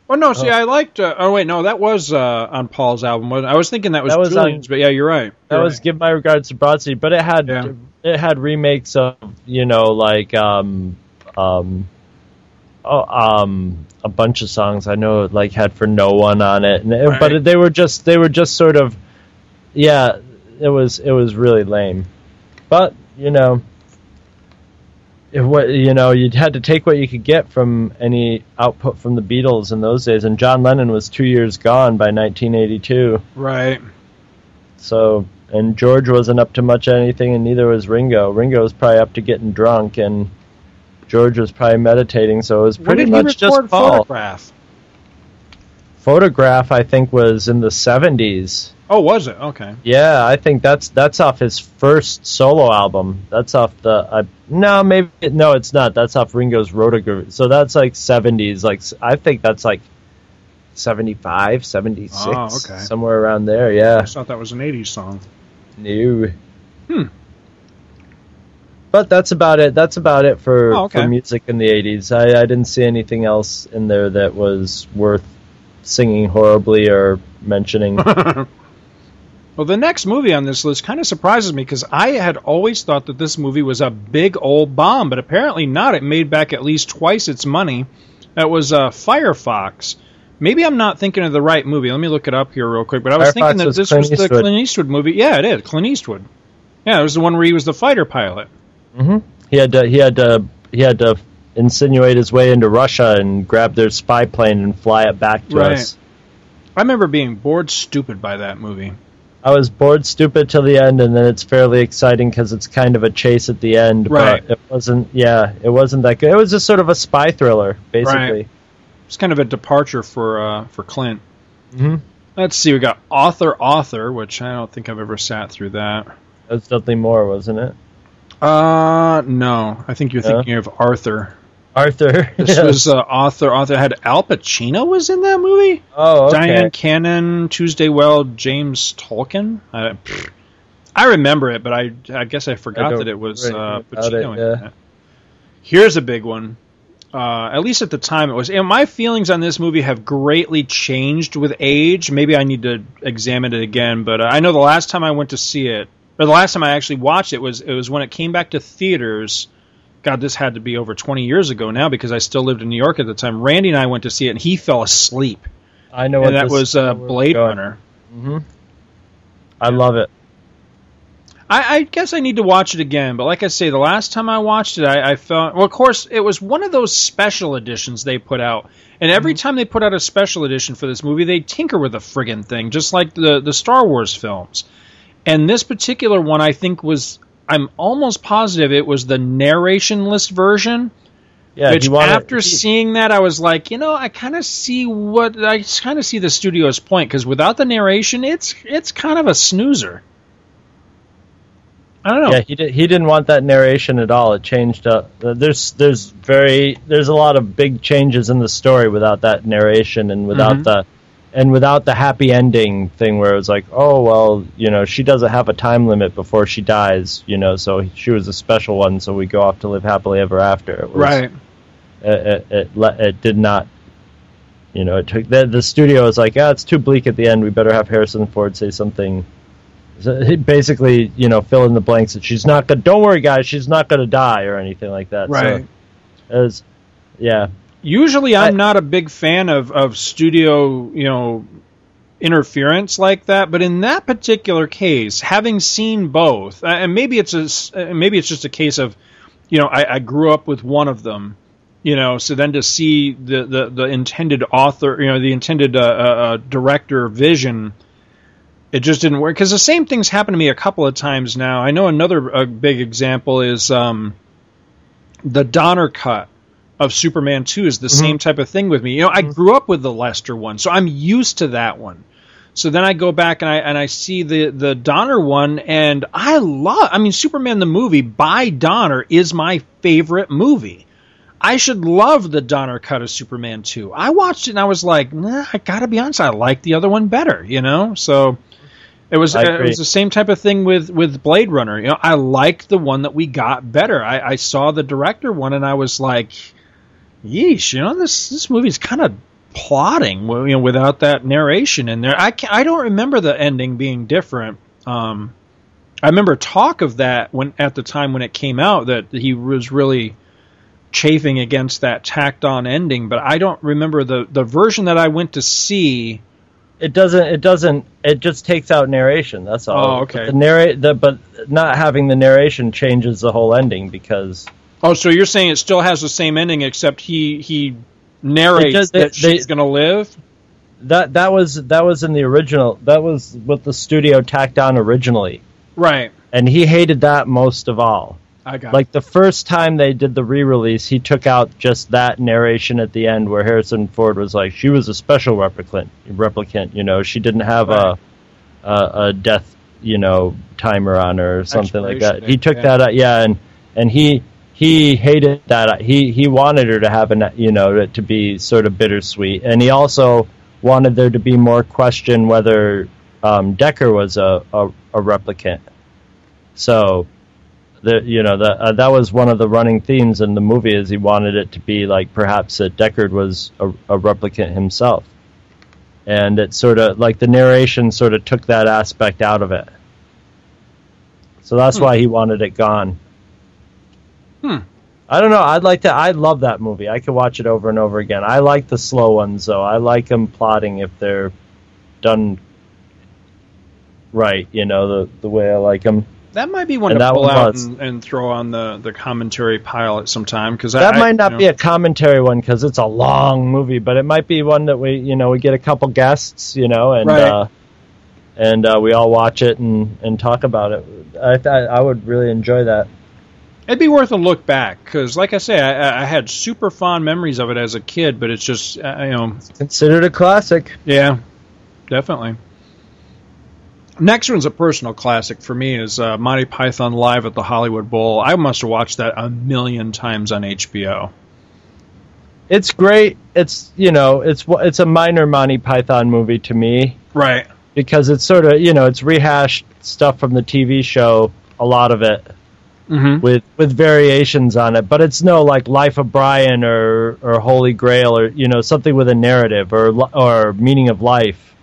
Speaker 2: Oh no, see, I liked. Uh, oh wait, no, that was uh, on Paul's album. I was thinking that was,
Speaker 3: That was on-
Speaker 2: but yeah, you're right.
Speaker 3: That
Speaker 2: You're
Speaker 3: was "Give My Regards to Broad but it had
Speaker 2: Yeah.
Speaker 3: it had remakes of you know like um um oh um a bunch of songs. I know it like had "For No One" on it, and
Speaker 2: Right.
Speaker 3: but they were just they were just sort of yeah. It was it was really lame, but you know. It, what you know, you had to take what you could get from any output from the Beatles in those days, and John Lennon was two years gone by 1982.
Speaker 2: right.
Speaker 3: So, and George wasn't up to much anything, and neither was Ringo. Ringo was probably up to getting drunk, and George was probably meditating. So it was pretty much just Paul.
Speaker 2: Photograph?
Speaker 3: Photograph, I think, was in the seventies.
Speaker 2: Oh, was it? Okay.
Speaker 3: Yeah, I think that's that's off his first solo album. That's off the uh, no, maybe no, it's not. That's off Ringo's Rotogravure. So that's like seventies. Like I think that's like 75, 76,
Speaker 2: Oh, okay.
Speaker 3: somewhere around there. Yeah.
Speaker 2: I thought that was an '80s song.
Speaker 3: new.
Speaker 2: Hmm.
Speaker 3: But that's about it. That's about it for,
Speaker 2: Oh, okay.
Speaker 3: for music in the 80s. I, I didn't see anything else in there that was worth singing horribly or mentioning.
Speaker 2: Well, the next movie on this list kind of surprises me because I had always thought that this movie was a big old bomb, but apparently not. It made back at least twice its money. That was uh, Firefox. Maybe I'm not thinking of the right movie. Let me look it up here real quick. But I was
Speaker 3: Firefox
Speaker 2: thinking that
Speaker 3: was
Speaker 2: this
Speaker 3: Clint
Speaker 2: was the
Speaker 3: Eastwood.
Speaker 2: Clint Eastwood movie. Yeah, it is Clint Eastwood. Yeah, it was the one where he was the fighter pilot.
Speaker 3: hmm He had to. He had to. He had to insinuate his way into Russia and grab their spy plane and fly it back to
Speaker 2: Right.
Speaker 3: us.
Speaker 2: I remember being bored stupid by that movie.
Speaker 3: I was bored stupid till the end, and then it's fairly exciting because it's kind of a chase at the end.
Speaker 2: Right.
Speaker 3: But it wasn't. Yeah, it wasn't that good. It was just sort of a spy thriller, basically. Right.
Speaker 2: It's kind of a departure for uh, for Clint.
Speaker 3: Mhm.
Speaker 2: Let's see. We got author author, which I don't think I've ever sat through that.
Speaker 3: That was Dudley Moore, wasn't it?
Speaker 2: Uh, no. I think you're
Speaker 3: No?
Speaker 2: thinking of Arthur.
Speaker 3: Arthur.
Speaker 2: This
Speaker 3: Yes.
Speaker 2: was uh, author. Author had Al Pacino was in that movie.
Speaker 3: Oh, okay.
Speaker 2: Dyan Cannon, Tuesday Weld, James Tolkien. I. I remember it, but I I guess I forgot
Speaker 3: don't
Speaker 2: that it was uh, Pacino.
Speaker 3: it, yeah.
Speaker 2: Here's a big one. Uh, at least at the time it was. And my feelings on this movie have greatly changed with age. Maybe I need to examine it again. But I know the last time I went to see it, or the last time I actually watched it was it was when it came back to theaters. God, this had to be over 20 years ago now because I still lived in New York at the time. Randy and I went to see it, and he fell asleep.
Speaker 3: I know what
Speaker 2: and that was uh, Blade. Runner.
Speaker 3: hmm I love it.
Speaker 2: I, I guess I need to watch it again, but like I say, the last time I watched it, I, I felt well. Of course, it was one of those special editions they put out, and every
Speaker 3: Mm-hmm.
Speaker 2: time they put out a special edition for this movie, they tinker with the friggin' thing, just like the the Star Wars films. And this particular one, I think, was I'm almost positive it was the narrationless version.
Speaker 3: Yeah,
Speaker 2: which
Speaker 3: do you wanna-
Speaker 2: after seeing that, I was like, you know, I kind of see what I kind of see the studio's point because without the narration, it's it's kind of a snoozer. I don't know.
Speaker 3: Yeah, he did, he didn't want that narration at all. It changed. Uh, there's there's very there's a lot of big changes in the story without that narration and without
Speaker 2: Mhm.
Speaker 3: the and without the happy ending thing where it was like, oh well, you know, she doesn't have a time limit before she dies, you know, so she was a special one, so we go off to live happily ever after. It was,
Speaker 2: Right.
Speaker 3: It it, it, it did not. You know, it took the the studio was like, ah, it's too bleak at the end. We better have Harrison Ford say something so he basically, you know, fill in the blanks that she's not gonna. Don't worry, guys, she's not gonna die or anything like that.
Speaker 2: Right.
Speaker 3: So, it was, yeah.
Speaker 2: Usually, I'm not a big fan of, of studio, you know, interference like that. But in that particular case, having seen both, and maybe it's a, maybe it's just a case of, you know, I, I grew up with one of them, you know, so then to see the the, the intended author, you know, the intended uh, uh, uh, director vision. It just didn't work because the same things happened to me a couple of times now. I know another uh, big example is um, the Donner cut of Superman 2 is the same type of thing with me. You know, I grew up with the Lester one, so I'm used to that one. So then I go back and I and I see the the Donner one and I love I mean Superman the movie by Donner is my favorite movie. I should love the Donner cut of Superman 2. I watched it and I was like, nah, I got to be honest, I like the other one better, you know? So it was uh, it was the same type of thing with with Blade Runner. You know, I liked the one that we got better. I, I saw the director one and I was like, yeesh, you know, this this movie's kind of plotting, you know, without that narration in there. I can I don't remember the ending being different. Um, I remember talk of that when at the time when it came out that he was really chafing against that tacked on ending, but I don't remember the the version that I went to see.
Speaker 3: It doesn't. It doesn't. It just takes out narration. That's all.
Speaker 2: Oh, okay.
Speaker 3: But the narrate. The, but not having the narration changes the whole ending because
Speaker 2: Oh, so you're saying it still has the same ending except he he narrates
Speaker 3: It does-
Speaker 2: that
Speaker 3: they-
Speaker 2: she's going to live?
Speaker 3: that that was that was in the original. That was what the studio tacked on originally,
Speaker 2: Right.
Speaker 3: and he hated that most of all.
Speaker 2: I got
Speaker 3: Like the first time they did the re-release, he took out just that narration at the end where Harrison Ford was like, "She was a special replicant, replicant. You know, she didn't have a, a a death, you know, timer on her or something like that." He took
Speaker 2: date,
Speaker 3: that out, yeah, and and he he hated that. He he wanted her to have a you know to be sort of bittersweet, and he also wanted there to be more question whether um, Deckard was a, a, a replicant. So the you know the, uh, that was one of the running themes in the movie is he wanted it to be like perhaps that Deckard was a, a replicant himself, and it sort of like the narration sort of took that aspect out of it. So that's
Speaker 2: Hmm.
Speaker 3: why he wanted it gone.
Speaker 2: Hmm.
Speaker 3: I don't know. I'd like to. I love that movie. I could watch it over and over again. I like the slow ones though. I like them plotting if they're done right. You know the the way I like them.
Speaker 2: That might be one
Speaker 3: And
Speaker 2: to pull
Speaker 3: one
Speaker 2: out and, and throw on the, the commentary pile at some time because
Speaker 3: That
Speaker 2: I,
Speaker 3: might not
Speaker 2: you
Speaker 3: be a commentary one because it's a long movie, but it might be one that we, you know, we get a couple guests, you know, and
Speaker 2: Right.
Speaker 3: uh, and uh, we all watch it and, and talk about it. I th- I would really enjoy that.
Speaker 2: It'd be worth a look back because, like I say, I, I had super fond memories of it as a kid, but it's just uh, you know
Speaker 3: Considered a classic.
Speaker 2: Yeah, definitely. Next one's a personal classic for me is uh, Monty Python Live at the Hollywood Bowl. I must have watched that a million times on HBO.
Speaker 3: It's great. It's you know, it's it's a minor Monty Python movie to me.
Speaker 2: Right.
Speaker 3: Because it's sort of you know, it's rehashed stuff from the TV show. A lot of it.
Speaker 2: Mm-hmm.
Speaker 3: with with variations on it, but it's no like Life of Brian or or Holy Grail or you know something with a narrative or or meaning of life.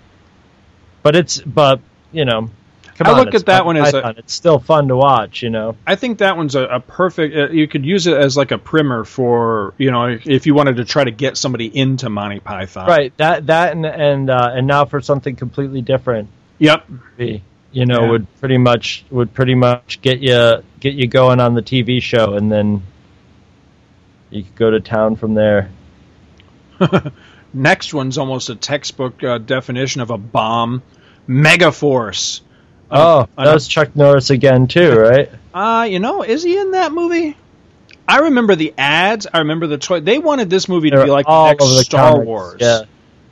Speaker 3: But it's but you know, come
Speaker 2: I
Speaker 3: on,
Speaker 2: look at that one as a-
Speaker 3: it's still fun to watch. You know,
Speaker 2: I think that one's a, a perfect. Uh, you could use it as like a primer for you know if you wanted to try to get somebody into Monty Python.
Speaker 3: right? That that and and uh, and now for something completely different.
Speaker 2: Yep.
Speaker 3: be, You know,
Speaker 2: Yeah.
Speaker 3: would pretty much would pretty much get you get you going on the TV show, and then you could go to town from there.
Speaker 2: Next one's almost a textbook uh, definition of a bomb. Megaforce.
Speaker 3: Oh,
Speaker 2: Uh,
Speaker 3: that was Chuck Norris again too, right?
Speaker 2: Uh, you know, is he in that movie? I remember the ads. I remember the toy. They wanted this movie to
Speaker 3: They're
Speaker 2: be like the next
Speaker 3: the
Speaker 2: Star
Speaker 3: comics,
Speaker 2: Wars.
Speaker 3: yeah.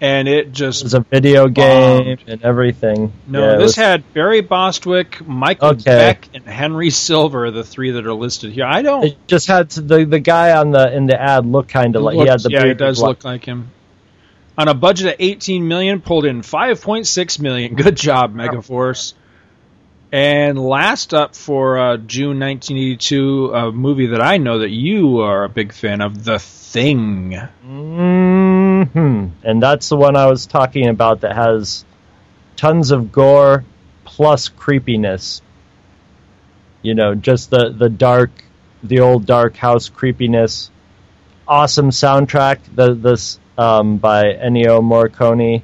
Speaker 2: And it just
Speaker 3: It was a video game and everything.
Speaker 2: no.
Speaker 3: Yeah,
Speaker 2: this
Speaker 3: was-
Speaker 2: had Barry Bostwick, Michael
Speaker 3: Okay.
Speaker 2: Beck, and Henry Silva, the three that are listed here. I don't.
Speaker 3: It just had to- the the guy on the in the ad looked kind of like he had the
Speaker 2: yeah, it does look like him. On a budget of 18 million, pulled in 5.6 million. Good job, Megaforce. And last up for uh, June 1982, a movie that I know that you are a big fan of, The Thing.
Speaker 3: Hmm And that's the one I was talking about that has tons of gore plus creepiness. You know, just the the dark, the old dark house creepiness. Awesome soundtrack. The this um, by Ennio Morricone.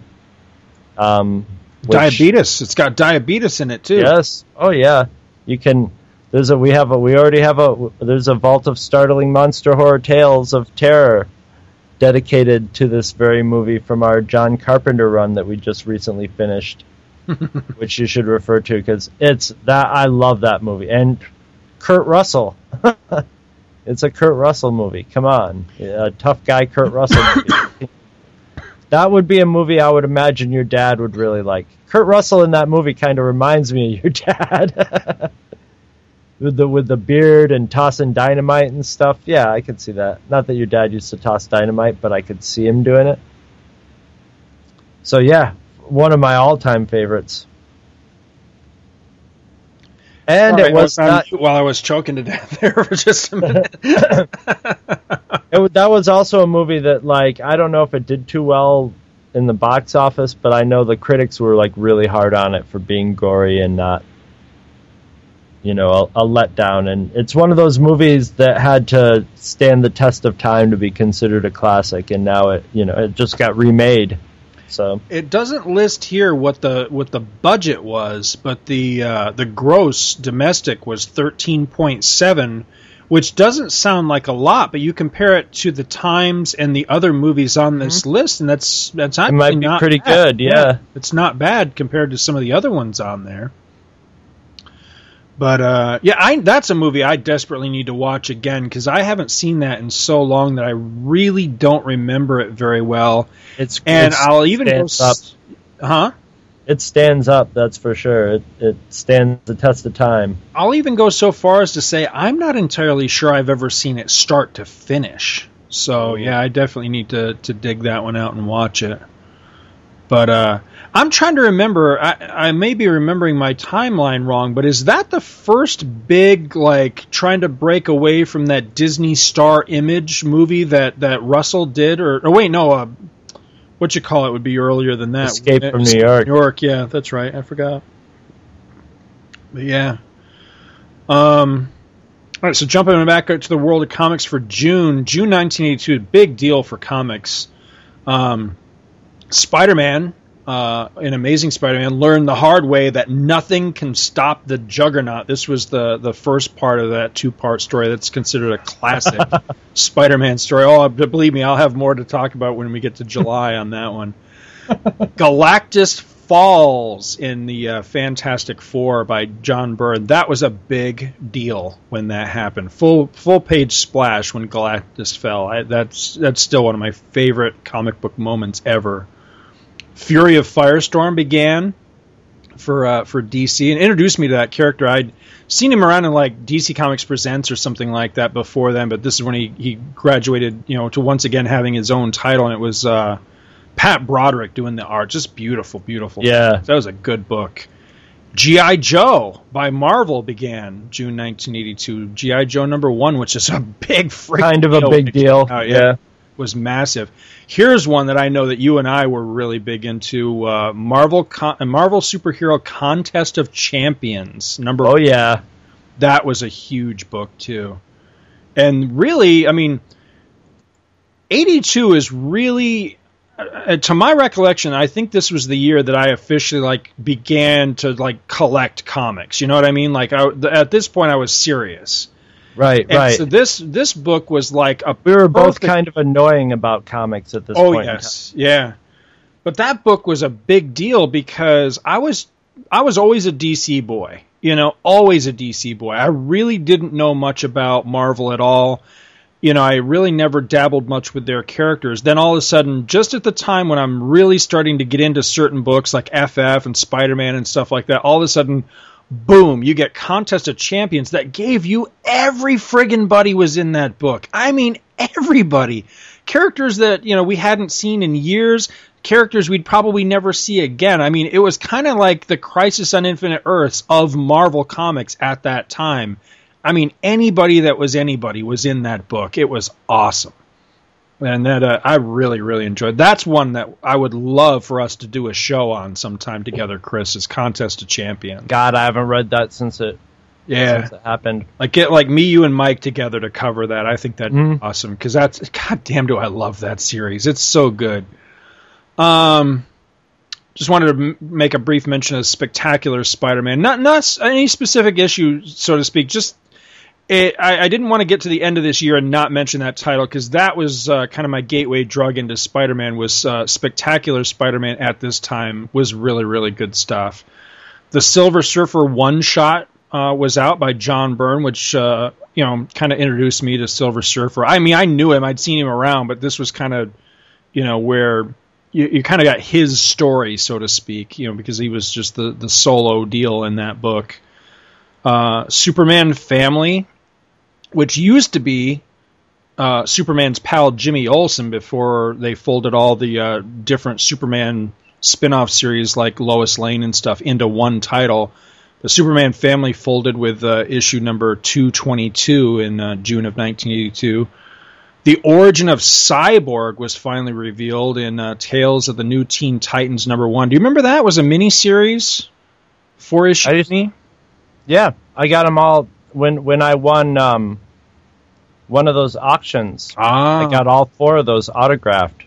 Speaker 3: Um, which-
Speaker 2: Diabetes. It's got diabetes in it too.
Speaker 3: Yes. Oh yeah. You can. There's a. We have a. We already have a. There's a vault of startling monster horror tales of terror, dedicated to this very movie from our John Carpenter run that we just recently finished, which you should refer to because it's that I love that movie and Kurt Russell. it's a Kurt Russell movie. Come on, a tough guy Kurt Russell. movie. That would be a movie I would imagine your dad would really like. Kurt Russell in that movie kind of reminds me of your dad. with the with the beard and tossing dynamite and stuff. Yeah, I could see that. Not that your dad used to toss dynamite, but I could see him doing it. So yeah, one of my all-time favorites. And
Speaker 2: Sorry,
Speaker 3: it was
Speaker 2: on
Speaker 3: um,
Speaker 2: not, while I was choking to death there for just a minute.
Speaker 3: it, that was also a movie that like I don't know if it did too well in the box office, but I know the critics were like really hard on it for being gory and not you know a, a letdown. And it's one of those movies that had to stand the test of time to be considered a classic, and now it you know it just got remade. So
Speaker 2: it doesn't list here what the what the budget was, but the uh, the gross domestic was thirteen point seven, which doesn't sound like a lot. But you compare it to the Times and the other movies on this list, and that's that's
Speaker 3: Mm-hmm. it might be
Speaker 2: not
Speaker 3: pretty
Speaker 2: bad.
Speaker 3: good. Yeah.
Speaker 2: it's not bad compared to some of the other ones on there. But uh, yeah, I that's a movie I desperately need to watch again because I haven't seen that in so long that I really don't remember it very well.
Speaker 3: It's
Speaker 2: and
Speaker 3: it's-
Speaker 2: I'll even go,
Speaker 3: up.
Speaker 2: huh?
Speaker 3: It stands up, that's for sure. It it stands the test of time.
Speaker 2: I'll even go so far as to say I'm not entirely sure I've ever seen it start to finish. So yeah, I definitely need to to dig that one out and watch it. But uh, I'm trying to remember. I, I may be remembering my timeline wrong, but is that the first big like trying to break away from that Disney Star Image movie that that Russell did? Or, or wait, no, uh, what you call it would be earlier than that.
Speaker 3: Escape from New
Speaker 2: Escape
Speaker 3: York.
Speaker 2: New York, yeah, that's right. I forgot. But yeah. Um. All right, so jumping back to the world of comics for June, June 1982, big deal for comics. Um, Spider-Man, uh, an Amazing Spider-Man, learned the hard way that nothing can stop the Juggernaut. This was the the first part of that two-part story that's considered a classic Spider-Man story. Oh, believe me, I'll have more to talk about when we get to July on that one. Galactus Falls in the uh, Fantastic Four by John Byrne. That was a big deal when that happened. Full full page splash when Galactus fell. I, that's that's still one of my favorite comic book moments ever. Fury of Firestorm began for uh, for DC and introduced me to that character. I'd seen him around in like DC Comics Presents or something like that before then, but this is when he, he graduated, you know, to once again having his own title, and it was uh, Pat Broderick doing the art. Just beautiful, beautiful.
Speaker 3: Yeah.
Speaker 2: that was a good book. G.I. Joe by Marvel began June 1982. G.I. Joe number one, which is a big freaking
Speaker 3: Kind of a big
Speaker 2: when it came
Speaker 3: deal,
Speaker 2: out,
Speaker 3: yeah.
Speaker 2: Was massive. Here's one that I know that you and I were really big into: uh, Marvel Con- Marvel Superhero Contest of Champions. Number
Speaker 3: Oh yeah.
Speaker 2: that was a huge book too. And really, I mean, 82 is really uh, to my recollection, I think this was the year that I officially like began to like collect comics. You know what I mean? Like I, at this point, I was serious.
Speaker 3: Right,
Speaker 2: And
Speaker 3: right.
Speaker 2: so this this book was like a
Speaker 3: we were both
Speaker 2: perfect-
Speaker 3: kind of annoying about comics at this
Speaker 2: oh
Speaker 3: point. in
Speaker 2: yes, yeah. But that book was a big deal because I was I was always a DC boy. You know, always a DC boy. I really didn't know much about Marvel at all. You know, I really never dabbled much with their characters. Then all of a sudden, just at the time when I'm really starting to get into certain books like FF and Spider Man and stuff like that, all of a sudden, boom, you get Contest of Champions that gave you every friggin' buddy was in that book. I mean, everybody. Characters that, you know, we hadn't seen in years, characters we'd probably never see again. I mean, it was kind of like the Crisis on Infinite Earths of Marvel Comics at that time. I mean, anybody that was anybody was in that book. It was awesome. And that uh, I really, really enjoyed. That's one that I would love for us to do a show on sometime together, Chris, is Contest of Champions.
Speaker 3: God, I haven't read that since it
Speaker 2: Yeah.
Speaker 3: since it happened.
Speaker 2: Like get like me, you, and Mike together to cover that. I think that'd
Speaker 3: Mhm.
Speaker 2: be awesome because that's god damn do I love that series. It's so good. Um, just wanted to m- make a brief mention of Spectacular Spider-Man. Not not s- any specific issue, so to speak. Just it, I, I didn't want to get to the end of this year and not mention that title because that was uh, kind of my gateway drug into Spider-Man. Was uh, Spectacular Spider-Man at this time was really really good stuff. The Silver Surfer one shot uh, was out by John Byrne, which uh, you know kind of introduced me to Silver Surfer. I mean, I knew him, I'd seen him around, but this was kind of you know where you, you kind of got his story, so to speak, you know, because he was just the the solo deal in that book. Uh, Superman Family, which used to be uh, Superman's pal Jimmy Olsen before they folded all the uh, different Superman spin-off series like Lois Lane and stuff into one title. the Superman family folded with uh, issue number 222 in uh, June of 1982. The origin of Cyborg was finally revealed in uh, Tales of the New Teen Titans number one. Do you remember that? It was a miniseries, four issues?
Speaker 3: I just- Yeah, I got them all when when I won um, one of those auctions.
Speaker 2: Ah.
Speaker 3: I got all four of those autographed.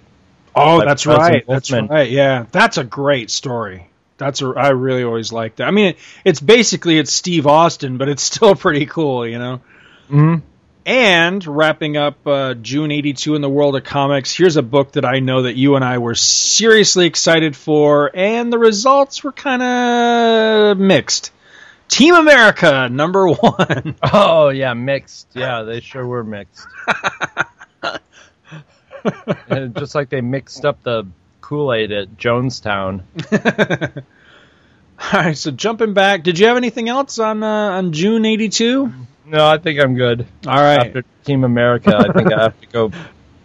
Speaker 2: Oh, that's right. That's right. Yeah, that's a great story. That's a, I really always liked that. I mean, it's basically it's Steve Austin, but it's still pretty cool, you know.
Speaker 3: hmm
Speaker 2: And wrapping up uh, June '82 in the world of comics, here's a book that I know that you and I were seriously excited for, and the results were kind of mixed. Team America number one.
Speaker 3: Oh yeah, mixed. Yeah, they sure were mixed. And just like they mixed up the Kool Aid at Jonestown.
Speaker 2: All right, so jumping back, did you have anything else on uh, on June '82?
Speaker 3: No, I think I'm good.
Speaker 2: All right.
Speaker 3: After Team America, I think I have to go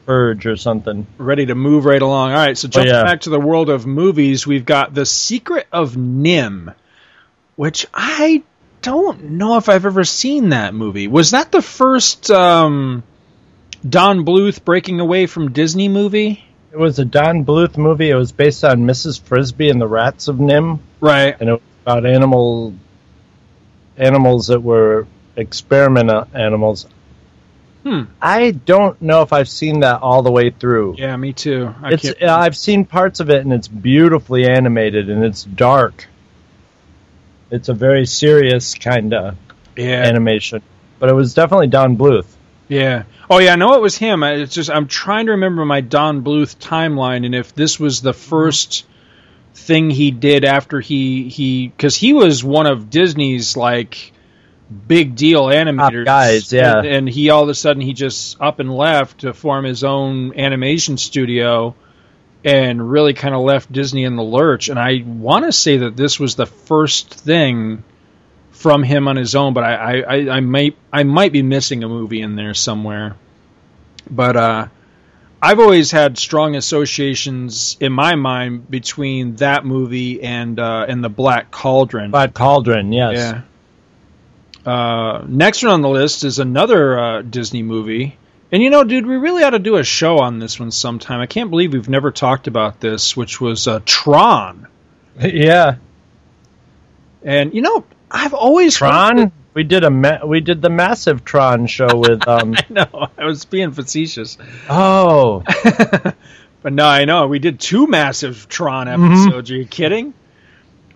Speaker 3: purge or something.
Speaker 2: ready to move right along. All right, so jumping
Speaker 3: yeah.
Speaker 2: back to the world of movies, we've got The Secret of NIMH, which I don't know if I've ever seen that movie. Was that the first um, Don Bluth breaking away from Disney movie?
Speaker 3: It was a Don Bluth movie. It was based on Mrs. Frisby and the Rats of NIMH,
Speaker 2: Right.
Speaker 3: and it was about animal animals that were experiment animals.
Speaker 2: Hmm.
Speaker 3: I don't know if I've seen that all the way through.
Speaker 2: Yeah, me too. I
Speaker 3: It's uh, I've seen parts of it and it's beautifully animated and it's dark. It's a very serious kind of
Speaker 2: yeah.
Speaker 3: animation, but it was definitely Don Bluth.
Speaker 2: Yeah. Oh yeah, I know it was him. I- It's just I'm trying to remember my Don Bluth timeline and if this was the first thing he did after he he because he was one of Disney's like big deal animators
Speaker 3: guys, yeah.
Speaker 2: and, and he all of a sudden he just up and left to form his own animation studio and really kind of left Disney in the lurch and I want to say that this was the first thing from him on his own, but I, I, I, I might I might be missing a movie in there somewhere. But uh, I've always had strong associations in my mind between that movie and uh, and the Black Cauldron.
Speaker 3: Black Cauldron, yes.
Speaker 2: Yeah. Uh, next one on the list is another uh, Disney movie. And you know, dude, we really ought to do a show on this one sometime. I can't believe we've never talked about this, which was uh, Tron.
Speaker 3: yeah.
Speaker 2: And you know, I've always
Speaker 3: Tron. We did a ma- we did the massive Tron show with um.
Speaker 2: I know. I was being facetious.
Speaker 3: oh,
Speaker 2: But no, I know. We did two massive Tron episodes. Are you kidding?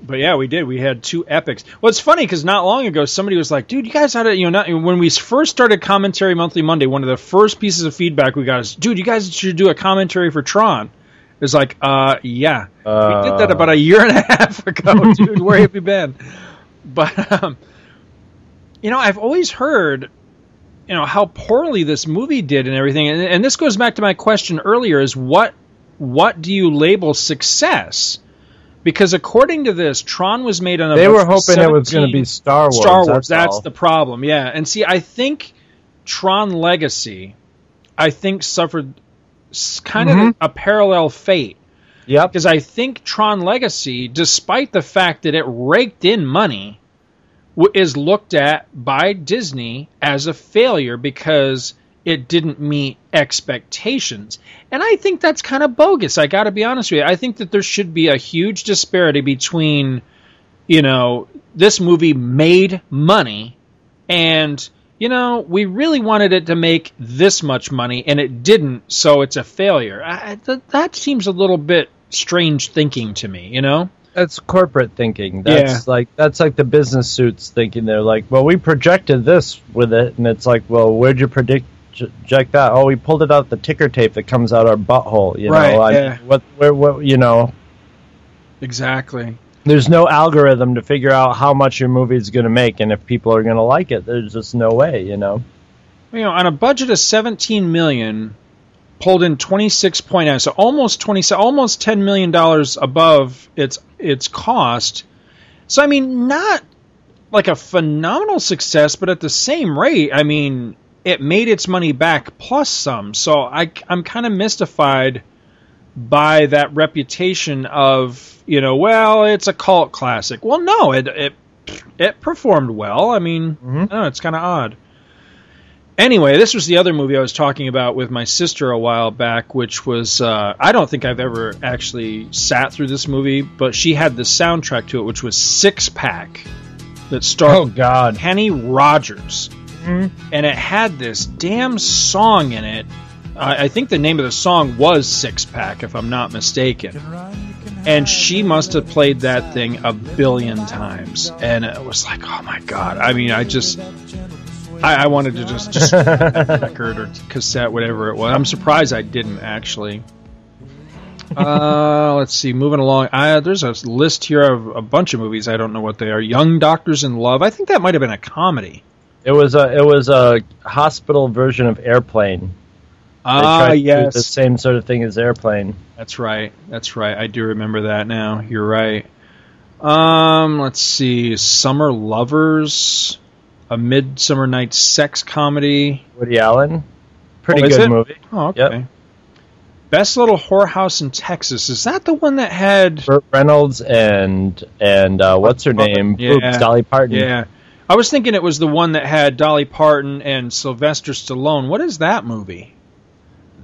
Speaker 2: But yeah, we did. We had two epics. Well, it's funny because not long ago, somebody was like, dude, you guys had to, you know, not, when we first started Commentary Monthly Monday, one of the first pieces of feedback we got is, dude, you guys should do a commentary for Tron. It's like, uh, yeah. we did that about a year and a half ago, dude. Where have you been? But, um, you know, I've always heard, you know, how poorly this movie did and everything. And, and this goes back to my question earlier: is what what do you label success? Because according to this, Tron was made on a
Speaker 3: they were hoping it was going to be Star Wars.
Speaker 2: Star Wars.
Speaker 3: That's,
Speaker 2: That's, the problem. Yeah, and see, I think Tron Legacy, I think suffered kind
Speaker 3: Mhm.
Speaker 2: of a, a parallel fate.
Speaker 3: Yep.
Speaker 2: Because I think Tron Legacy, despite the fact that it raked in money, is looked at by Disney as a failure because it didn't meet expectations. And I think that's kind of bogus. I got to be honest with you. I think that there should be a huge disparity between, you know, this movie made money and, you know, we really wanted it to make this much money and it didn't, so it's a failure. I, th- that seems a little bit strange thinking to me, you know?
Speaker 3: That's corporate thinking. That's like that's like the business suits thinking. They're like, well, we projected this with it, and it's like, well, where'd you predict? Project that? Oh, we pulled it out the ticker tape that comes out our butthole. You
Speaker 2: Right,
Speaker 3: know,
Speaker 2: yeah.
Speaker 3: what, where, what, you know,
Speaker 2: Exactly.
Speaker 3: there's no algorithm to figure out how much your movie is going to make and if people are going to like it. There's just no way, you know.
Speaker 2: you know, on a budget of 17 million, pulled in 26.9, uh, so almost 20, almost 10 million dollars above its its cost. So I mean, not like a phenomenal success, but at the same rate, I mean, it made its money back plus some. So I, I'm kind of mystified by that reputation of you know, well, it's a cult classic. Well, no, it, it it performed well. I mean,
Speaker 3: Mm-hmm.
Speaker 2: I don't know, it's kind of odd. Anyway, this was the other movie I was talking about with my sister a while back, which was uh, I don't think I've ever actually sat through this movie, but she had the soundtrack to it, which was Six Pack, that starred
Speaker 3: Oh God.
Speaker 2: Kenny Rogers,
Speaker 3: Mhm.
Speaker 2: and it had this damn song in it. I I think the name of the song was Six Pack, if I'm not mistaken. And she must have played that thing a billion times, and it was like, oh my god! I mean, I just, I, I wanted to just just record or cassette, whatever it was. I'm surprised I didn't actually. Uh, let's see. Moving along, I, there's a list here of a bunch of movies. I don't know what they are. Young Doctors in Love. I think that might have been a comedy.
Speaker 3: It was a it was a hospital version of Airplane.
Speaker 2: Ah,
Speaker 3: tried to do
Speaker 2: yes.
Speaker 3: the same sort of thing as Airplane.
Speaker 2: That's right. That's right. I do remember that now. You're right. Um, let's see. Summer Lovers, a Midsummer Night's Sex Comedy.
Speaker 3: Woody Allen, pretty
Speaker 2: Oh,
Speaker 3: good
Speaker 2: it?
Speaker 3: movie.
Speaker 2: Oh, okay.
Speaker 3: Yep.
Speaker 2: Best Little Whorehouse in Texas. Is that the one that had
Speaker 3: Burt Reynolds and and uh, what's her name?
Speaker 2: Yeah.
Speaker 3: Boobs, Dolly Parton.
Speaker 2: Yeah. I was thinking it was the one that had Dolly Parton and Sylvester Stallone. What is that movie?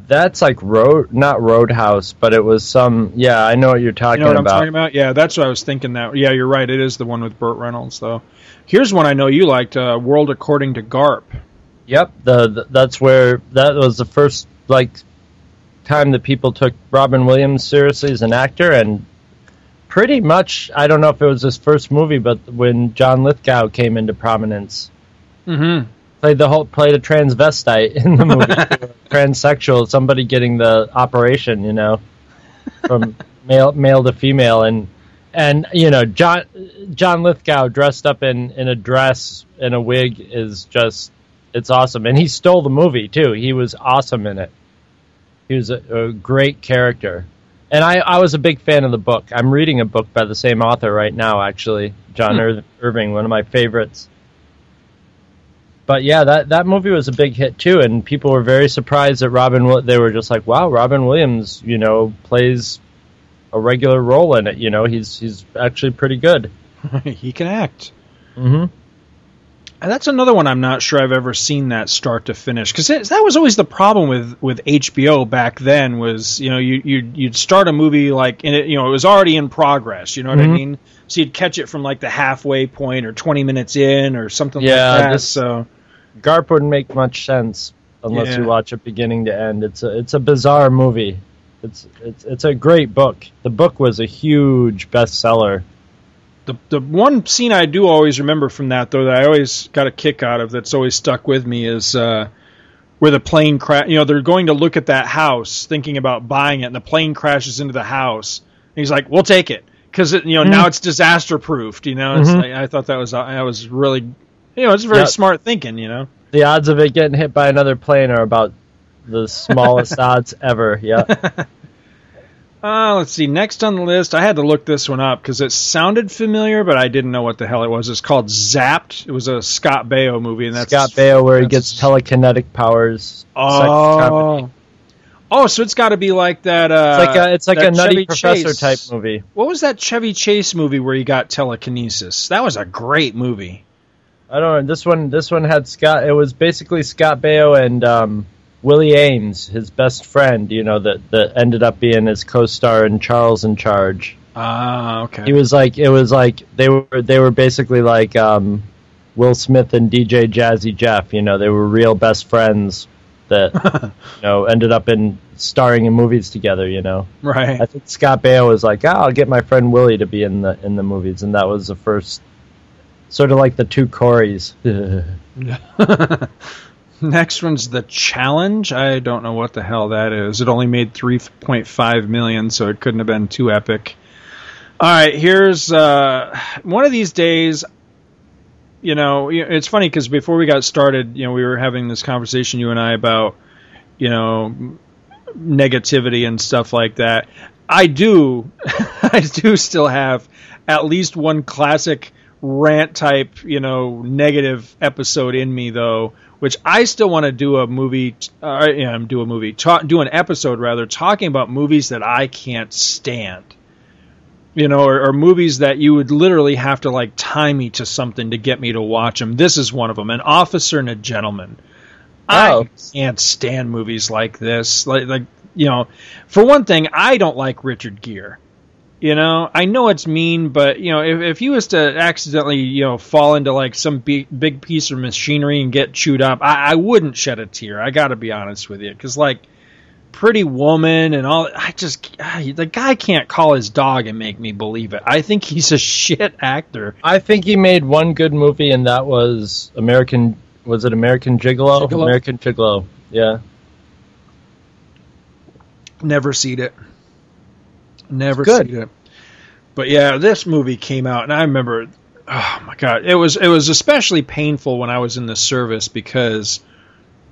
Speaker 3: That's like road, not Roadhouse, but it was some. Yeah, I know what you're talking
Speaker 2: You know what I'm
Speaker 3: about.
Speaker 2: talking about? Yeah, that's what I was thinking. That yeah, you're right. It is the one with Burt Reynolds, though. Here's one I know you liked: uh, World According to Garp.
Speaker 3: Yep, the, the that's where that was the first like time that people took Robin Williams seriously as an actor, and pretty much I don't know if it was his first movie, but when John Lithgow came into prominence,
Speaker 2: Mm-hmm.
Speaker 3: played the whole played a transvestite in the movie, transsexual, somebody getting the operation, you know, from male male to female, and and you know John John Lithgow dressed up in in a dress and a wig is just it's awesome, and he stole the movie too. He was awesome in it. He was a, a great character. And I, I was a big fan of the book. I'm reading a book by the same author right now, actually, John
Speaker 2: Hmm.
Speaker 3: Ir- Irving, one of my favorites but yeah, that that movie was a big hit too, and people were very surprised that Robin. They were just like, "Wow, Robin Williams, you know, plays a regular role in it. You know, he's he's actually pretty good."
Speaker 2: he can act.
Speaker 3: Mm-hmm.
Speaker 2: And that's another one I'm not sure I've ever seen that start to finish because that was always the problem with with HBO back then was you know you you'd, you'd start a movie like and it you know it was already in progress you know what I
Speaker 3: Mhm.
Speaker 2: mean so you'd catch it from like the halfway point or 20 minutes in or something
Speaker 3: Yeah,
Speaker 2: like that
Speaker 3: this-
Speaker 2: so
Speaker 3: Garp wouldn't make much sense unless
Speaker 2: Yeah.
Speaker 3: you watch it beginning to end. It's a it's a bizarre movie. It's it's it's a great book. The book was a huge bestseller.
Speaker 2: The the one scene I do always remember from that though that I always got a kick out of that's always stuck with me is uh, where the plane crash. You know, they're going to look at that house, thinking about buying it, and the plane crashes into the house. And he's like, "We'll take it." Because you know
Speaker 3: Mhm.
Speaker 2: now it's disaster proofed. You know, it's
Speaker 3: Mhm.
Speaker 2: like, I thought that was that was really, you know, it's very
Speaker 3: Yeah.
Speaker 2: smart thinking. You know,
Speaker 3: The odds of it getting hit by another plane are about the smallest odds ever. Yeah.
Speaker 2: Uh, let's see. Next on the list, I had to look this one up because it sounded familiar, but I didn't know what the hell it was. It's called Zapped. It was a Scott Baio movie, and that's
Speaker 3: Scott Baio, where he gets telekinetic powers.
Speaker 2: Oh, oh, so it's got to be like that. Uh,
Speaker 3: It's like a it's like a Nutty
Speaker 2: Chevy
Speaker 3: Professor
Speaker 2: Chase.
Speaker 3: type movie.
Speaker 2: What was that Chevy Chase movie where he got telekinesis? That was a great movie.
Speaker 3: I don't know. This one this one had Scott. It was basically Scott Baio and um, Willie Aames, his best friend. You know that that ended up being his co-star in Charles in Charge.
Speaker 2: Ah, okay.
Speaker 3: He was like it was like they were they were basically like um, Will Smith and DJ Jazzy Jeff. You know they were real best friends that you know ended up in starring in movies together. You know.
Speaker 2: right.
Speaker 3: I think Scott Baio was like, ah, I'll get my friend Willie to be in the in the movies, and that was the first, sort of like the two Coreys.
Speaker 2: Next one's the challenge. I don't know what the hell that is. It only made 3.5 million, so it couldn't have been too epic. All right, here's uh, one of these days. You know, it's funny because before we got started, you know, we were having this conversation, you and I, about you know negativity and stuff like that. I do, I do still have at least one classic rant type, you know, negative episode in me though, which I still want to do a movie, uh, yeah, do a movie, talk, do an episode rather, talking about movies that I can't stand. you know, or, or movies that you would literally have to like tie me to something to get me to watch them. This is one of them, An Officer and a Gentleman.
Speaker 3: Oh.
Speaker 2: I can't stand movies like this. Like, like you know, for one thing, I don't like Richard Gere. You know, I know it's mean, but you know, if, if he was to accidentally, you know, fall into like some big, big piece of machinery and get chewed up, I, I wouldn't shed a tear. I got to be honest with you, because like Pretty Woman and all, I just ah, the guy can't call his dog and make me believe it. I think he's a shit actor.
Speaker 3: I think he made one good movie, and that was American. Was it American Gigolo?
Speaker 2: Gigolo?
Speaker 3: American Gigolo. Yeah.
Speaker 2: Never seen it. Never
Speaker 3: good.
Speaker 2: seen it. But yeah, this movie came out, and I remember, oh my god, it was it was especially painful when I was in the service because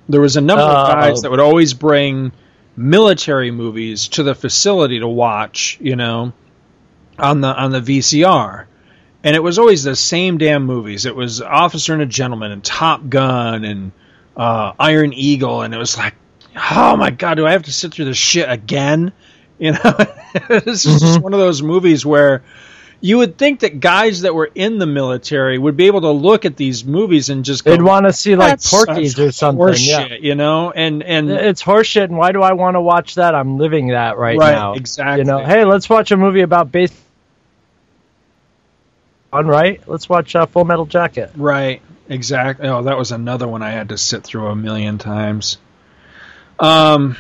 Speaker 2: there was a number of
Speaker 3: Oh.
Speaker 2: guys that would always bring military movies to the facility to watch, you know, on the on the VCR. And it was always the same damn movies. It was Officer and a Gentleman and Top Gun and uh, Iron Eagle, and it was like, oh my god, do I have to sit through this shit again? You know, this is just one of those movies where you would think that guys that were in the military would be able to look at these movies and just go,
Speaker 3: They'd want to see like
Speaker 2: "That's
Speaker 3: Porky's or something.
Speaker 2: horseshit,"
Speaker 3: Yeah.
Speaker 2: you know, and and
Speaker 3: It's horseshit, and why do I want to watch that? I'm living that right,
Speaker 2: Right,
Speaker 3: now.
Speaker 2: exactly.
Speaker 3: You know, hey, let's watch a movie about base. On right, let's watch uh, Full Metal Jacket.
Speaker 2: Right, exactly. Oh, that was another one I had to sit through a million times. Um,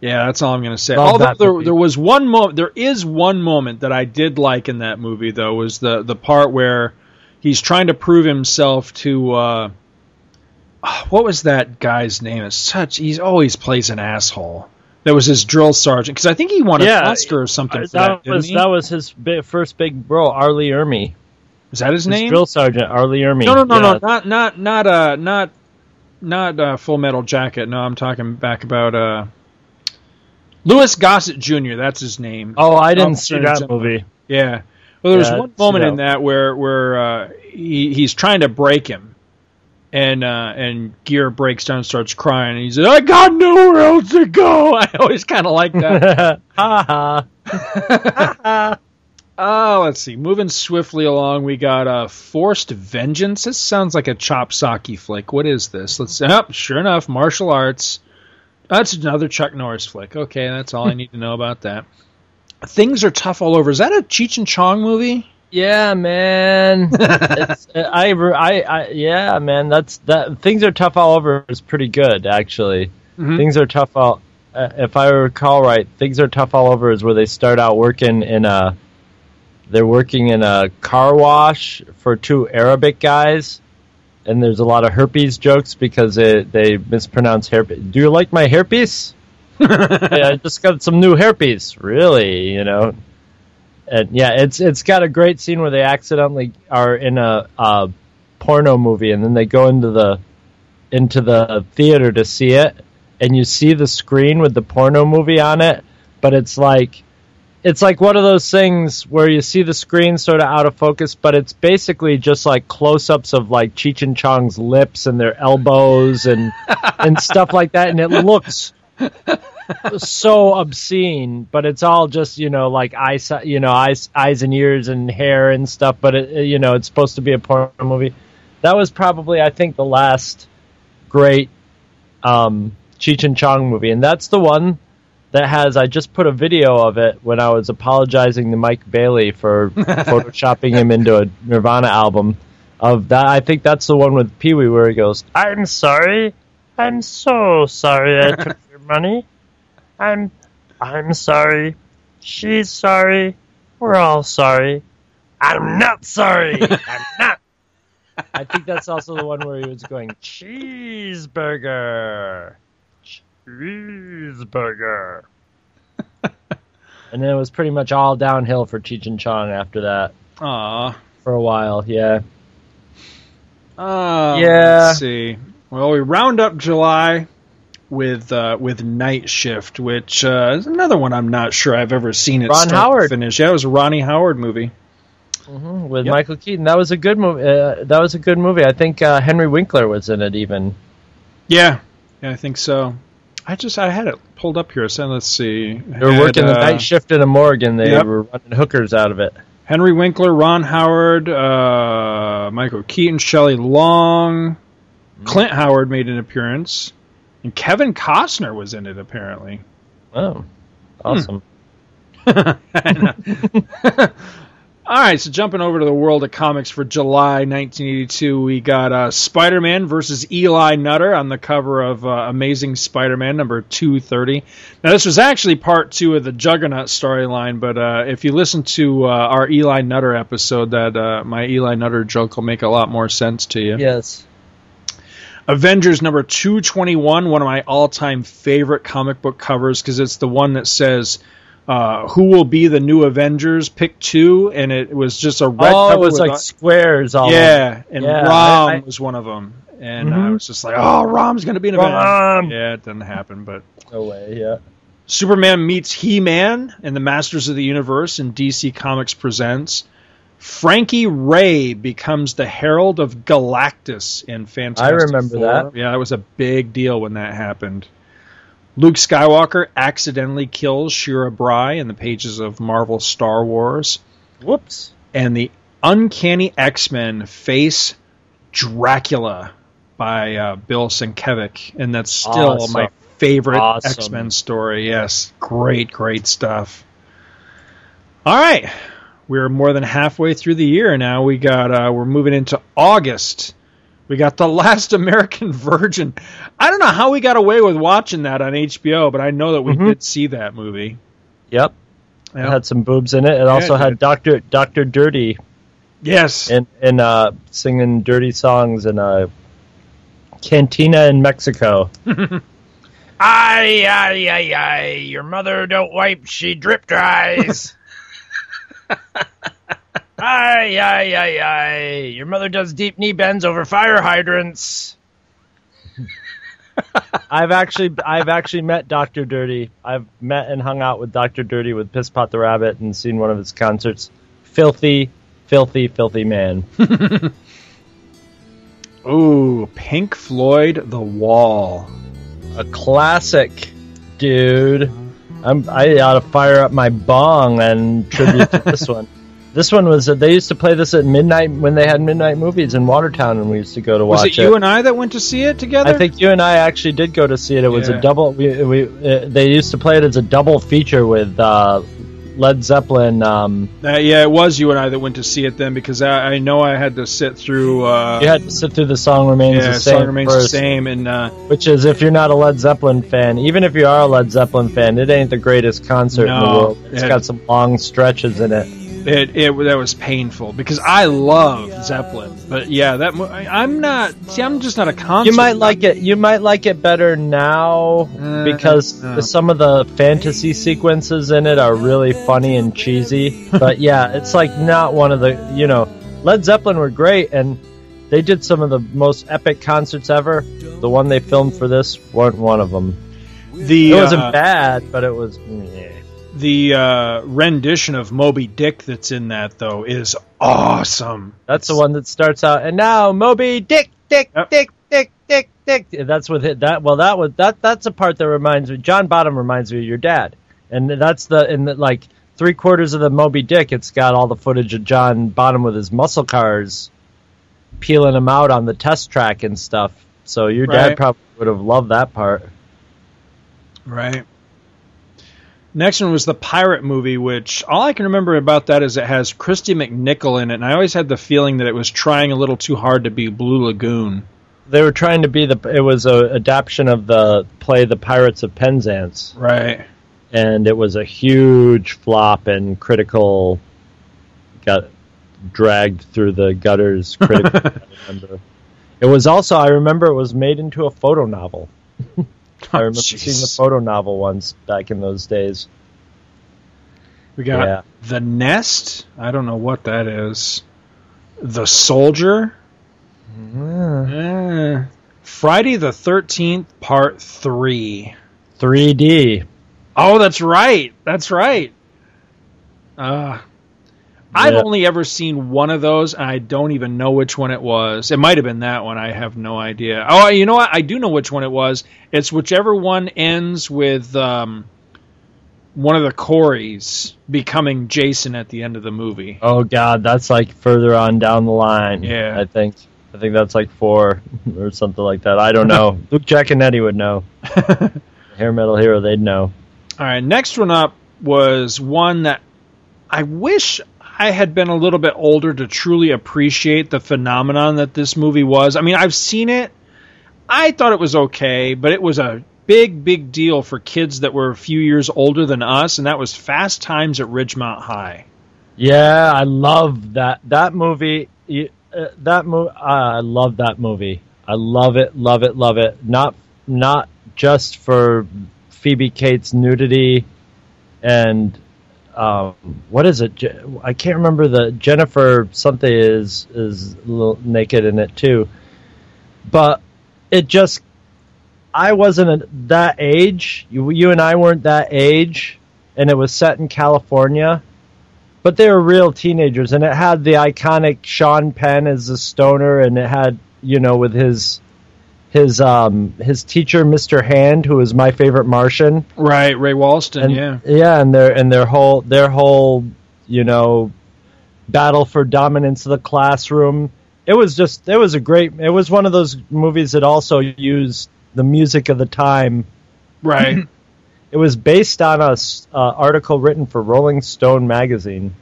Speaker 2: yeah, that's all I'm going to say.
Speaker 3: Love
Speaker 2: Although there,
Speaker 3: movie.
Speaker 2: there was one moment, there is one moment that I did like in that movie, though, was the the part where he's trying to prove himself to. Uh, ah, what was that guy's name? It's such. He's always plays an asshole. That was his drill sergeant because I think he won an
Speaker 3: Yeah,
Speaker 2: Oscar or something
Speaker 3: Uh,
Speaker 2: for that.
Speaker 3: that was
Speaker 2: didn't he?
Speaker 3: that was his bi- first big role, R. Lee Ermey.
Speaker 2: Is that his
Speaker 3: His
Speaker 2: name?
Speaker 3: drill sergeant, R. Lee Ermey.
Speaker 2: No, no, no,
Speaker 3: Yeah.
Speaker 2: no, not not not uh not not uh, Full Metal Jacket. No, I'm talking back about uh Louis Gossett Jr. That's his name.
Speaker 3: Oh, I didn't
Speaker 2: Officer
Speaker 3: see that movie.
Speaker 2: Yeah. Well, there was
Speaker 3: Yeah,
Speaker 2: one moment in that where where uh, he he's trying to break him, and uh, and Gere breaks down, and starts crying, and he says, "I got nowhere else to go." I always kind of like that.
Speaker 3: ha ha.
Speaker 2: Oh, let's see. Moving swiftly along, we got uh, Forced Vengeance. This sounds like a chop socky flick. What is this? Let's. Oh, sure enough, martial arts. That's another Chuck Norris flick. Okay, that's all I need to know about that. Things are tough all over. Is that a Cheech and Chong movie?
Speaker 3: Yeah, man. it's, uh, I, I, I, yeah, man. That's that. Things are tough all over. Is pretty good, actually.
Speaker 2: Mhm.
Speaker 3: Things are tough all. Uh, if I recall right, things are tough all over is where they start out working in a. They're working in a car wash for two Arabic guys, and there's a lot of herpes jokes because it, they mispronounce hairpiece. Do you like my hairpiece? yeah, I just got some new hairpiece. Really, you know. And yeah, it's it's got a great scene where they accidentally are in a, a porno movie, and then they go into the into the theater to see it, and you see the screen with the porno movie on it, but it's like it's like one of those things where you see the screen sort of out of focus, but it's basically just like close-ups of like Cheech and Chong's lips and their elbows and and stuff like that, and it looks so obscene, but it's all just you know like eyes, you know eyes, eyes and ears and hair and stuff. But it, you know it's supposed to be a porn movie. That was probably I think the last great um, Cheech and Chong movie, and that's the one that has. I just put a video of it when I was apologizing to Mike Bailey for photoshopping him into a Nirvana album. Of that, I think that's the one with Pee Wee where he goes, "I'm sorry, I'm so sorry I took your money. I'm, I'm sorry. She's sorry. We're all sorry. I'm not sorry. I'm not." I think that's also the one where he was going cheeseburger, cheeseburger, and then it was pretty much all downhill for Cheech and Chong after that
Speaker 2: Aw.
Speaker 3: for a while. Yeah.
Speaker 2: Uh,
Speaker 3: Yeah.
Speaker 2: Let's see. Well, we round up July with uh, with Night Shift, which uh, is another one I'm not sure I've ever seen it
Speaker 3: Ron
Speaker 2: start to
Speaker 3: Howard.
Speaker 2: finish. Yeah, it was a Ronnie Howard movie.
Speaker 3: hmm with
Speaker 2: Yep.
Speaker 3: Michael Keaton. That was a good movie. Uh, that was a good movie. I think uh, Henry Winkler was in it even.
Speaker 2: Yeah, yeah, I think so. I just I had it pulled up here. So let's see.
Speaker 3: They were working the night uh, shift in a morgue, and they
Speaker 2: Yep.
Speaker 3: were running hookers out of it.
Speaker 2: Henry Winkler, Ron Howard, uh, Michael Keaton, Shelley Long, mm. Clint Howard made an appearance, and Kevin Costner was in it apparently.
Speaker 3: Oh, awesome! Hmm.
Speaker 2: All right, so jumping over to the world of comics for July 1982, we got uh, Spider-Man versus Eli Nutter on the cover of uh, Amazing Spider-Man number 230. Now, this was actually part two of the Juggernaut storyline, but uh, if you listen to uh, our Eli Nutter episode, that uh, my Eli Nutter joke will make a lot more sense to you.
Speaker 3: Yes.
Speaker 2: Avengers number 221, one of my all time favorite comic book covers because it's the one that says, uh, Who will be the new Avengers? Pick two. And it was just a red
Speaker 3: oh, it was like
Speaker 2: a-
Speaker 3: squares all
Speaker 2: yeah, and
Speaker 3: Yeah,
Speaker 2: Rom
Speaker 3: I- I-
Speaker 2: was one of them. And I
Speaker 3: Mhm.
Speaker 2: was just like, oh, Rom's going to be an Avenger.
Speaker 3: Rom!
Speaker 2: Yeah, it didn't happen, but.
Speaker 3: No way, yeah.
Speaker 2: Superman meets He Man and the Masters of the Universe in DC Comics Presents. Frankie Ray becomes the Herald of Galactus in Fantastic
Speaker 3: I remember
Speaker 2: Four.
Speaker 3: that.
Speaker 2: Yeah, that was a big deal when that happened. Luke Skywalker accidentally kills Shira Brie in the pages of Marvel Star Wars.
Speaker 3: Whoops.
Speaker 2: And the Uncanny X Men face Dracula by uh, Bill Sienkiewicz, and that's still
Speaker 3: Awesome.
Speaker 2: my favorite
Speaker 3: Awesome.
Speaker 2: X Men story. Yes, great, great stuff. All right, we're more than halfway through the year now. We got uh, we're moving into August. We got the Last American Virgin. I don't know how we got away with watching that on HBO, but I know that we
Speaker 3: Mhm.
Speaker 2: did see that movie.
Speaker 3: Yep.
Speaker 2: Yep.
Speaker 3: It had some boobs in it. It also
Speaker 2: it
Speaker 3: had. Doctor Doctor Dirty
Speaker 2: Yes.
Speaker 3: and and uh, singing dirty songs in a cantina in Mexico.
Speaker 14: Ay, ay, ay, ay. Your mother don't wipe, she drip dries. ay, ay, ay, ay. Your mother does deep knee bends over fire hydrants.
Speaker 3: I've actually I've actually met Doctor Dirty. I've met and hung out with Doctor Dirty with Piss Pot the Rabbit and seen one of his concerts. Filthy, filthy, filthy man.
Speaker 2: Ooh, Pink Floyd, The Wall.
Speaker 3: A classic, dude. I'm, I ought to fire up my bong and tribute to this one. This one was they used to play this at midnight when they had midnight movies in Watertown, and we used to go to
Speaker 2: Was
Speaker 3: watch
Speaker 2: it Was it you and I that went to see it together?
Speaker 3: I think you and I actually did go to see it. It was
Speaker 2: Yeah.
Speaker 3: a double. We, we uh, they used to play it as a double feature with uh, Led Zeppelin. Um,
Speaker 2: Uh, yeah, it was you and I that went to see it then because I, I know I had to sit through. Uh,
Speaker 3: you had to sit through the song remains
Speaker 2: yeah,
Speaker 3: the same.
Speaker 2: song remains
Speaker 3: first,
Speaker 2: the same, and uh,
Speaker 3: Which is, if you're not a Led Zeppelin fan, even if you are a Led Zeppelin fan, it ain't the greatest concert in the world. It's
Speaker 2: it-
Speaker 3: got some long stretches in it.
Speaker 2: It, it that was painful because I love Zeppelin, but yeah, that I'm not. See, I'm just not a concert.
Speaker 3: You might like it. You might like it better now because
Speaker 2: no.
Speaker 3: some of the fantasy sequences in it are really funny and cheesy. but yeah, it's like not one of the you know Led Zeppelin were great and they did some of the most epic concerts ever. The one they filmed for this weren't one of them.
Speaker 2: the
Speaker 3: it wasn't
Speaker 2: uh,
Speaker 3: bad, but it was. meh.
Speaker 2: The uh, rendition of Moby Dick that's in that though is awesome.
Speaker 3: That's the one that starts out and now Moby Dick, Dick, Dick, Dick, Dick, Dick. That's with it. That well, that was that. That's a part that reminds me. John Bonham reminds me of your dad, and that's the in the like three quarters of the Moby Dick. It's got all the footage of John Bonham with his muscle cars, peeling them out on the test track and stuff. So your dad probably would have loved that part.
Speaker 2: Right. Next one was the pirate movie, which all I can remember about that is it has Kristy McNichol in it, and I always had the feeling that it was trying a little too hard to be Blue Lagoon.
Speaker 3: They were trying to be the. It was a adaptation of the play The Pirates of Penzance.
Speaker 2: Right.
Speaker 3: and it was a huge flop and critical got dragged through the gutters critical it was also i remember it was made into a photo novel i remember seeing the photo novel ones back in those days
Speaker 2: We got
Speaker 3: Yeah.
Speaker 2: The Nest. I don't know what that is. The Soldier. Eh. Friday the 13th, Part 3.
Speaker 3: 3d
Speaker 2: Oh, that's right. That's right. Uh, I've
Speaker 3: Yeah.
Speaker 2: only ever seen one of those, and I don't even know which one it was. It might have been that one. I have no idea. Oh, you know what? I do know which one it was. It's whichever one ends with um, one of the Coreys becoming Jason at the end of the movie.
Speaker 3: Oh God, that's like further on down the line.
Speaker 2: Yeah.
Speaker 3: I think. I think that's like four or something like that. I don't know. Luke Giaconetti would know. Hair Metal Hero, they'd know.
Speaker 2: All right, next one up was one that I wish I had been a little bit older to truly appreciate the phenomenon that this movie was. I mean, I've seen it. I thought it was okay, but it was a big, big deal for kids that were a few years older than us, and that was Fast Times at Ridgemont High.
Speaker 3: Yeah, I love that that movie. Uh, that movie, I love that movie. I love it, love it, love it. Not not just for Phoebe Cates' nudity and um, what is it? I can't remember the Jennifer something is is a little naked in it too, but it just I wasn't at that age. You you and I weren't that age, and it was set in California but they were real teenagers, and it had the iconic Sean Penn as the stoner, and it had you know with his his um his teacher Mr. Hand, who is my favorite Martian,
Speaker 2: Right, Ray Walston,
Speaker 3: and
Speaker 2: yeah.
Speaker 3: yeah, and their and their whole their whole you know battle for dominance of the classroom. It was just it was a great. It was one of those movies that also used the music of the time
Speaker 2: Right.
Speaker 3: it was based on a uh, article written for Rolling Stone magazine,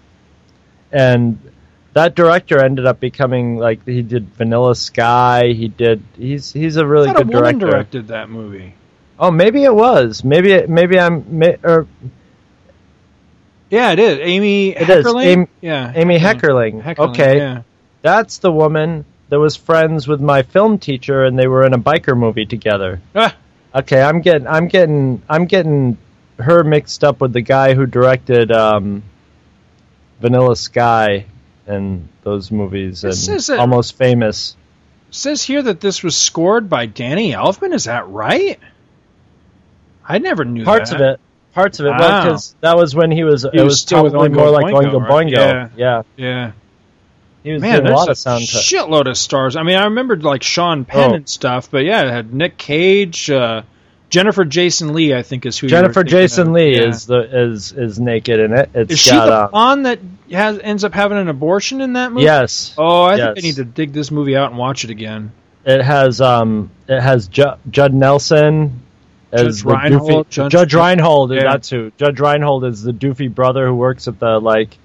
Speaker 3: and that director ended up becoming like he did Vanilla Sky. He did. He's he's a really
Speaker 2: a
Speaker 3: good
Speaker 2: woman
Speaker 3: director.
Speaker 2: directed that movie.
Speaker 3: Oh, maybe it was. Maybe it, maybe I'm. May, or
Speaker 2: Yeah, it is. Amy
Speaker 3: it is.
Speaker 2: Heckerling?
Speaker 3: Amy,
Speaker 2: yeah.
Speaker 3: Amy Heckerling.
Speaker 2: Heckerling,
Speaker 3: Okay,
Speaker 2: yeah.
Speaker 3: that's the woman that was friends with my film teacher, and they were in a biker movie together.
Speaker 2: Ah,
Speaker 3: Okay, I'm getting, I'm getting, I'm getting her mixed up with the guy who directed um, Vanilla Sky and those movies and
Speaker 2: a-
Speaker 3: Almost Famous.
Speaker 2: says here that this was scored by Danny Elfman. Is that right? I never knew
Speaker 3: Parts
Speaker 2: that.
Speaker 3: of it, parts of it,
Speaker 2: Wow.
Speaker 3: because that was when he was.
Speaker 2: He
Speaker 3: it
Speaker 2: was
Speaker 3: was
Speaker 2: still
Speaker 3: probably more like
Speaker 2: Boingo,
Speaker 3: Oingo
Speaker 2: right?
Speaker 3: Boingo.
Speaker 2: Yeah.
Speaker 3: yeah.
Speaker 2: Yeah.
Speaker 3: He was
Speaker 2: Man,
Speaker 3: doing a lot of soundtrack.
Speaker 2: shitload of stars. I mean, I remembered like Sean Penn
Speaker 3: Oh.
Speaker 2: and stuff, but yeah, it had Nick Cage, uh, Jennifer Jason Lee. I think is who. you were
Speaker 3: Jennifer Jason
Speaker 2: of.
Speaker 3: Lee
Speaker 2: Yeah.
Speaker 3: is the is is naked in it. It's
Speaker 2: Is she
Speaker 3: got
Speaker 2: the
Speaker 3: uh,
Speaker 2: blonde that has ends up having an abortion in that movie?
Speaker 3: Yes.
Speaker 2: Oh, I
Speaker 3: Yes.
Speaker 2: think I need to dig this movie out and watch it again.
Speaker 3: It has um it has Ju- Judd Nelson as
Speaker 2: Judge
Speaker 3: the
Speaker 2: Reinhold,
Speaker 3: doofy,
Speaker 2: Judge-
Speaker 3: Judge, Reinhold.
Speaker 2: Yeah.
Speaker 3: That's who Judge Reinhold is the doofy brother who works at the like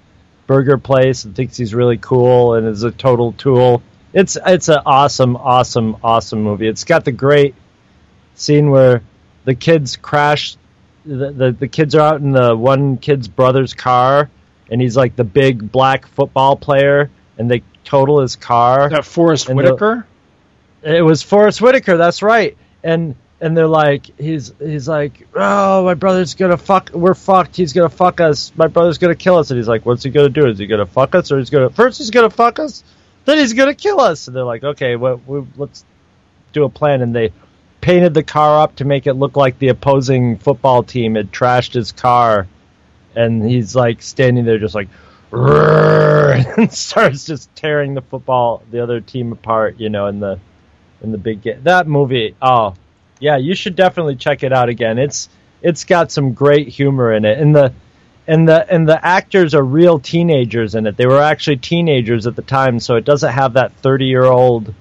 Speaker 3: burger place and thinks he's really cool and is a total tool. It's it's an awesome, awesome, awesome movie. It's got the great scene where the kids crash. The, the the kids are out in the one kid's brother's car, and he's like the big black football player, and they total his car.
Speaker 2: That Forest
Speaker 3: And the-
Speaker 2: Whitaker.
Speaker 3: It was Forest Whitaker. That's right. And and they're like, he's he's like, oh, my brother's gonna fuck. We're fucked. He's gonna fuck us. My brother's gonna kill us. And he's like, what's he gonna do? Is he gonna fuck us or he's gonna first he's gonna fuck us, then he's gonna kill us? And they're like, okay, well, we, let's do a plan. And they painted the car up to make it look like the opposing football team had trashed his car. And he's like standing there, just like, and starts just tearing the football, the other team apart. You know, in the in the big game. That movie, oh yeah, you should definitely check it out again. It's it's got some great humor in it, and the and the and the actors are real teenagers in it. They were actually teenagers at the time, so it doesn't have that thirty year old,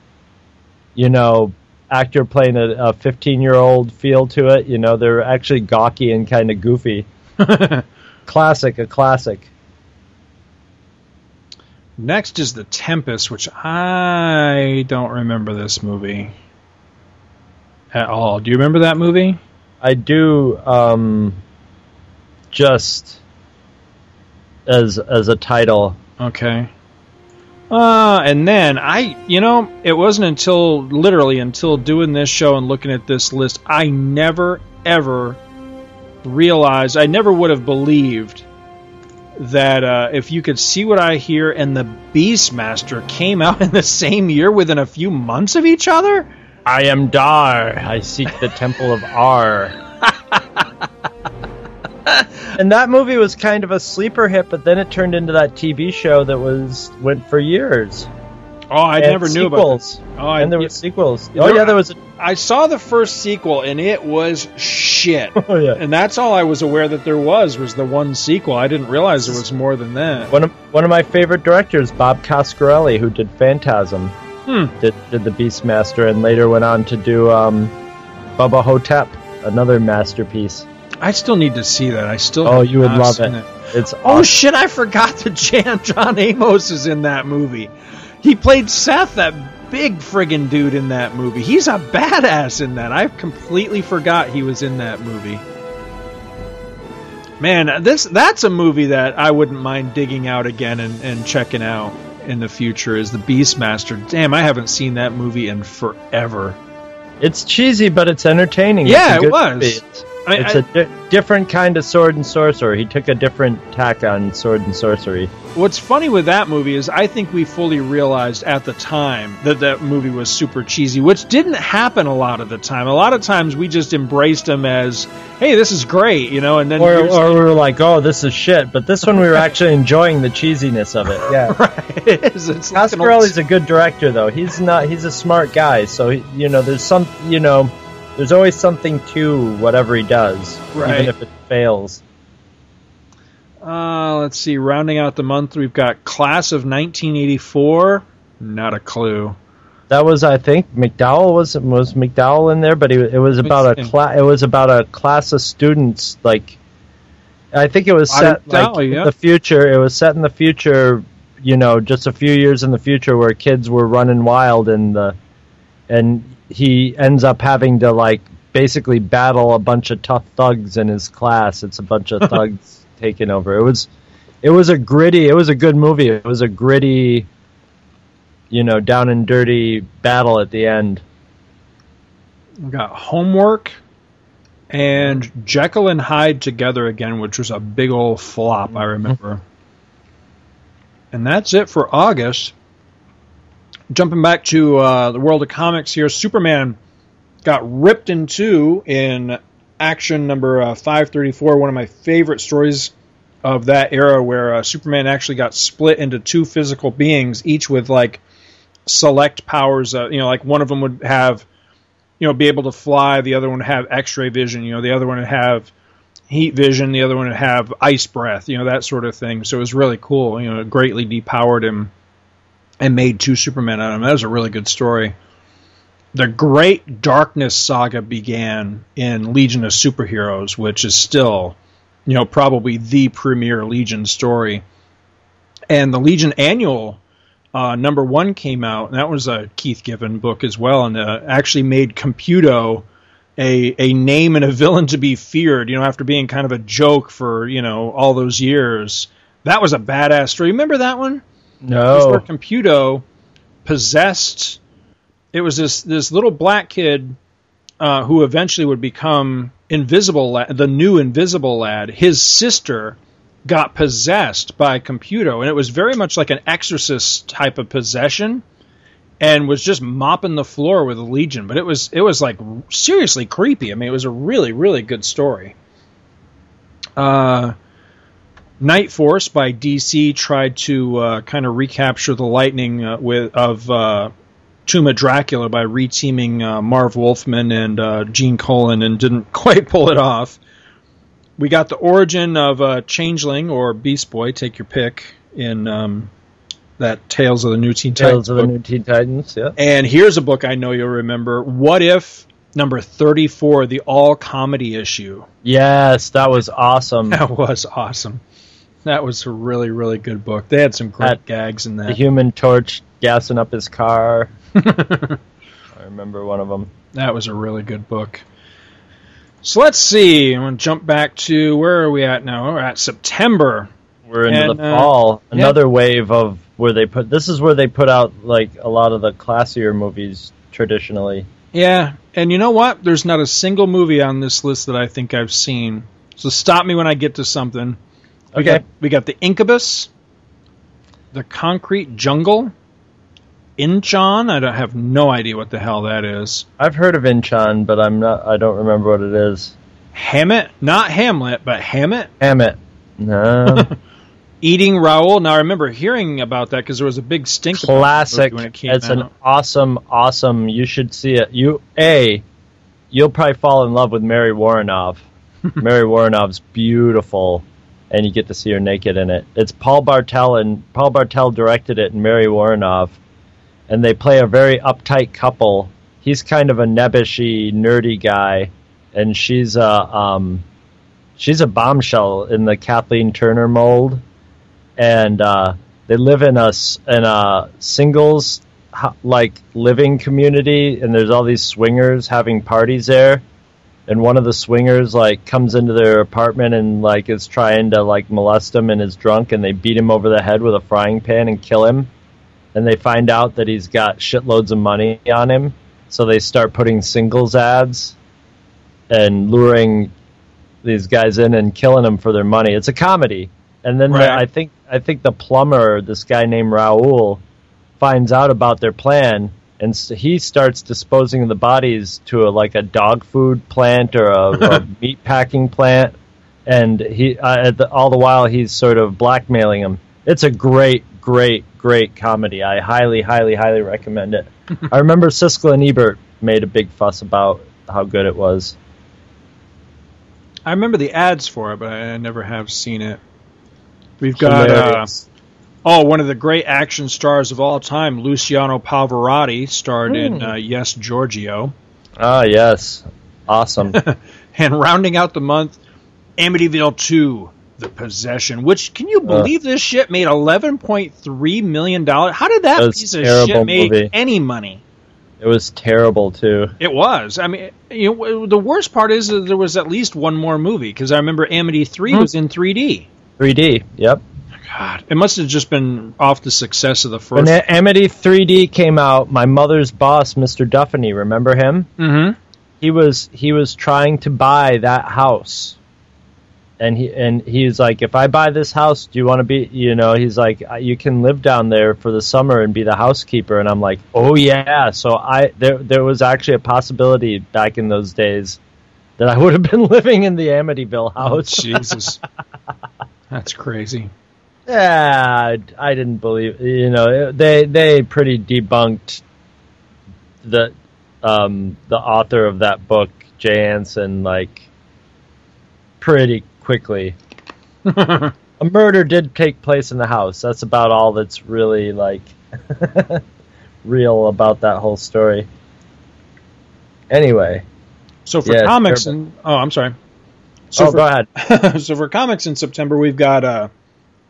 Speaker 3: you know, actor playing a fifteen year old feel to it. You know, they're actually gawky and kind of goofy. classic, a classic.
Speaker 2: Next is The Tempest, which I don't remember this movie at all. Do you remember that movie?
Speaker 3: I do um, just as as a title.
Speaker 2: Okay. Uh, and then I, you know, it wasn't until literally until doing this show and looking at this list, I never ever realized, I never would have believed that uh, if you could see what I hear and the Beastmaster came out in the same year within a few months of each other.
Speaker 3: I am Dar. I seek the temple of Ar. and that movie was kind of a sleeper hit, but then it turned into that TV show that was went for years.
Speaker 2: Oh, I never knew about
Speaker 3: sequels.
Speaker 2: this. Oh, I,
Speaker 3: and there were sequels. Oh yeah, there was. A,
Speaker 2: I saw the first sequel and it was shit.
Speaker 3: Oh yeah.
Speaker 2: And that's all I was aware that there was was the one sequel. I didn't realize there was more than that.
Speaker 3: One of one of my favorite directors, Bob Coscarelli, who did Phantasm,
Speaker 2: Hmm.
Speaker 3: did did the Beastmaster, and later went on to do um, Bubba Ho-Tep, another masterpiece.
Speaker 2: I still need to see that. I still.
Speaker 3: Oh, you would love
Speaker 2: seen
Speaker 3: it. It's
Speaker 2: Oh
Speaker 3: awesome.
Speaker 2: shit! I forgot that Jan John Amos is in that movie. He played Seth, that big friggin' dude in that movie. He's a badass in that. I completely forgot he was in that movie. Man, this that's a movie that I wouldn't mind digging out again and, and checking out in the future. Is the Beastmaster? Damn, I haven't seen that movie in forever.
Speaker 3: It's cheesy, but it's entertaining.
Speaker 2: Yeah,
Speaker 3: It's
Speaker 2: it was.
Speaker 3: movie. It's,
Speaker 2: I-
Speaker 3: it's
Speaker 2: I-
Speaker 3: a di- different kind of sword and sorcery. He took a different tack on sword and sorcery.
Speaker 2: What's funny with that movie is I think we fully realized at the time that that movie was super cheesy, which didn't happen a lot of the time. A lot of times we just embraced them as, "Hey, this is great," you know, and then
Speaker 3: Or, or we were like, "Oh, this is shit," but this one we were actually enjoying the cheesiness of it. Yeah,
Speaker 2: right. It is. It's like old-
Speaker 3: a good director, though. He's not. He's a smart guy, so he, you know, there's some, you know, there's always something to whatever he does,
Speaker 2: Right.
Speaker 3: even if it fails.
Speaker 2: Uh, let's see. Rounding out the month, we've got Class of 1984. Not a clue.
Speaker 3: That was, I think, McDowall was was McDowall in there, but he, it was about a class. It was about a class of students. Like, I think it was set like
Speaker 2: McDowall,
Speaker 3: in
Speaker 2: yeah.
Speaker 3: the future. It was set in the future. You know, just a few years in the future, where kids were running wild, and the and he ends up having to like basically battle a bunch of tough thugs in his class. It's a bunch of thugs taking over. It was it was a gritty. It was a good movie. It was a gritty, you know, down and dirty battle at the end.
Speaker 2: We've got Homework and Jekyll and Hyde together again, which was a big old flop, I mm-hmm. remember. And that's it for August. Jumping back to uh, the world of comics here, Superman got ripped in two in action number uh, 534, one of my favorite stories of that era where uh, Superman actually got split into two physical beings, each with like select powers. Uh, you know, like one of them would have you know, be able to fly. The other one would have X-ray vision. You know, the other one would have heat vision. The other one would have ice breath. You know, that sort of thing. So it was really cool. You know, it greatly depowered him and made two Supermen out of him. That was a really good story. The Great Darkness saga began in Legion of Superheroes, which is still, you know, probably the premier Legion story. And the Legion Annual uh, number one came out, and that was a Keith Giffen book as well, and uh, actually made Computo a a name and a villain to be feared. You know, after being kind of a joke for you know all those years, that was a badass story. Remember that one?
Speaker 3: No,
Speaker 2: where Computo possessed. It was this this little black kid uh, who eventually would become Invisible, the new Invisible Lad. His sister got possessed by Computo, and it was very much like an exorcist type of possession, and was just mopping the floor with the Legion. But it was it was like seriously creepy. I mean, it was a really really good story. Uh, Night Force by DC tried to uh, kind of recapture the lightning uh, with of uh, Tomb of Dracula by reteaming uh, Marv Wolfman and uh, Gene Colan and didn't quite pull it off. We got the origin of uh, Changeling or Beast Boy, take your pick, in um, that Tales of the New Teen Titans
Speaker 3: Tales of the. New Teen Titans. Yeah,
Speaker 2: And here's a book I know you'll remember. What if number 34, the all comedy issue?
Speaker 3: yes, that was awesome.
Speaker 2: That was awesome. That was a really, really good book. They had some great gags in that.
Speaker 3: The
Speaker 2: that.
Speaker 3: Human Torch gassing up his car. I remember one of them.
Speaker 2: That was a really good book. So let's see. I'm going to jump back to where are we at now? We're at September.
Speaker 3: We're into
Speaker 2: And,
Speaker 3: the
Speaker 2: uh,
Speaker 3: fall.
Speaker 2: yeah.
Speaker 3: Another wave of where they put. This is where they put out like a lot of the classier movies traditionally.
Speaker 2: Yeah, and you know what? There's not a single movie on this list that I think I've seen. So stop me when I get to something. We
Speaker 3: Okay.
Speaker 2: got, we got the Incubus, the Concrete Jungle, Inchon. I don't have no idea what the hell that is.
Speaker 3: I've heard of Inchon, but I'm not. I don't remember what it is.
Speaker 2: Hammett, not Hamlet, but Hammett.
Speaker 3: Hammett. No.
Speaker 2: Eating Raoul. Now I remember hearing about that because there was a big stink.
Speaker 3: Classic.
Speaker 2: when it came
Speaker 3: It's an awesome, awesome. You should see it. You a, you'll probably fall in love with Mary Woronov. Mary Woronov's beautiful, and you get to see her naked in it. It's Paul Bartel and Paul Bartel directed it, and Mary Woronov, and they play a very uptight couple. He's kind of a nebbishy, nerdy guy, and she's a um, she's a bombshell in the Kathleen Turner mold, and uh, they live in a in a singles like living community, and there's all these swingers having parties there. And one of the swingers like comes into their apartment and like is trying to like molest him and is drunk, and they beat him over the head with a frying pan and kill him. And they find out that he's got shitloads of money on him, so they start putting singles ads and luring these guys in and killing them for their money. It's a comedy. And then the, I think I think the plumber, this guy named Raoul, finds out about their plan, and s he starts disposing of the bodies to a, like a dog food plant or a, a meat packing plant, and he uh, at the, all the while he's sort of blackmailing him. It's a great, great, great comedy. I highly, highly, highly recommend it. I remember Siskel and Ebert made a big fuss about how good it was.
Speaker 2: I remember the ads for it, but I never have seen it. We've got uh. Oh, one of the great action stars of all time, Luciano Pavarotti, starred in
Speaker 3: Hmm.
Speaker 2: uh, Yes Giorgio,
Speaker 3: Ah, yes, awesome.
Speaker 2: and rounding out the month, Amityville Two: The Possession. Which can you believe this shit made eleven point three million dollars? How did that
Speaker 3: That
Speaker 2: piece of
Speaker 3: terrible
Speaker 2: shit make
Speaker 3: movie.
Speaker 2: any money?
Speaker 3: it was terrible too.
Speaker 2: It was. I mean, you know, the worst part is that there was at least one more movie because I remember Amity Three
Speaker 3: Hmm.
Speaker 2: was in 3D.
Speaker 3: 3D. Yep.
Speaker 2: God, it must have just been off the success of the
Speaker 3: When
Speaker 2: first.
Speaker 3: A- Amity 3D came out, my mother's boss, Mr. Duffany, remember him?
Speaker 2: mm-hmm.
Speaker 3: He was he was trying to buy that house, and he and he's like, if I buy this house, do you want to be? You know, he's like, "Uh, you can live down there for the summer and be the housekeeper. And I'm like, oh yeah. So I there there was actually a possibility back in those days that I would have been living in the Amityville
Speaker 2: Oh,
Speaker 3: house.
Speaker 2: Jesus, that's crazy.
Speaker 3: Yeah, I, I didn't believe. You know, they they pretty debunked the um, the author of that book, Jay Anson, like pretty quickly. A murder did take place in the house. That's about all that's really like real about that whole story. Anyway,
Speaker 2: So for
Speaker 3: Yeah,
Speaker 2: comics, and oh, I'm sorry. So
Speaker 3: oh,
Speaker 2: for,
Speaker 3: go ahead.
Speaker 2: so for comics in September, we've got uh,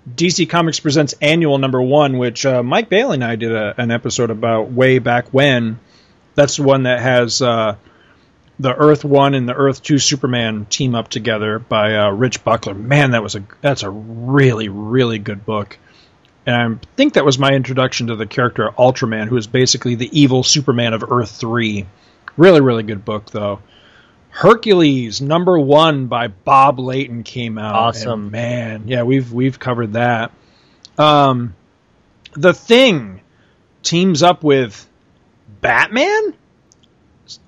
Speaker 2: DC Comics presents annual number one, which uh, Mike Bailey and I did a, an episode about way back when. That's the one that has uh, the Earth One and the Earth Two Superman team up together by uh, Rich Buckler. Man, that was a that's a really really good book. And I think that was my introduction to the character Ultraman, who is basically the evil Superman of Earth Three. Really, really good book though. Hercules number one by Bob Layton came out.
Speaker 3: Awesome.
Speaker 2: And man. Yeah, we've we've covered that. Um, the Thing teams up with Batman,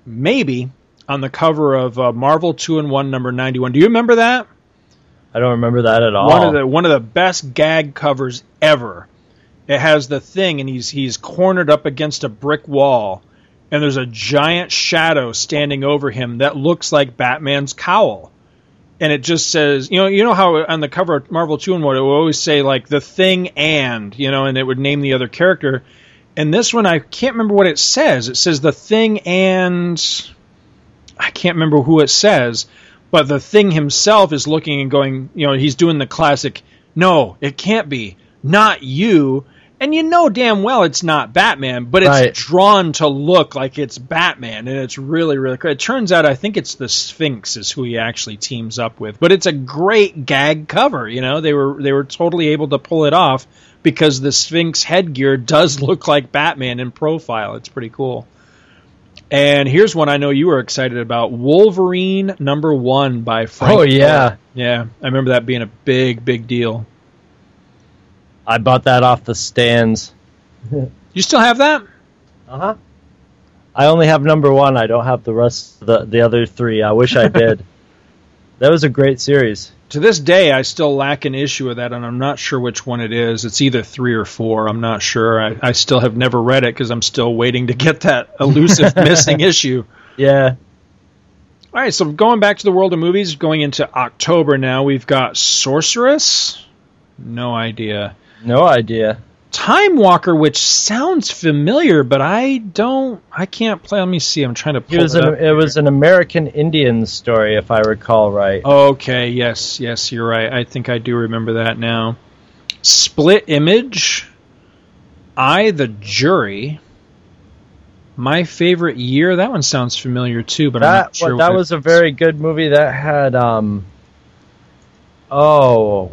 Speaker 2: maybe on the cover of uh, Marvel Two-in-One number ninety one. Do you remember that?
Speaker 3: I don't remember that at all.
Speaker 2: One of the one of the best gag covers ever. It has the thing, and he's he's cornered up against a brick wall, and there's a giant shadow standing over him that looks like Batman's cowl. And it just says, you know, you know how on the cover of Marvel Two-in-One, it will always say like the thing and, you know, and it would name the other character. And this one, I can't remember what it says. It says the thing and I can't remember who it says, but the thing himself is looking and going, you know, he's doing the classic, no, it can't be, not you. And you know damn well it's not Batman, but it's
Speaker 3: Right.
Speaker 2: drawn to look like it's Batman, and it's really, really cool. It turns out I think it's the Sphinx is who he actually teams up with, but it's a great gag cover. You know, they were they were totally able to pull it off because the Sphinx headgear does look like Batman in profile. It's pretty cool. And here's one I know you were excited about: Wolverine number one by Frank.
Speaker 3: Oh, yeah.
Speaker 2: Miller. yeah. I remember that being a big, big deal.
Speaker 3: I bought that off the stands.
Speaker 2: You still have that?
Speaker 3: Uh huh. I only have number one. I don't have the rest of the the other three. I wish I did. That was a great series.
Speaker 2: To this day, I still lack an issue of that, and I'm not sure which one it is. It's either three or four. I'm not sure. I, I still have never read it because I'm still waiting to get that elusive missing issue.
Speaker 3: Yeah.
Speaker 2: All right, so going back to the world of movies, going into October now, we've got Sorceress. No idea.
Speaker 3: No idea.
Speaker 2: Time Walker, which sounds familiar, but I don't. I can't play. Let me see. I'm trying to pull
Speaker 3: It was
Speaker 2: it,
Speaker 3: an it was an American Indian story, if I recall right.
Speaker 2: Okay, yes, yes, you're right. I think I do remember that now. Split Image, I the Jury, My Favorite Year. That one sounds familiar too, but I'm
Speaker 3: that
Speaker 2: not sure.
Speaker 3: that
Speaker 2: what-
Speaker 3: was a very good movie that had um oh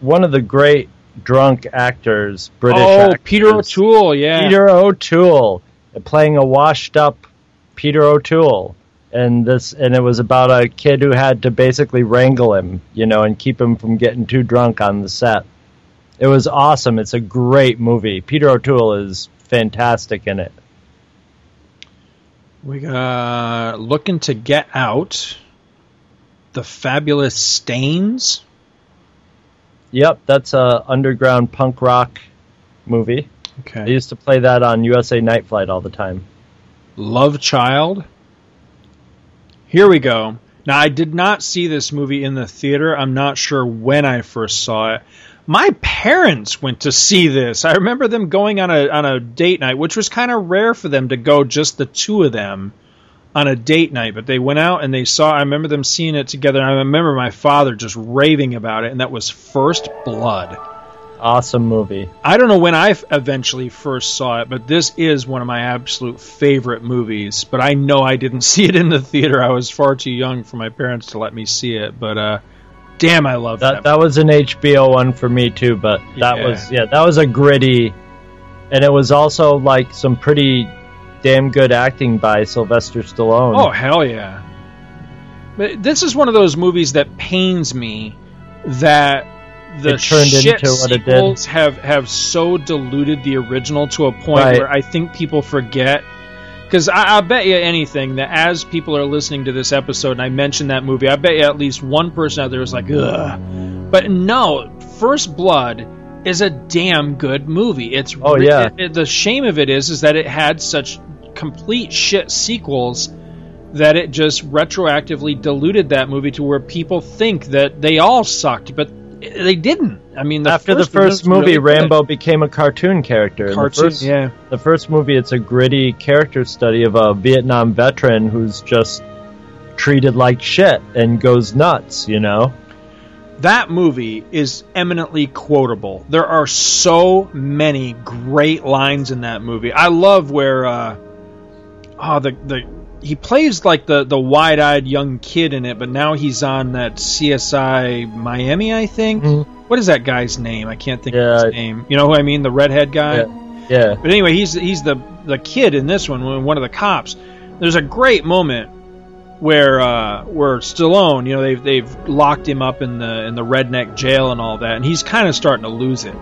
Speaker 3: one of the great drunk actors British
Speaker 2: oh
Speaker 3: actors.
Speaker 2: Peter O'Toole. Yeah,
Speaker 3: Peter O'Toole playing a washed up Peter O'Toole and this and it was about a kid who had to basically wrangle him you know and keep him from getting too drunk on the set it was awesome it's a great movie Peter O'Toole is fantastic in it
Speaker 2: We got looking to get out. The Fabulous Stains.
Speaker 3: Yep, that's a underground punk rock movie.
Speaker 2: Okay.
Speaker 3: I used to play that on USA Night Flight all the time.
Speaker 2: Love Child. Here we go. Now, I did not see this movie in the theater. I'm not sure when I first saw it. My parents went to see this. I remember them going on a on a date night, which was kind of rare for them to go just the two of them on a date night. But they went out and they saw. I remember them seeing it together. And I remember my father just raving about it, and that was First Blood.
Speaker 3: Awesome movie.
Speaker 2: I don't know when I eventually first saw it, but this is one of my absolute favorite movies. But I know I didn't see it in the theater. I was far too young for my parents to let me see it. But uh, damn, I love that.
Speaker 3: That that was an HBO one for me too, but that
Speaker 2: Yeah.
Speaker 3: was yeah, that was a gritty and it was also like some pretty damn good acting by Sylvester Stallone.
Speaker 2: Oh hell yeah! But this is one of those movies that pains me that the shit
Speaker 3: into what it did.
Speaker 2: sequels have have so diluted the original to a point
Speaker 3: Right.
Speaker 2: where I think people forget. Because I, I bet you anything that as people are listening to this episode and I mentioned that movie, I bet you at least one person out there is like, ugh. But no, First Blood is a damn good movie. It's
Speaker 3: Oh, yeah.
Speaker 2: it- it- the shame of it is is that it had such complete shit sequels that it just retroactively diluted that movie to where people think that they all sucked, but they didn't. I mean, the
Speaker 3: After the
Speaker 2: first one
Speaker 3: first
Speaker 2: was
Speaker 3: movie,
Speaker 2: really good.
Speaker 3: Rambo became a cartoon character.
Speaker 2: Cartoon,
Speaker 3: the first,
Speaker 2: yeah.
Speaker 3: The first movie, it's a gritty character study of a Vietnam veteran who's just treated like shit and goes nuts. You know.
Speaker 2: That movie is eminently quotable. There are so many great lines in that movie. I love where uh oh the the he plays like the the wide-eyed young kid in it, but now he's on that CSI Miami, I think. What is that guy's name? I can't think of his name. You know who I mean? The redhead guy.
Speaker 3: Yeah. Yeah.
Speaker 2: But anyway, he's he's the the kid in this one, one of the cops. There's a great moment where uh, where Stallone, you know, they've they've locked him up in the in the redneck jail and all that, and he's kind of starting to lose it.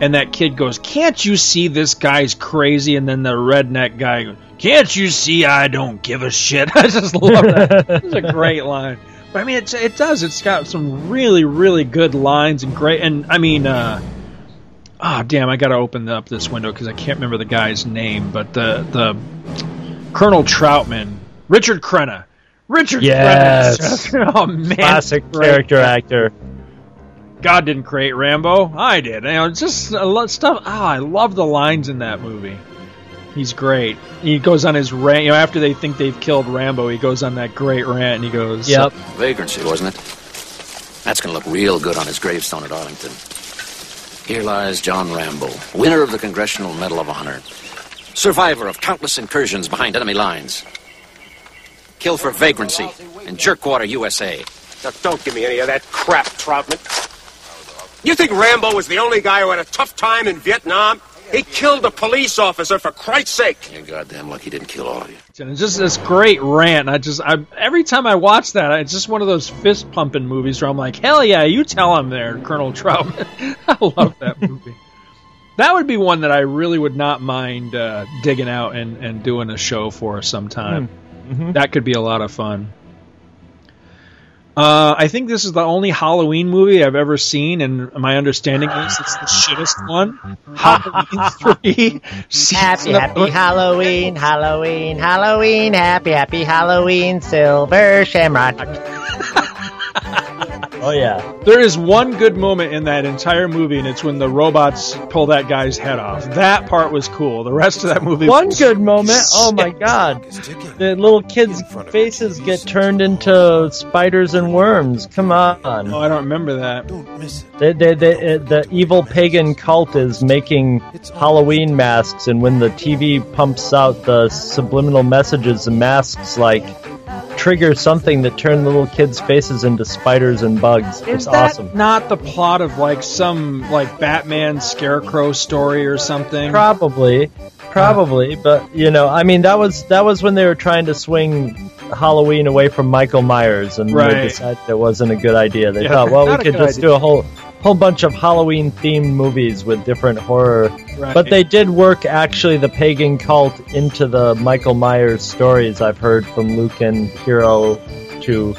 Speaker 2: And that kid goes, "Can't you see this guy's crazy?" And then the redneck guy goes, "Can't you see I don't give a shit?" I just love that. it's a great line. But I mean, it it does. It's got some really really good lines and great. And I mean, uh, oh damn, I got to open up this window because I can't remember the guy's name, but the the Colonel Trautman, Richard Crenna. Richard
Speaker 3: Yes.
Speaker 2: Crenna. just- oh man,
Speaker 3: Classic
Speaker 2: great.
Speaker 3: character actor.
Speaker 2: God didn't create Rambo. I did. You know, just a lot of stuff. Oh, I love the lines in that movie. He's great. He goes on his rant. You know, after they think they've killed Rambo, he goes on that great rant and he goes, "Yep,
Speaker 10: Vagrancy, wasn't it? That's going to look real good on his gravestone at Arlington. Here lies John Rambo, winner of the Congressional Medal of Honor, survivor of countless incursions behind enemy lines, killed for vagrancy in Jerkwater, USA.
Speaker 15: Now, don't give me any of that crap, Trautman. You think Rambo was the only guy who had a tough time in Vietnam? He killed a police officer, for Christ's sake.
Speaker 10: You're goddamn lucky he didn't kill all of you.
Speaker 2: And it's just this great rant. I just, I every time I watch that, it's just one of those fist pumping movies where I'm like, hell yeah, you tell him there, Colonel Trautman. I love that movie. That would be one that I really would not mind uh, digging out and, and doing a show for sometime.
Speaker 3: Mhm.
Speaker 2: That could be a lot of fun. Uh, I think this is the only Halloween movie I've ever seen, and my understanding is it's the shittest one. Halloween three.
Speaker 3: Happy, happy Halloween, Halloween, Halloween, happy, happy Halloween, Silver Shamrock. oh yeah.
Speaker 2: There is one good moment in that entire movie, and it's when the robots pull that guy's head off. That part was cool. The rest of that movie.
Speaker 3: One
Speaker 2: was
Speaker 3: good moment. Oh my god. The little kids' faces get turned into spiders and worms. Come on.
Speaker 2: Oh, I don't remember that.
Speaker 3: They, they, they, uh, the evil pagan cult is making Halloween masks, and when the TV pumps out the subliminal messages, the masks like trigger something that turn little kids' faces into spiders and bugs.
Speaker 2: Is
Speaker 3: It's
Speaker 2: that
Speaker 3: awesome.
Speaker 2: not the plot of like some like Batman Scarecrow story or something?
Speaker 3: Probably, probably, but you know, I mean, that was that was when they were trying to swing Halloween away from Michael Myers, and
Speaker 2: Right.
Speaker 3: they decided it wasn't a good idea. They
Speaker 2: Yeah,
Speaker 3: thought, well, we could just
Speaker 2: idea.
Speaker 3: do a whole whole bunch of Halloween themed movies with different horror.
Speaker 2: Right.
Speaker 3: But they did work actually the pagan cult into the Michael Myers stories. I've heard from Luke and Hero to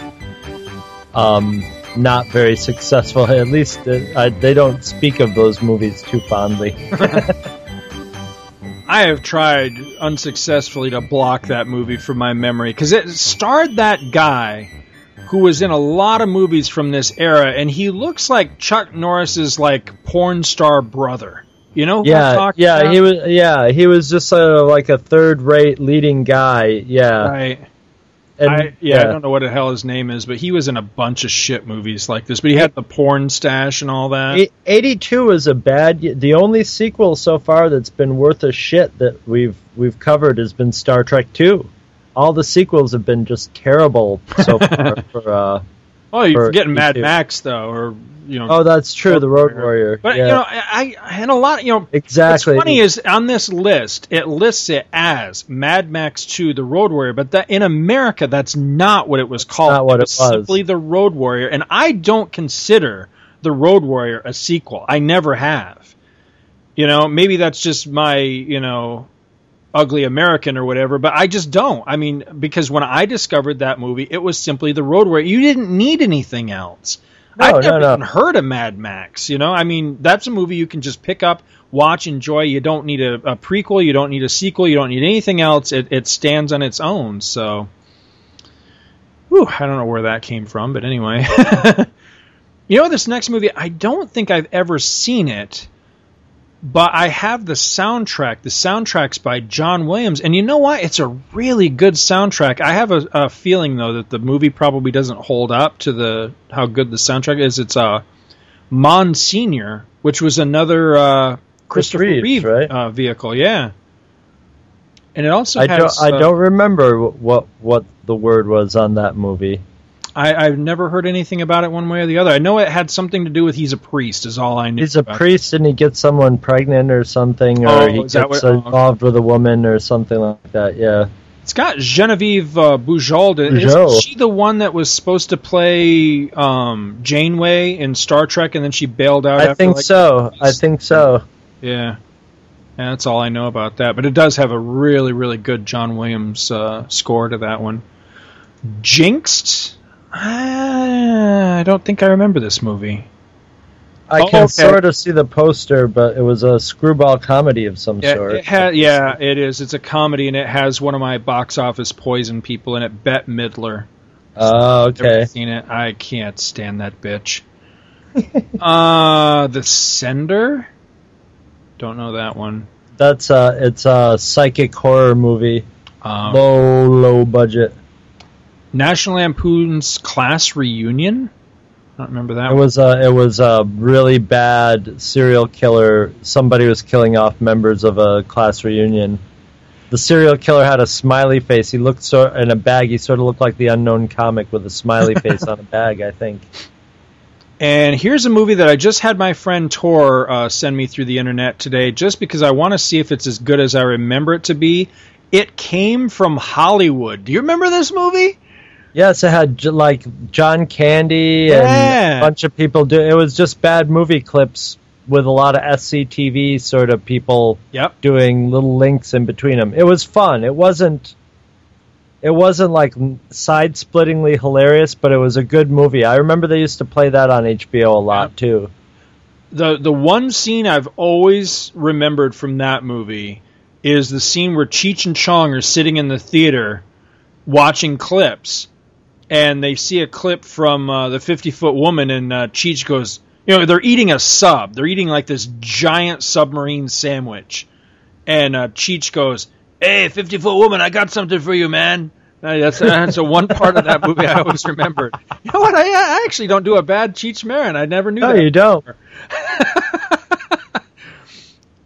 Speaker 3: um, not very successful. At least uh, I, they don't speak of those movies too fondly.
Speaker 2: I have tried unsuccessfully to block that movie from my memory because it starred that guy who was in a lot of movies from this era, and he looks like Chuck Norris's like porn star brother. You know?
Speaker 3: Yeah, yeah,
Speaker 2: about?
Speaker 3: he was. Yeah, he was just uh, like a third-rate leading guy. Yeah,
Speaker 2: Right.
Speaker 3: And,
Speaker 2: I, yeah, I don't know what the hell his name is, but he was in a bunch of shit movies like this. But he had the porn stash and all that.
Speaker 3: E- 82 is a bad. The only sequel so far that's been worth a shit that we've we've covered has been Star Trek 2. All the sequels have been just terrible so far. for, uh,
Speaker 2: oh, you're
Speaker 3: for
Speaker 2: forgetting Mad Max though, or you know.
Speaker 3: Oh, that's true. The Road Warrior.
Speaker 2: But
Speaker 3: yeah.
Speaker 2: you know, I, I and a lot, you know,
Speaker 3: Exactly.
Speaker 2: What's funny is on this list, it lists it as Mad Max 2: The Road Warrior, but that in America, that's not what it was called.
Speaker 3: not what it
Speaker 2: was
Speaker 3: was.
Speaker 2: Simply The Road Warrior, and I don't consider The Road Warrior a sequel. I never have. You know, maybe that's just my, you know, ugly American or whatever, but I just don't. I mean, because when I discovered that movie, it was simply The Road where You didn't need anything else.
Speaker 3: No,
Speaker 2: I've never
Speaker 3: no, no.
Speaker 2: even heard of Mad Max. You know, I mean, that's a movie you can just pick up, watch, enjoy. You don't need a, a prequel. You don't need a sequel. You don't need anything else. It, it stands on its own. So, whew, I don't know where that came from, but anyway. you know, this next movie, I don't think I've ever seen it, but I have the soundtrack. The soundtrack's by John Williams, and you know what? It's a really good soundtrack. I have a, a feeling though that the movie probably doesn't hold up to the how good the soundtrack is. It's uh, Monsignor, which was another uh, Christopher
Speaker 3: Reeves,
Speaker 2: Reeve
Speaker 3: right?
Speaker 2: uh, vehicle, yeah. And it also
Speaker 3: I
Speaker 2: has.
Speaker 3: don't. I
Speaker 2: uh,
Speaker 3: don't remember what what the word was on that movie.
Speaker 2: I, I've never heard anything about it one way or the other. I know it had something to do with he's a priest. Is all I knew.
Speaker 3: He's a
Speaker 2: it.
Speaker 3: priest and he gets someone pregnant or something, or
Speaker 2: Oh,
Speaker 3: he gets
Speaker 2: what- oh, okay.
Speaker 3: involved with a woman or something like that. Yeah.
Speaker 2: It's got Genevieve uh, Bujold. in it.
Speaker 3: Bujold.
Speaker 2: Isn't she the one that was supposed to play um, Janeway in Star Trek, and then she bailed out?
Speaker 3: I
Speaker 2: after,
Speaker 3: think
Speaker 2: like,
Speaker 3: so. I think so.
Speaker 2: Yeah. Yeah, that's all I know about that. But it does have a really, really good John Williams uh, score to that one. Jinxed? Ah, I don't think I remember this movie.
Speaker 3: I
Speaker 2: Oh,
Speaker 3: can
Speaker 2: okay.
Speaker 3: sort of see the poster, but it was a screwball comedy of some
Speaker 2: Yeah,
Speaker 3: sort.
Speaker 2: it ha- yeah, it is. It's a comedy, and it has one of my box office poison people in it, Bette Midler.
Speaker 3: Oh,
Speaker 2: Never
Speaker 3: okay.
Speaker 2: seen it. I can't stand that bitch. uh, The Sender? Don't know that one.
Speaker 3: That's a it's a psychic horror movie.
Speaker 2: Um,
Speaker 3: low low budget.
Speaker 2: National Lampoon's Class Reunion? I don't remember that
Speaker 3: It
Speaker 2: one.
Speaker 3: was a it was a really bad serial killer. Somebody was killing off members of a class reunion. The serial killer had a smiley face. He looked so in a bag. He sort of looked like the unknown comic with a smiley face on a bag. I think.
Speaker 2: And here's a movie that I just had my friend Tor uh, send me through the internet today, just because I want to see if it's as good as I remember it to be. It came from Hollywood. Do you remember this movie?
Speaker 3: Yes, it had like John Candy and
Speaker 2: Yeah.
Speaker 3: a bunch of people do. It was just bad movie clips with a lot of SCTV sort of people
Speaker 2: Yep.
Speaker 3: doing little links in between them. It was fun. It wasn't. it wasn't like side splittingly hilarious, but it was a good movie. I remember they used to play that on HBO a lot too.
Speaker 2: the the one scene I've always remembered from that movie is the scene where Cheech and Chong are sitting in the theater watching clips, and they see a clip from uh, the Fifty Foot Woman, and uh, Cheech goes, you know, they're eating a sub, they're eating like this giant submarine sandwich, and uh, Cheech goes, "Hey, Fifty Foot Woman, I got something for you, man." Uh, That's that's a one part of that movie I always remembered. You know what? I, I actually don't do a bad Cheech Marin. I never knew
Speaker 3: No,
Speaker 2: that.
Speaker 3: you don't.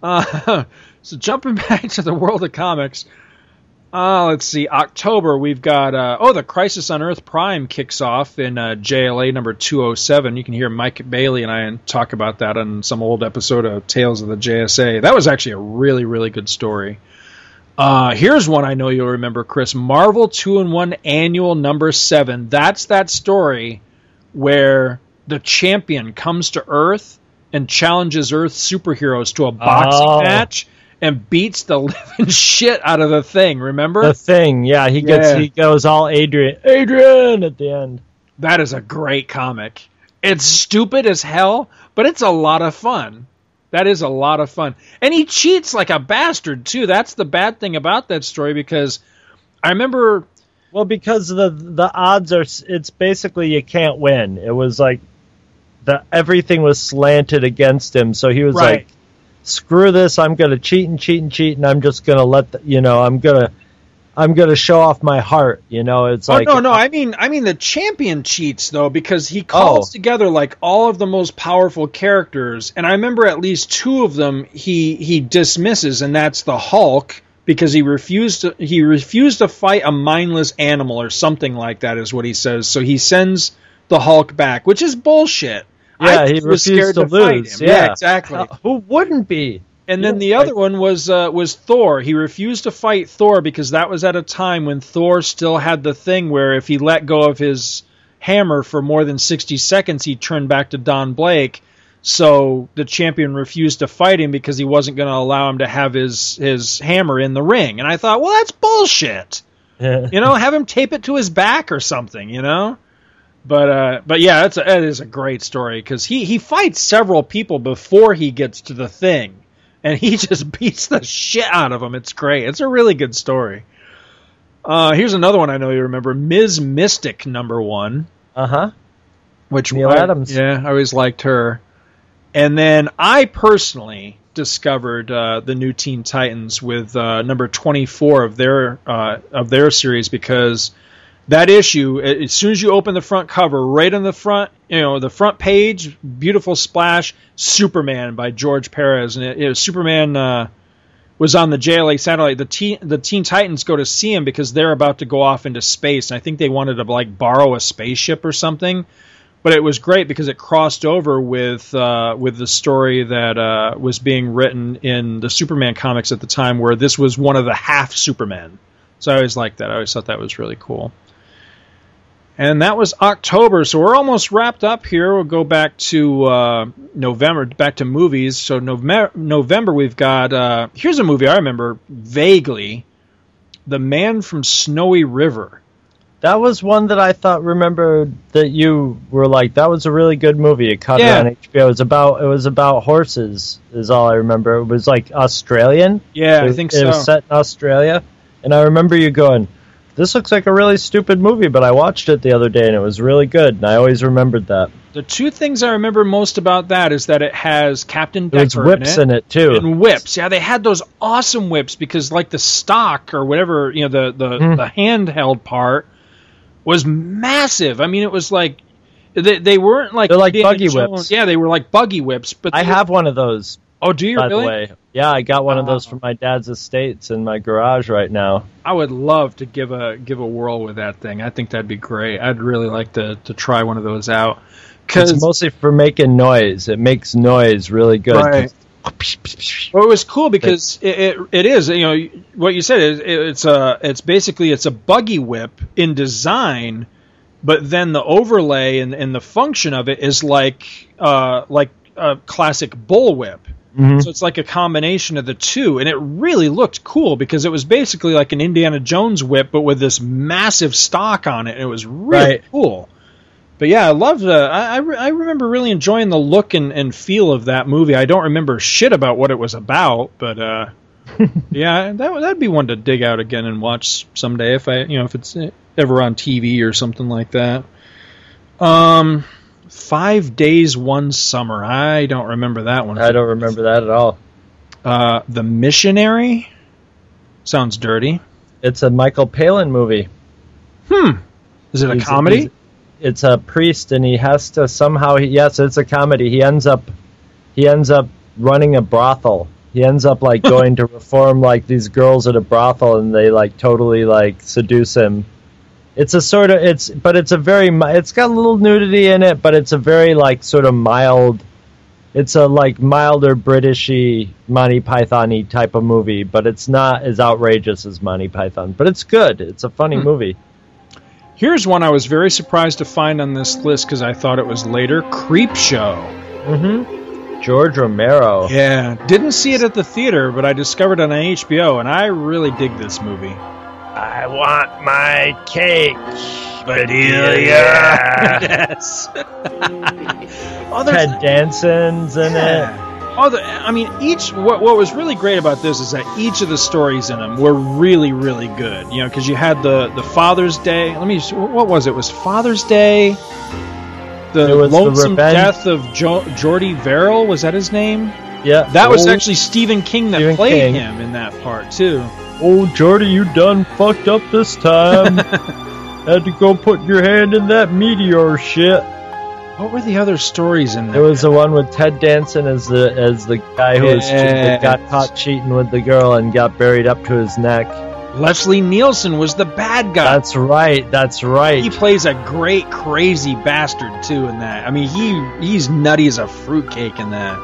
Speaker 2: Uh, so jumping back to the world of comics, uh, let's see. October we've got uh, oh the Crisis on Earth Prime kicks off in uh, JLA number two oh seven. You can hear Mike Bailey and I talk about that on some old episode of Tales of the JSA. That was actually a really really good story. Uh, here's one I know you'll remember, Chris. Marvel Two-in-One annual number seven. That's that story where the champion comes to Earth and challenges Earth superheroes to a boxing
Speaker 3: Oh.
Speaker 2: match and beats the living shit out of the thing. Remember?
Speaker 3: The thing, yeah, he gets
Speaker 2: Yeah.
Speaker 3: he goes all Adrian, Adrian at the end.
Speaker 2: That is a great comic. It's stupid as hell, but it's a lot of fun. That is a lot of fun. And he cheats like a bastard too. That's the bad thing about that story because I remember
Speaker 3: Well, because the the odds are, it's basically you can't win. It was like the everything was slanted against him, so he was
Speaker 2: Right.
Speaker 3: like, "Screw this! I'm gonna cheat and cheat and cheat, and I'm just gonna let the, you know, I'm gonna, I'm gonna show off my heart." You know, it's
Speaker 2: Oh
Speaker 3: like,
Speaker 2: no, no, I mean I mean the champion cheats though because he oh. calls
Speaker 3: Oh.
Speaker 2: together like all of the most powerful characters and I remember at least two of them he he dismisses and that's the Hulk because he refused to he refused to fight a mindless animal or something like that is what he says. So he sends the Hulk back, which is bullshit.
Speaker 3: Yeah,
Speaker 2: I
Speaker 3: he
Speaker 2: was
Speaker 3: refused
Speaker 2: scared
Speaker 3: to,
Speaker 2: to fight
Speaker 3: lose.
Speaker 2: him.
Speaker 3: Yeah.
Speaker 2: Yeah, exactly.
Speaker 3: Uh, who wouldn't be?
Speaker 2: And then the other one was uh, was Thor. He refused to fight Thor because that was at a time when Thor still had the thing where if he let go of his hammer for more than sixty seconds, he turned back to Don Blake. So the champion refused to fight him because he wasn't going to allow him to have his his hammer in the ring. And I thought, well, that's bullshit. you know, have him tape it to his back or something. You know. But uh, but yeah, it's a, it is a great story because he he fights several people before he gets to the thing, and he just beats the shit out of them. It's great. It's a really good story. Uh, here's another one I know you remember: Ms. Mystic number one,
Speaker 3: Uh huh.
Speaker 2: which
Speaker 3: Neal
Speaker 2: I-
Speaker 3: Adams.
Speaker 2: Yeah, I always liked her. And then I personally discovered uh, the new Teen Titans with uh, number 24 of their uh, of their series because that issue, as soon as you open the front cover, right on the front, you know, the front page, beautiful splash, Superman by George Perez, and it, it was Superman uh, was on the JLA satellite. The teen, the Teen Titans go to see him because they're about to go off into space, and I think they wanted to like borrow a spaceship or something. But it was great because it crossed over with uh, with the story that uh, was being written in the Superman comics at the time, where this was one of the half Supermen. So I always liked that. I always thought that was really cool. And that was October, so we're almost wrapped up here. We'll go back to uh, November, back to movies. So November, November we've got. Uh, here's a movie I remember vaguely: The Man from Snowy River.
Speaker 3: That was one that I thought remembered that you were like that was a really good movie. It caught
Speaker 2: Yeah.
Speaker 3: on HBO. It was about it was about horses. Is all I remember. It was like Australian.
Speaker 2: Yeah, I think
Speaker 3: it was set in Australia, and I remember you going, "This looks like a really stupid movie," but I watched it the other day and it was really good, and I always remembered that.
Speaker 2: The two things I remember most about that is that it has Captain
Speaker 3: There's
Speaker 2: Decker
Speaker 3: whips
Speaker 2: in
Speaker 3: in
Speaker 2: it,
Speaker 3: it, too.
Speaker 2: and whips. Yeah, they had those awesome whips because like the stock or whatever, you know, the the,
Speaker 3: Hmm.
Speaker 2: the handheld part was massive. I mean, it was like they, they weren't like
Speaker 3: They're like buggy whips.
Speaker 2: Yeah, they were like buggy whips. But
Speaker 3: I have one of those.
Speaker 2: Oh, do you
Speaker 3: by
Speaker 2: really?
Speaker 3: the way? Yeah, I got one of those from my dad's estates in my garage right now.
Speaker 2: I would love to give a give a whirl with that thing. I think that'd be great. I'd really like to to try one of those out.
Speaker 3: It's
Speaker 2: Because
Speaker 3: mostly for making noise. It makes noise really good.
Speaker 2: Right. Well, it was cool because it, it it is you know what you said is it's a it's basically it's a buggy whip in design, but then the overlay and, and the function of it is like uh like a classic bull
Speaker 3: Mhm.
Speaker 2: So it's like a combination of the two, and it really looked cool because it was basically like an Indiana Jones whip, but with this massive stock on it. And it was really
Speaker 3: Right.
Speaker 2: cool. But yeah, I loved. Uh, I I, re- I remember really enjoying the look and, and feel of that movie. I don't remember shit about what it was about, but uh, yeah, that that'd be one to dig out again and watch someday if I you know if it's ever on TV or something like that. Um, Five Days One Summer. I don't remember that one.
Speaker 3: I don't remember that at all.
Speaker 2: Uh, the Missionary. Sounds dirty.
Speaker 3: It's a Michael Palin movie.
Speaker 2: Hmm. Is it a
Speaker 3: He's-
Speaker 2: comedy?
Speaker 3: he's- it's a priest, and he has to somehow. He, yes, it's a comedy. He ends up, he ends up running a brothel. He ends up like going to reform like these girls at a brothel, and they like totally like seduce him. It's a sort of it's, but it's a very. It's got a little nudity in it, but it's a very like sort of mild. It's a like milder Britishy Monty Python-y type of movie, but it's not as outrageous as Monty Python. But it's good. It's a funny
Speaker 2: Hmm.
Speaker 3: movie.
Speaker 2: Here's one I was very surprised to find on this list because I thought it was later. Creep Show.
Speaker 3: Mm-hmm. George Romero.
Speaker 2: Yeah, didn't see it at the theater, but I discovered it on HBO, and I really dig this movie.
Speaker 14: I want my cake, Bedelia.
Speaker 2: yes. oh, there's-
Speaker 3: Ted Danson's in it.
Speaker 2: Oh, the, I mean, each what what was really great about this is that each of the stories in them were really, really good. You know, because you had the the Father's Day. Let me. just- What was it? Was Father's Day? The
Speaker 3: It was the
Speaker 2: lonesome
Speaker 3: revenge-
Speaker 2: death of jo- Jordy Verrill. Was that his name?
Speaker 3: Yeah,
Speaker 2: That was actually Stephen King that
Speaker 3: Stephen
Speaker 2: played
Speaker 3: King.
Speaker 2: him in that part too.
Speaker 3: Oh, Jordy, you done fucked up this time. Had to go put your hand in that meteor shit.
Speaker 2: What were the other stories in
Speaker 3: It
Speaker 2: there?
Speaker 3: was the one with Ted Danson as the as the guy who was got caught cheating with the girl and got buried up to his neck.
Speaker 2: Leslie Nielsen was the bad guy.
Speaker 3: That's right. That's right.
Speaker 2: he plays a great crazy bastard too in that. I mean, he he's nutty as a fruitcake in that.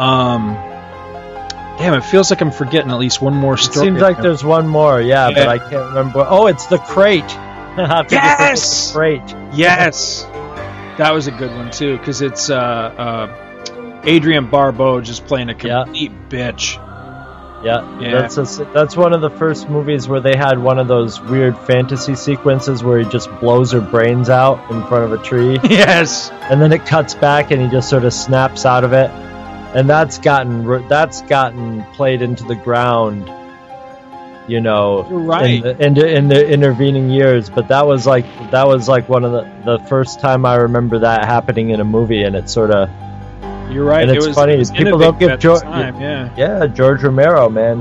Speaker 2: Um, damn, it feels like I'm forgetting at least one more story.
Speaker 3: It seems like there's one more, yeah,
Speaker 2: Yeah.
Speaker 3: but I can't remember. Oh, it's the crate. Forget the
Speaker 2: Yes!
Speaker 3: crate.
Speaker 2: yes, that was a good one too because it's uh, uh, Adrienne Barbeau just playing a
Speaker 3: Yeah.
Speaker 2: complete bitch.
Speaker 3: Yeah,
Speaker 2: Yeah.
Speaker 3: that's a, that's one of the first movies where they had one of those weird fantasy sequences where he just blows her brains out in front of a tree,
Speaker 2: yes,
Speaker 3: and then it cuts back and he just sort of snaps out of it, and that's gotten that's gotten played into the ground, you know,
Speaker 2: You're right.
Speaker 3: in the, in, the, in the intervening years. But that was like that was like one of the the first time I remember that happening in a movie, and it sort of
Speaker 2: you're right.
Speaker 3: and
Speaker 2: it
Speaker 3: it's
Speaker 2: was,
Speaker 3: funny
Speaker 2: it was
Speaker 3: people don't give George
Speaker 2: time. Yeah,
Speaker 3: yeah George Romero man.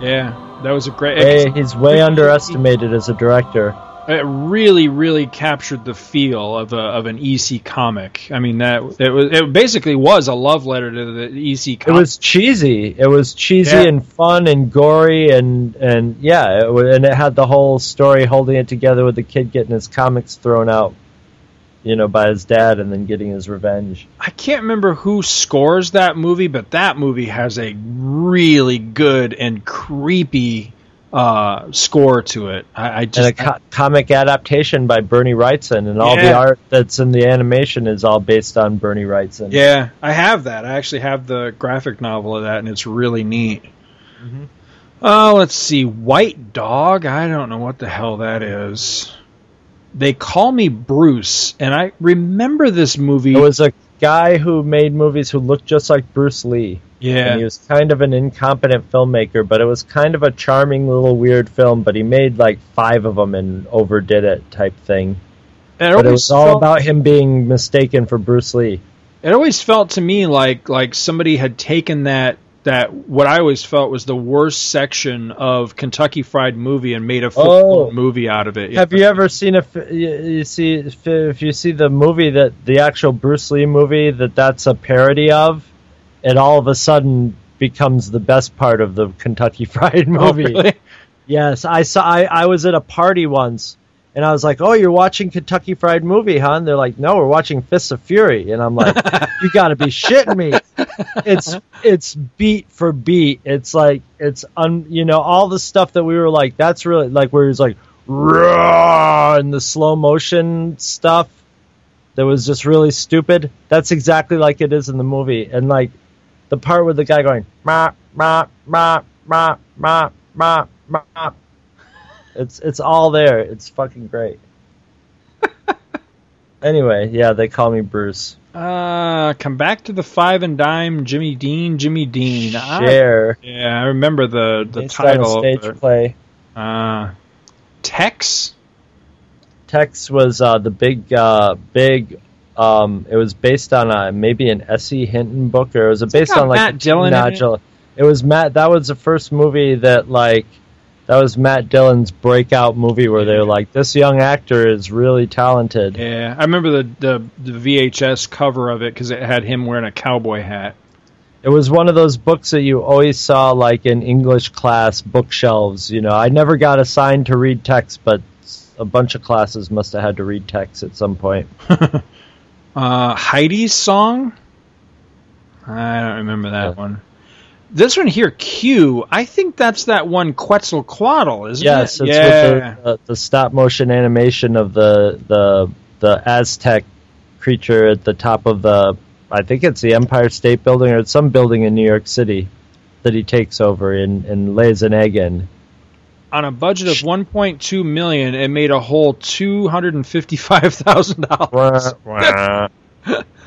Speaker 2: yeah, that was a great.
Speaker 3: He's way underestimated as a director.
Speaker 2: It really really captured the feel of a of an EC comic. I mean that it was it basically was a love letter to the EC
Speaker 3: It was cheesy. It was cheesy
Speaker 2: Yeah.
Speaker 3: and fun and gory and and yeah, it, and it had the whole story holding it together with the kid getting his comics thrown out, you know, by his dad and then getting his revenge.
Speaker 2: I can't remember who scores that movie, but that movie has a really good and creepy uh, score to it. I, I
Speaker 3: And a co- comic adaptation by Bernie Wrightson, and all the art that's in the animation is all based on Bernie Wrightson.
Speaker 2: yeah, I have that. I actually have the graphic novel of that, and it's really neat.
Speaker 3: Mm-hmm.
Speaker 2: Oh, let's see, White Dog. I don't know what the hell that is. They call me Bruce, and I remember this movie.
Speaker 3: It was a guy who made movies who looked just like Bruce Lee.
Speaker 2: yeah,
Speaker 3: And he was kind of an incompetent filmmaker, but it was kind of a charming little weird film. But he made like five of them and overdid it, type thing.
Speaker 2: And
Speaker 3: But it was all
Speaker 2: felt-
Speaker 3: about him being mistaken for Bruce Lee.
Speaker 2: It always felt to me like like somebody had taken that that what I always felt was the worst section of Kentucky Fried Movie and made a full
Speaker 3: Oh.
Speaker 2: movie out of it.
Speaker 3: Have you ever seen a You, see if, you see the movie that the actual Bruce Lee movie that that's a parody of, it all of a sudden becomes the best part of the Kentucky Fried
Speaker 2: Oh,
Speaker 3: movie.
Speaker 2: really?
Speaker 3: Yes, I saw. I, I was at a party once, and I was like, "Oh, you're watching Kentucky Fried Movie, huh?" And they're like, "No, we're watching Fists of Fury." And I'm like, "You got to be shitting me!" It's it's beat for beat. It's like it's un. You know, all the stuff that we were like, that's really like where he's like, "Raw," and the slow motion stuff that was just really stupid. That's exactly like it is in the movie, and like the part with the guy going ma ma ma ma ma ma ma. It's it's all there. It's fucking great. Anyway, yeah, they call me Bruce.
Speaker 2: Uh, come back to the five and dime, Jimmy Dean, Jimmy Dean. I-
Speaker 3: Cher.
Speaker 2: yeah, I remember the the
Speaker 3: Based
Speaker 2: title.
Speaker 3: stage
Speaker 2: but-
Speaker 3: play.
Speaker 2: Uh, Tex.
Speaker 3: Tex was uh, the big, uh, big. Um, it was based on a, maybe an S.E. Hinton book, or it was based
Speaker 2: got
Speaker 3: on like
Speaker 2: Matt Dillon? It
Speaker 3: was Matt. That was the first movie that like. That was Matt Dillon's breakout movie where they were like, "This young actor is really talented."
Speaker 2: Yeah, I remember the the, the VHS cover of it because it had him wearing a cowboy hat.
Speaker 3: It was one of those books that you always saw like in English class bookshelves. You know, I never got assigned to read Tex, but a bunch of classes must have had to read Tex at some point.
Speaker 2: Uh, Heidi's song. I don't remember that one. This one here, Q. I think that's that one Quetzalcoatl, isn't it?
Speaker 3: yes,
Speaker 2: it?
Speaker 3: it's
Speaker 2: yeah.
Speaker 3: with the, the, the stop motion animation of the the the Aztec creature at the top of the. I think it's the Empire State Building or it's some building in New York City that he takes over and, and lays an egg in.
Speaker 2: On a budget of 1.2 million, it made a whole 255 thousand dollars.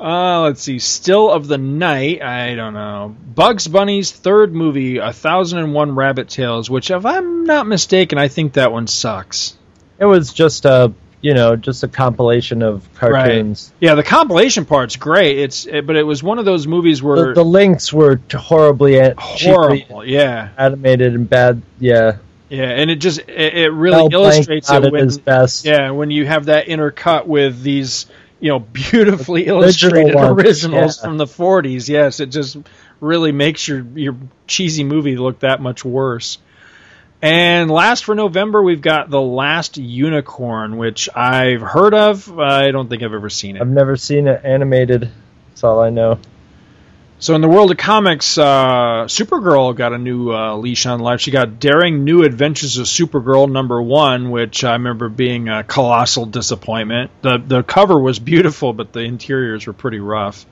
Speaker 2: Uh, let's see. Still of the Night. I don't know. Bugs Bunny's third movie, A Thousand and One Rabbit Tales, which, if I'm not mistaken, I think that one sucks.
Speaker 3: It was just a you know just a compilation of cartoons.
Speaker 2: Yeah, the compilation part's great. It's it, but it was one of those movies where
Speaker 3: The, the links were horribly
Speaker 2: horrible. Yeah,
Speaker 3: animated and bad. Yeah,
Speaker 2: yeah, and it just it, it really
Speaker 3: Blanc
Speaker 2: illustrates it when
Speaker 3: his best.
Speaker 2: yeah when you have that intercut with these you know beautifully illustrated
Speaker 3: ones,
Speaker 2: originals
Speaker 3: yeah.
Speaker 2: from the 40s. Yes, it just really makes your your cheesy movie look that much worse. And last for November, we've got The Last Unicorn, which I've heard of. I don't think I've ever seen it.
Speaker 3: I've never seen it animated. That's all I know.
Speaker 2: So in the world of comics, uh, Supergirl got a new uh, leash on life. She got Daring New Adventures of Supergirl number one, which I remember being a colossal disappointment. the The cover was beautiful, but the interiors were pretty rough.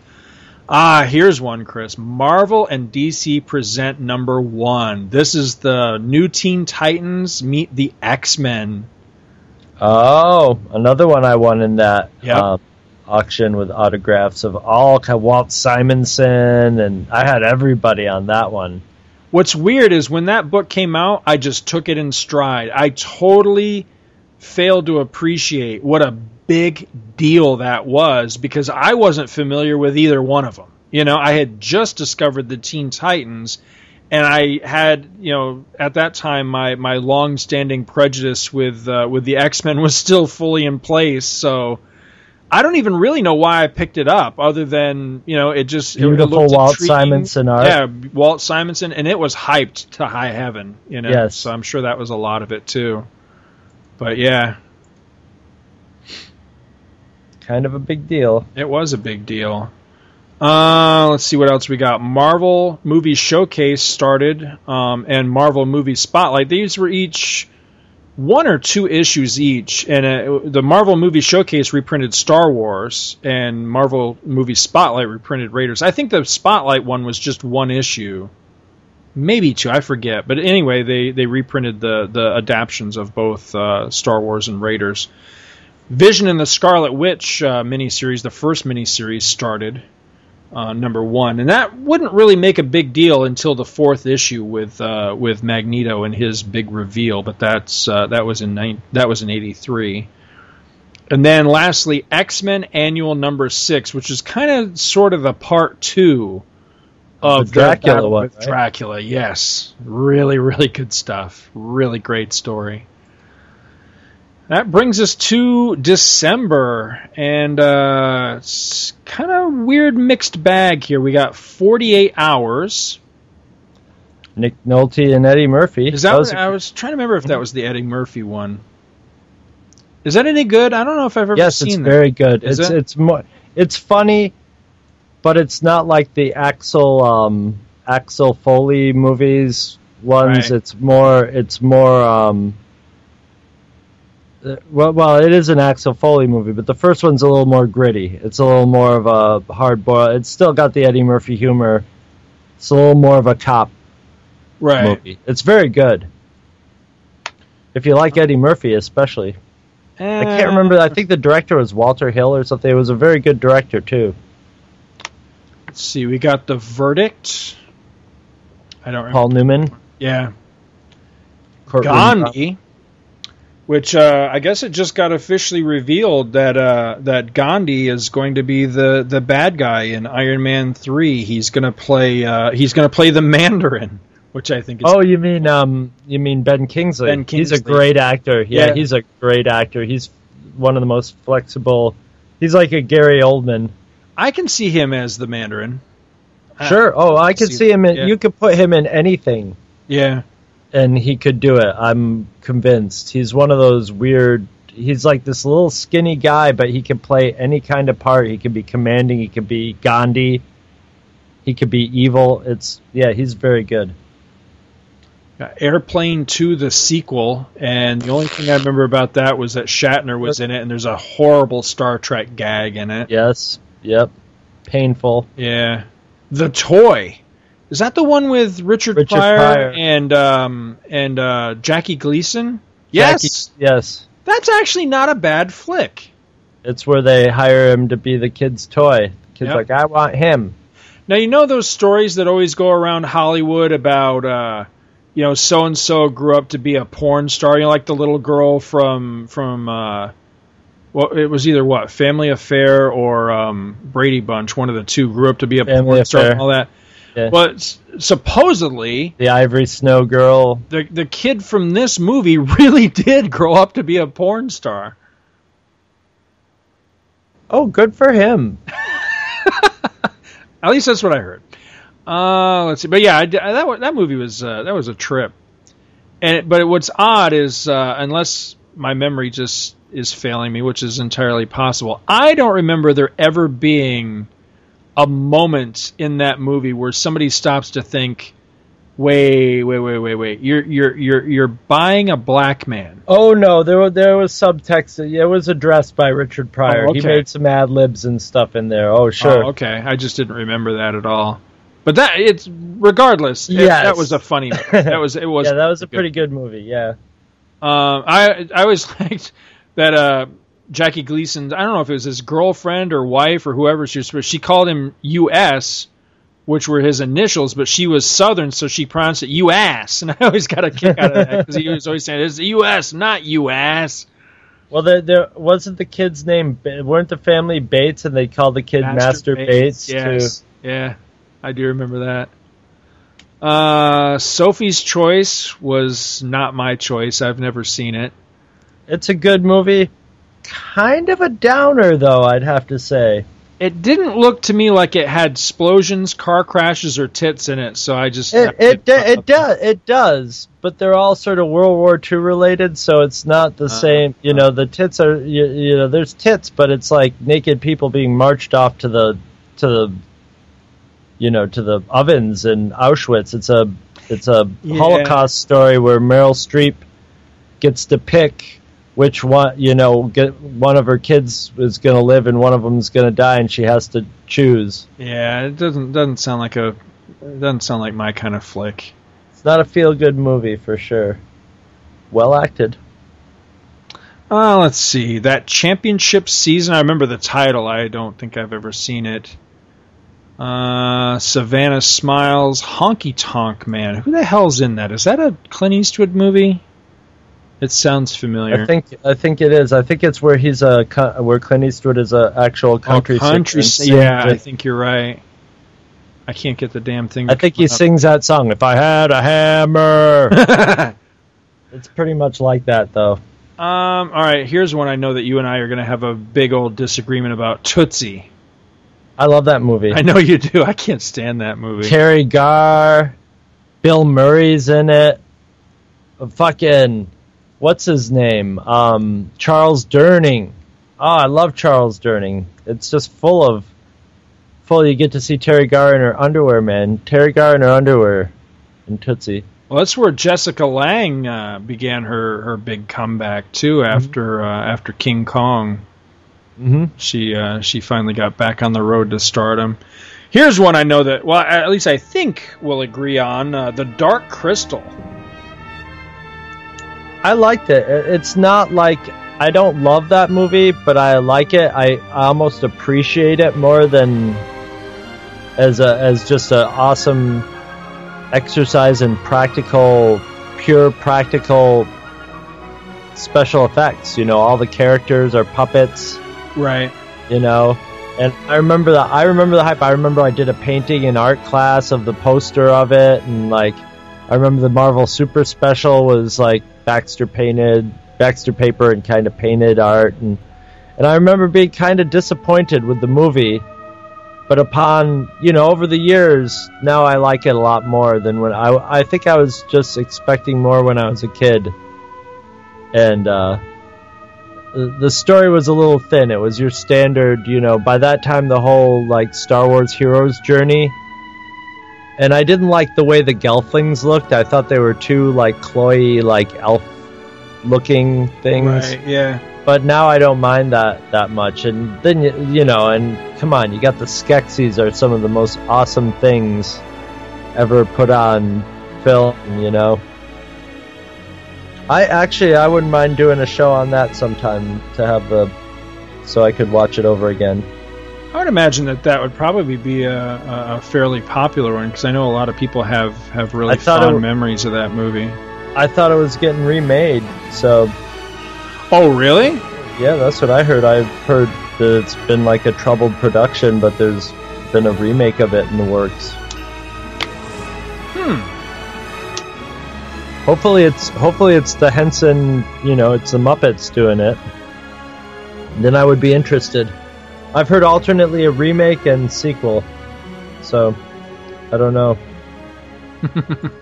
Speaker 2: Ah, here's one, Chris. Marvel and DC present number one. This is the new Teen Titans meet the X Men.
Speaker 3: Oh, another one I won in that
Speaker 2: Yep.
Speaker 3: um, auction with autographs of all Walt Simonson, and I had everybody on that one.
Speaker 2: What's weird is when that book came out, I just took it in stride. I totally failed to appreciate what a big deal that was because I wasn't familiar with either one of them. You know, I had just discovered the Teen Titans and I had, you know, at that time my my long-standing prejudice with uh, with the X-Men was still fully in place, so I don't even really know why I picked it up, other than you know it just it- it
Speaker 3: Beautiful
Speaker 2: looked
Speaker 3: Walt
Speaker 2: intriguing.
Speaker 3: Simonson art.
Speaker 2: Yeah, Walt Simonson, and it was hyped to high heaven. You know,
Speaker 3: Yes.
Speaker 2: so I'm sure that was a lot of it too. But yeah,
Speaker 3: Kind of a big deal.
Speaker 2: it was a big deal. Uh, let's see what else we got. Marvel Movie Showcase started, um, and Marvel Movie Spotlight. These were each one or two issues each, and uh, the Marvel Movie Showcase reprinted Star Wars, and Marvel Movie Spotlight reprinted Raiders. I think the Spotlight one was just one issue, maybe two. I forget, but anyway, they they reprinted the the adaptions of both uh, Star Wars and Raiders. Vision and the Scarlet Witch uh, miniseries, the first miniseries, started uh, number one, and that wouldn't really make a big deal until the fourth issue with uh, with Magneto and his big reveal. But that's uh, that was in nine, that was in '83. And then lastly, X Men Annual Number Six, which is kind of sort of the part two of
Speaker 3: The Dracula
Speaker 2: that
Speaker 3: one, right?
Speaker 2: Dracula, yes, really, really good stuff. Really great story. That brings us to December, and uh, it's kind of weird mixed bag here. We got 48 hours.
Speaker 3: Nick Nolte and Eddie Murphy.
Speaker 2: Is that?
Speaker 3: That was
Speaker 2: what- I was trying to remember if that was the Eddie Murphy one. Is that any good? I don't know if I've ever
Speaker 3: yes,
Speaker 2: seen
Speaker 3: it's
Speaker 2: that.
Speaker 3: very good.
Speaker 2: Is
Speaker 3: it's
Speaker 2: it?
Speaker 3: it's more it's funny, but it's not like the Axel um, Axel Foley movies ones.
Speaker 2: Right.
Speaker 3: It's more it's more um, well well it is an Axel Foley movie, but the first one's a little more gritty. It's a little more of a hard boil. It's still got the Eddie Murphy humor, It's a little more of a cop
Speaker 2: Right.
Speaker 3: movie. It's very good. If you like Eddie Murphy, especially. I can't remember. I think the director was Walter Hill or something. It was a very good director too.
Speaker 2: Let's see. We got the verdict. I don't remember.
Speaker 3: Paul Newman.
Speaker 2: Yeah.
Speaker 3: Courtroom
Speaker 2: Gandhi, which uh, I guess it just got officially revealed that uh, that Gandhi is going to be the, the bad guy in Iron Man three. He's going to play uh, he's to play the Mandarin, which I think is
Speaker 3: Oh, you mean um, you mean Ben Kingsley?
Speaker 2: Ben
Speaker 3: He's a great actor. Yeah,
Speaker 2: Yeah.
Speaker 3: he's a great actor. He's one of the most flexible. He's like a Gary Oldman.
Speaker 2: I can see him as the Mandarin. I-
Speaker 3: Sure. Oh, I can
Speaker 2: see-
Speaker 3: see him in.
Speaker 2: yeah.
Speaker 3: You could put him in anything,
Speaker 2: Yeah.
Speaker 3: And he could do it. I'm convinced. He's one of those weird. He's like this little skinny guy, but he can play any kind of part. He can be commanding. He could be Gandhi. He could be evil. It's yeah. He's very good.
Speaker 2: Got Airplane 2, the sequel, and the only thing I remember about that was that Shatner was in it, and there's a horrible Star Trek gag in it.
Speaker 3: Yes. Yep. Painful.
Speaker 2: Yeah. The Toy. Is that the one with Richard,
Speaker 3: Richard
Speaker 2: Pryor,
Speaker 3: Pryor.
Speaker 2: and um and uh, Jackie Gleason? Yes.
Speaker 3: Jackie- yes.
Speaker 2: That's actually not a bad flick.
Speaker 3: It's where they hire him to be the kid's toy. Kid's
Speaker 2: Yep.
Speaker 3: like, I want him.
Speaker 2: Now you know those stories that always go around Hollywood about uh you know so and so grew up to be a porn star, you know like the little girl from from uh well it was either what Family Affair or um Brady Bunch, one of the two grew up to be a
Speaker 3: Family
Speaker 2: porn star and all that.
Speaker 3: Yeah.
Speaker 2: But s- supposedly
Speaker 3: The Ivory Snow Girl.
Speaker 2: the the kid from this movie really did grow up to be a porn star.
Speaker 3: Oh, good for him.
Speaker 2: At least that's what I heard. Uh, let's see, but yeah, I, that that movie was uh, that was a trip. And but what's odd is uh, unless my memory just is failing me, which is entirely possible, I don't remember there ever being a moment in that movie where somebody stops to think, "Wait, wait, wait, wait, wait! You're you're you're you're buying a black man."
Speaker 3: Oh no, there was there was subtext. It was addressed by Richard Pryor.
Speaker 2: Oh,
Speaker 3: He made some ad libs and stuff in there. Oh sure.
Speaker 2: Oh, okay. I just didn't remember that at all. But that it's regardless. it-
Speaker 3: Yes.
Speaker 2: that was a funny. That was it was.
Speaker 3: yeah, that was a
Speaker 2: good.
Speaker 3: pretty good movie. Yeah.
Speaker 2: Um, I I always liked that uh, Jackie Gleason. I don't know if it was his girlfriend or wife or whoever she was, but she called him U.S., which were his initials, but she was Southern, so she pronounced it U.S. And I always got a kick out of that because he was always saying it's U.S., not U.S.
Speaker 3: Well, there, there wasn't the kid's name. Weren't the family Bates, and they called the kid Master, Bates.
Speaker 2: Yes. Yeah, I do remember that. Uh, Sophie's Choice was not my choice. I've never seen it.
Speaker 3: It's a good movie. Kind of a downer, though. I'd have to say.
Speaker 2: It didn't look to me like it had explosions, car crashes, or tits in it. So I just
Speaker 3: It it it does it does, but they're all sort of World War II related, so it's not the uh-huh. same. You know, the tits are you, you know there's tits, but it's like naked people being marched off to the to the you know to the ovens in Auschwitz. It's a it's a
Speaker 2: Yeah.
Speaker 3: Holocaust story where Meryl Streep gets to pick which one you know get one of her kids is going to live and one of them is going to die, and she has to choose.
Speaker 2: Yeah, it doesn't doesn't sound like a it doesn't sound like my kind of flick.
Speaker 3: It's not a feel good movie for sure. Well acted.
Speaker 2: Uh, let's see that championship season. I remember the title. I don't think I've ever seen it. Uh, Savannah Smiles, Honky Tonk Man. Who the hell's in that? Is that a Clint Eastwood movie? It sounds familiar.
Speaker 3: I think I think it is. I think it's where he's a where Clint Eastwood is a actual country
Speaker 2: oh, country.
Speaker 3: singer.
Speaker 2: Yeah, I think you're right. I can't get the damn thing.
Speaker 3: I think he
Speaker 2: up.
Speaker 3: sings that song. If I had a hammer, it's pretty much like that though.
Speaker 2: Um. All right. Here's one I know that you and I are going to have a big old disagreement about. Tootsie.
Speaker 3: I love that movie.
Speaker 2: I know you do. I can't stand that movie.
Speaker 3: Teri Garr, Bill Murray's in it. Fucking, what's his name? Um, Charles Durning. Oh, I love Charles Durning. It's just full of, full. You get to see Teri Garr in her underwear, man. Teri Garr in her underwear, and Tootsie.
Speaker 2: Well, that's where Jessica Lange uh, began her, her big comeback too. After uh, after King Kong,
Speaker 3: Mm-hmm.
Speaker 2: she uh, she finally got back on the road to stardom. Here's one I know that, well, at least I think we'll agree on uh, The Dark Crystal.
Speaker 3: I liked it. It- It's not like I don't love that movie, but I like it. I, I almost appreciate it more than as a as just an awesome exercise in practical, pure practical special effects. You know, all the characters are puppets.
Speaker 2: Right.
Speaker 3: You know, and I remember that. I remember the hype. I remember I did a painting in art class of the poster of it, and like, I remember the Marvel Super Special was like Baxter painted, Baxter paper, and kind of painted art, and and I remember being kind of disappointed with the movie. But upon you know over the years, now I like it a lot more than when I I think I was just expecting more when I was a kid, and. uh the the story was a little thin. It was your standard, you know, by that time the whole like Star Wars heroes journey. And I didn't like the way the Gelflings looked. I thought they were too like cloy, like elf looking things.
Speaker 2: Right, yeah.
Speaker 3: But now I don't mind that that much. And then you, you know, and come on, you got the Skeksis are some of the most awesome things ever put on film, you know. I actually I wouldn't mind doing a show on that sometime to have the so I could watch it over again.
Speaker 2: I would imagine that that would probably be a, a fairly popular one because I know a lot of people have, have really fond memories of that movie.
Speaker 3: I thought it was getting remade, so
Speaker 2: Oh, really?
Speaker 3: yeah, that's what I heard. I've heard that it's been like a troubled production, but there's been a remake of it in the works.
Speaker 2: Hmm.
Speaker 3: Hopefully it's hopefully it's the Henson, you know, it's the Muppets doing it. Then I would be interested. I've heard alternately a remake and sequel. So I don't know.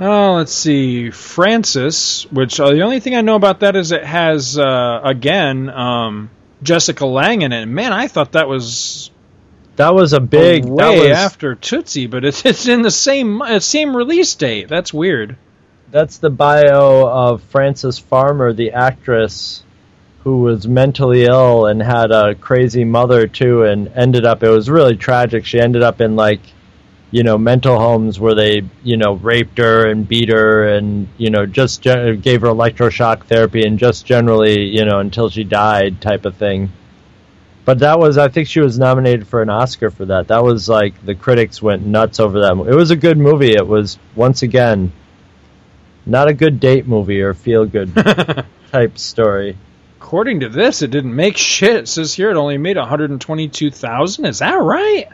Speaker 2: Oh, let's see. Frances, which uh, the only thing I know about that is it has uh, again um, Jessica Lange in it. Man, I thought that was
Speaker 3: That was a big
Speaker 2: way
Speaker 3: that was,
Speaker 2: after Tootsie, but it's, it's in the same uh, same release date. That's weird.
Speaker 3: That's the bio of Frances Farmer, the actress who was mentally ill and had a crazy mother too, and ended up. It was really tragic. She ended up in like, you know, mental homes where they, you know, raped her and beat her, and you know, just gen- gave her electroshock therapy, and just generally, you know, until she died, type of thing. But that was, I think she was nominated for an Oscar for that. That was like the critics went nuts over that. It was a good movie. It was once again not a good date movie or feel good type story.
Speaker 2: According to this, it didn't make shit. It says here it only made 122,000. Is that right?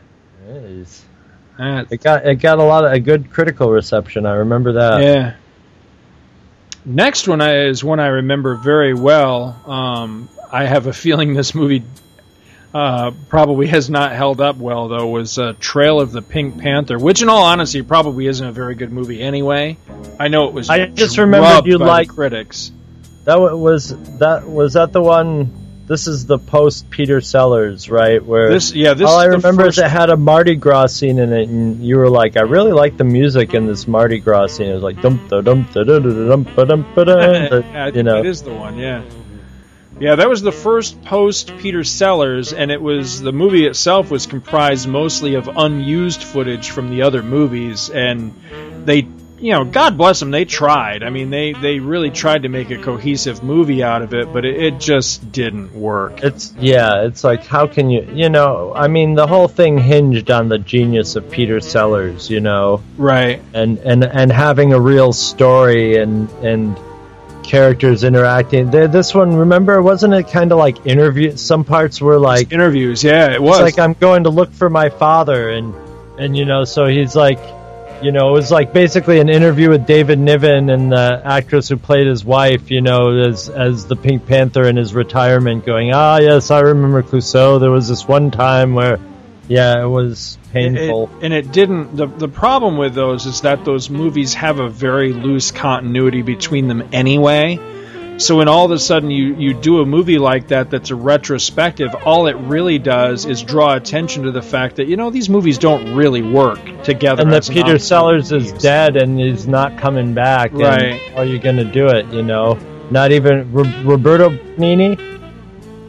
Speaker 3: Jeez.
Speaker 2: Uh,
Speaker 3: It got it got a lot of a good critical reception. I remember that.
Speaker 2: yeah. Next one is one I remember very well. Um, I have a feeling this movie uh, probably has not held up well, though. Was uh, Trail of the Pink Panther, which, in all honesty, probably isn't a very good movie anyway. I know it was.
Speaker 3: I just remembered you like
Speaker 2: critics.
Speaker 3: That was that was that the one. This is the post Peter Sellers, right? Where
Speaker 2: This- yeah, this
Speaker 3: all I remember
Speaker 2: first-
Speaker 3: is it had a Mardi Gras scene in it, and you were like, "I really like the music in this Mardi Gras scene." It was like dum da dum da da dum ba dum ba
Speaker 2: I
Speaker 3: You know,
Speaker 2: it is the one. Yeah, yeah. That was the first post Peter Sellers, and it was the movie itself was comprised mostly of unused footage from the other movies, and they, you know, God bless them, they tried. I mean, they they really tried to make a cohesive movie out of it, but it, it just didn't work.
Speaker 3: It's yeah, it's like how can you you know, I mean the whole thing hinged on the genius of Peter Sellers, you know.
Speaker 2: Right.
Speaker 3: And and and having a real story and and characters interacting. Th- This one, remember, wasn't it kind of like interview some parts were like
Speaker 2: interviews, yeah, it was.
Speaker 3: It's like I'm going to look for my father and and you know, so he's like you know, it was like basically an interview with David Niven and the actress who played his wife, you know, as as the Pink Panther in his retirement, going, ah, yes, I remember Clouseau. There was this one time where, yeah, it was painful.
Speaker 2: It- and it didn't. The the problem with those is that those movies have a very loose continuity between them anyway. So when all of a sudden you you do a movie like that that's a retrospective, all it really does is draw attention to the fact that you know these movies don't really work together.
Speaker 3: and that Peter. Sellers is dead and is not coming back. and
Speaker 2: Right.
Speaker 3: how are you going to do it? You know, not even Ro- Roberto Benigni.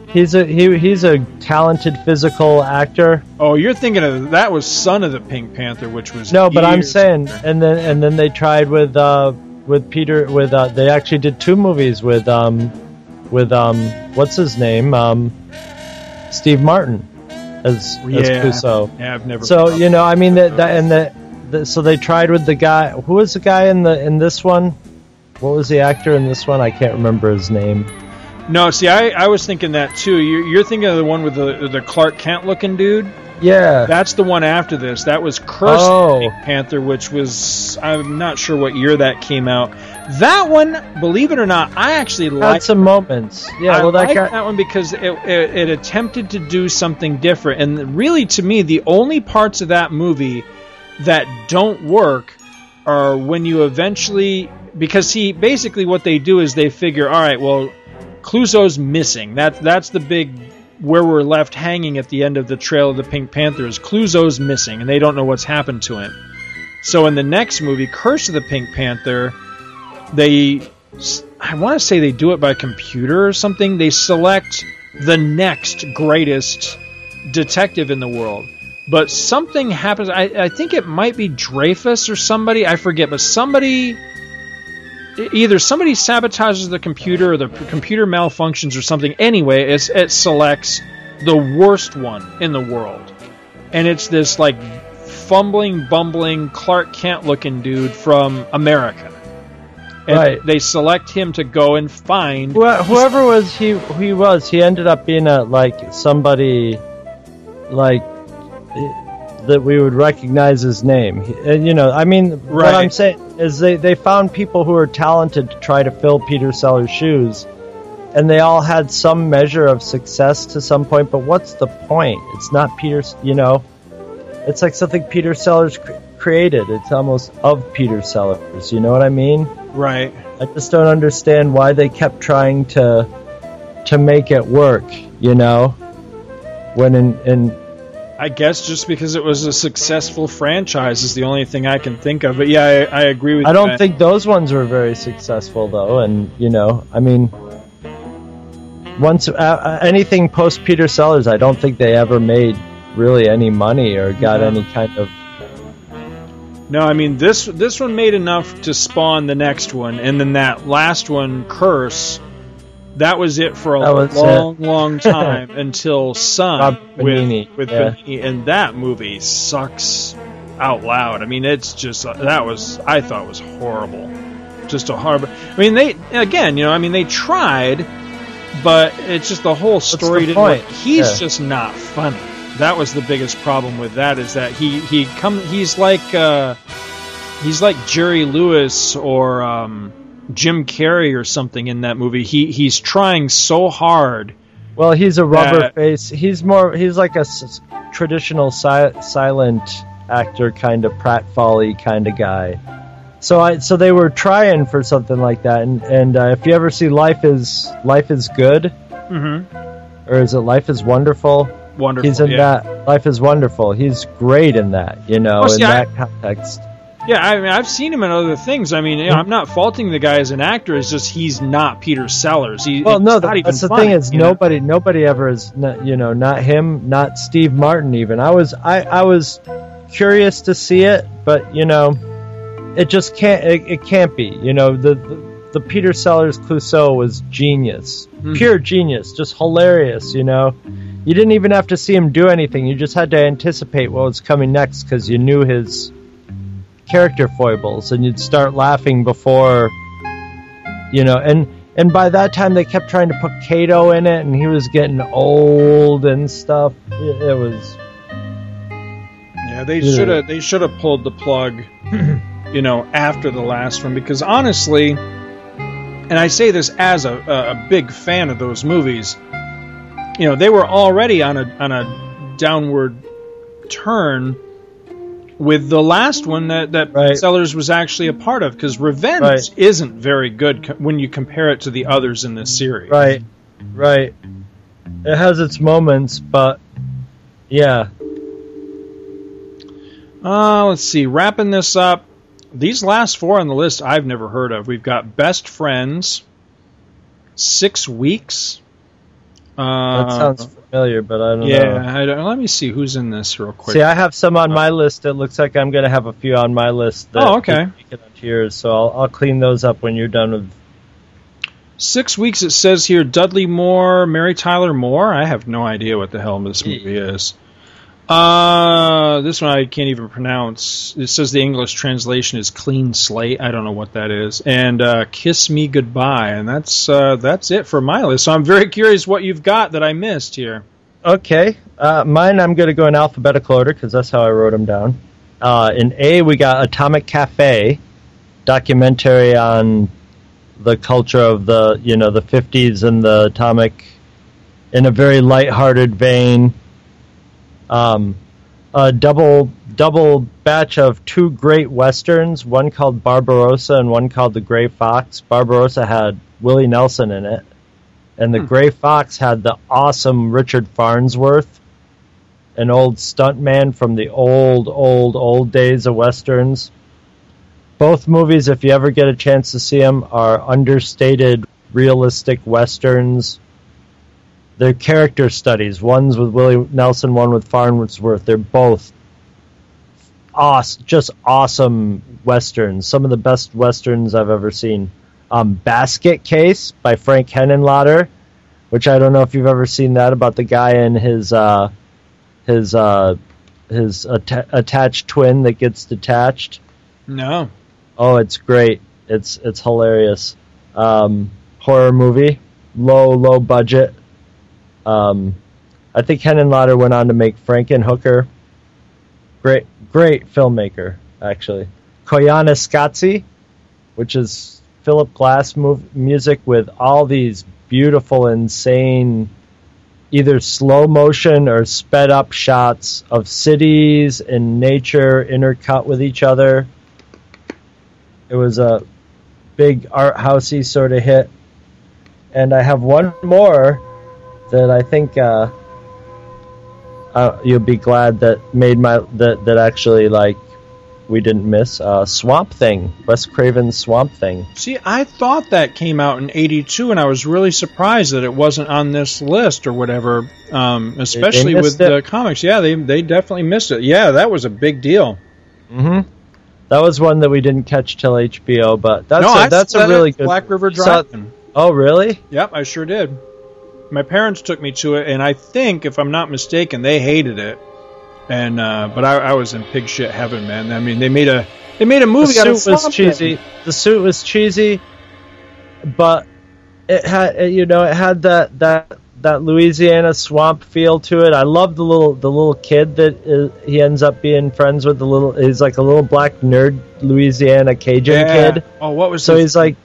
Speaker 3: He's a he, he's a talented physical actor.
Speaker 2: Oh, you're thinking of that was Son of the Pink Panther, which was
Speaker 3: No, but I'm saying, and then and then they tried with uh with Peter with uh they actually did two movies with um with um what's his name um Steve Martin as as
Speaker 2: Yeah.
Speaker 3: Clouseau.
Speaker 2: Yeah, I've never.
Speaker 3: So you know, I mean that, that and the, the so they tried with the guy. Who was the guy in the in this one? What was the actor in this one? I can't remember his name.
Speaker 2: No, see, I, I was thinking that too. You're, you're thinking of the one with the the Clark Kent looking dude.
Speaker 3: Yeah,
Speaker 2: That's the one after this. That was Curse
Speaker 3: Oh.
Speaker 2: Panther, which was I'm not sure what year that came out. That one, believe it or not, I actually
Speaker 3: had
Speaker 2: liked.
Speaker 3: some moments. Yeah,
Speaker 2: I
Speaker 3: well that
Speaker 2: liked
Speaker 3: guy.
Speaker 2: that one because it, it, it attempted to do something different, and really, to me, the only parts of that movie that don't work are when you eventually because he basically what they do is they figure, all right, well, Clouseau's missing. That that's the big where we're left hanging at the end of the trail of the Pink Panther is Clouseau's missing, and they don't know what's happened to him. So in the next movie, Curse of the Pink Panther, they I want to say they do it by computer or something. They select the next greatest detective in the world. But something happens. I, I think it might be Dreyfus or somebody. I forget. But somebody. Either somebody sabotages the computer or the computer malfunctions or something. Anyway, it's, it selects the worst one in the world. And it's this, like, fumbling, bumbling, Clark Kent looking dude from America. And
Speaker 3: Right.
Speaker 2: they select him to go and find.
Speaker 3: Wh- whoever was he he was, he ended up being a like somebody like that we would recognize his name. And you know, I mean, what I'm saying is they they found people who are talented to try to fill Peter Sellers' shoes. And they all had some measure of success to some point, but what's the point? It's not Peter, you know. It's like something Peter Sellers cr- created. It's almost of Peter Sellers. You know what I mean?
Speaker 2: Right.
Speaker 3: I just don't understand why they kept trying to to make it work, you know? When in, in
Speaker 2: I guess just because it was a successful franchise is the only thing I can think of. But yeah, I, I agree with you.
Speaker 3: I
Speaker 2: don't
Speaker 3: think those ones were very successful though, and you know, I mean once uh, uh, anything post Peter Sellers, I don't think they ever made really any money or got
Speaker 2: No.
Speaker 3: any kind of
Speaker 2: No, I mean this this one made enough to spawn the next one, and then that last one, Curse, that was it for a long,
Speaker 3: it.
Speaker 2: long time until Sun
Speaker 3: Rob
Speaker 2: with with
Speaker 3: yeah.
Speaker 2: And that movie sucks out loud. I mean, it's just that was I thought was horrible, just a horrible. I mean, they again, you know, I mean, they tried, but it's just the whole story
Speaker 3: the
Speaker 2: didn't. He's
Speaker 3: Yeah.
Speaker 2: just not funny. That was the biggest problem with that is that he he come he's like uh, he's like Jerry Lewis or um, Jim Carrey or something in that movie. He he's trying so hard.
Speaker 3: Well, he's a rubber
Speaker 2: That-
Speaker 3: face. He's more. He's like a s- traditional si- silent actor, kind of pratfally kind of guy. So I so they were trying for something like that. And and uh, if you ever see Life is Life is Good,
Speaker 2: Mm-hmm.
Speaker 3: or is it Life is Wonderful?
Speaker 2: Wonderful.
Speaker 3: He's in
Speaker 2: yeah.
Speaker 3: that. Life is Wonderful. He's great in that. You know, in
Speaker 2: see, I-
Speaker 3: that context.
Speaker 2: Yeah, I mean, I've seen him in other things. I mean, you know, I'm not faulting the guy as an actor. It's just he's not Peter Sellers. He,
Speaker 3: Well, no, that- that's the
Speaker 2: funny,
Speaker 3: thing is
Speaker 2: you know?
Speaker 3: nobody, nobody ever is, not, you know, not him, not Steve Martin. Even I was, I, I was curious to see it, but you know, it just can't, it, it can't be. You know, the, the the Peter Sellers Clouseau was genius,
Speaker 2: Mhm.
Speaker 3: pure genius, just hilarious. You know, you didn't even have to see him do anything. You just had to anticipate what was coming next because you knew his character foibles, and you'd start laughing before you know and and by that time they kept trying to put Cato in it and he was getting old and stuff. It, it was
Speaker 2: Yeah, they should have they should have pulled the plug, you know, after the last one because honestly, and I say this as a, a, a big fan of those movies, you know, they were already on a on a downward turn with the last one that that Sellers was actually a part of because Revenge
Speaker 3: Right.
Speaker 2: isn't very good co- when you compare it to the others in this series.
Speaker 3: right right it has its moments but yeah
Speaker 2: Uh, let's see. Wrapping this up, these last four on the list I've never heard of. We've got Best Friends, Six Weeks, Uh,
Speaker 3: That sounds familiar, but I don't
Speaker 2: yeah.
Speaker 3: know.
Speaker 2: I don't, let me see who's in this real quick.
Speaker 3: See, I have some on my list. It looks like I'm going to have a few on my list. That
Speaker 2: Oh, okay.
Speaker 3: we can onto yours, so I'll, I'll clean those up when you're done with.
Speaker 2: Six weeks. It says here Dudley Moore, Mary Tyler Moore. I have no idea what the hell this movie is. Uh, this one I can't even pronounce. It says the English translation is "clean slate." I don't know what that is. And uh, "Kiss Me Goodbye," and that's uh, that's it for my list. So I'm very curious what you've got that I missed here.
Speaker 3: Okay, uh, mine I'm going to go in alphabetical order because that's how I wrote them down. Uh, in A, we got Atomic Cafe, documentary on the culture of the you know the 50s and the atomic, in a very lighthearted vein. Um, a double double batch of two great westerns, one called Barbarossa and one called The Gray Fox. Barbarossa had Willie Nelson in it, and The Gray Fox had the awesome Richard Farnsworth, an old stuntman from the old, old, old days of westerns. Both movies, if you ever get a chance to see them, are understated, realistic westerns. They're character studies. One's with Willie Nelson, one with Farnsworth. They're both awesome, just awesome westerns. Some of the best westerns I've ever seen. Um, Basket Case by Frank Henenlotter, which I don't know if you've ever seen that about the guy and his uh, his uh, his atta- attached twin that gets detached.
Speaker 2: No.
Speaker 3: Oh, it's great. It's it's hilarious. Um, horror movie, low low budget. Um, I think Henenlotter went on to make Frankenhooker. Great great filmmaker actually. Koyaanisqatsi, which is Philip Glass mov- music with all these beautiful, insane, either slow motion or sped up shots of cities and nature intercut with each other. It was a big art housey sort of hit. And I have one more that I think uh, uh, you'll be glad that made my that that actually like we didn't miss uh, Swamp Thing, Wes Craven's Swamp Thing.
Speaker 2: See, I thought that came out in '82, and I was really surprised that it wasn't on this list or whatever. Um, especially with
Speaker 3: missed
Speaker 2: the comics. Yeah, they they definitely missed it. Yeah, that was a big deal.
Speaker 3: Mm-hmm. That was one that we didn't catch till HBO, but that's
Speaker 2: no,
Speaker 3: a, that's a really good
Speaker 2: Black River Drive.
Speaker 3: Oh, really?
Speaker 2: Yep, I sure did. My parents took me to it, and I think, if I'm not mistaken, they hated it. And uh, but I, I was in pig shit heaven, man. I mean, they made a they made a movie
Speaker 3: the suit was cheesy. The suit was cheesy, but it had you know it had that that that Louisiana swamp feel to it. I love the little the little kid that is, he ends up being friends with. The little he's like a little black nerd Louisiana Cajun
Speaker 2: Yeah.
Speaker 3: kid.
Speaker 2: Oh, what was
Speaker 3: so
Speaker 2: his-
Speaker 3: he's like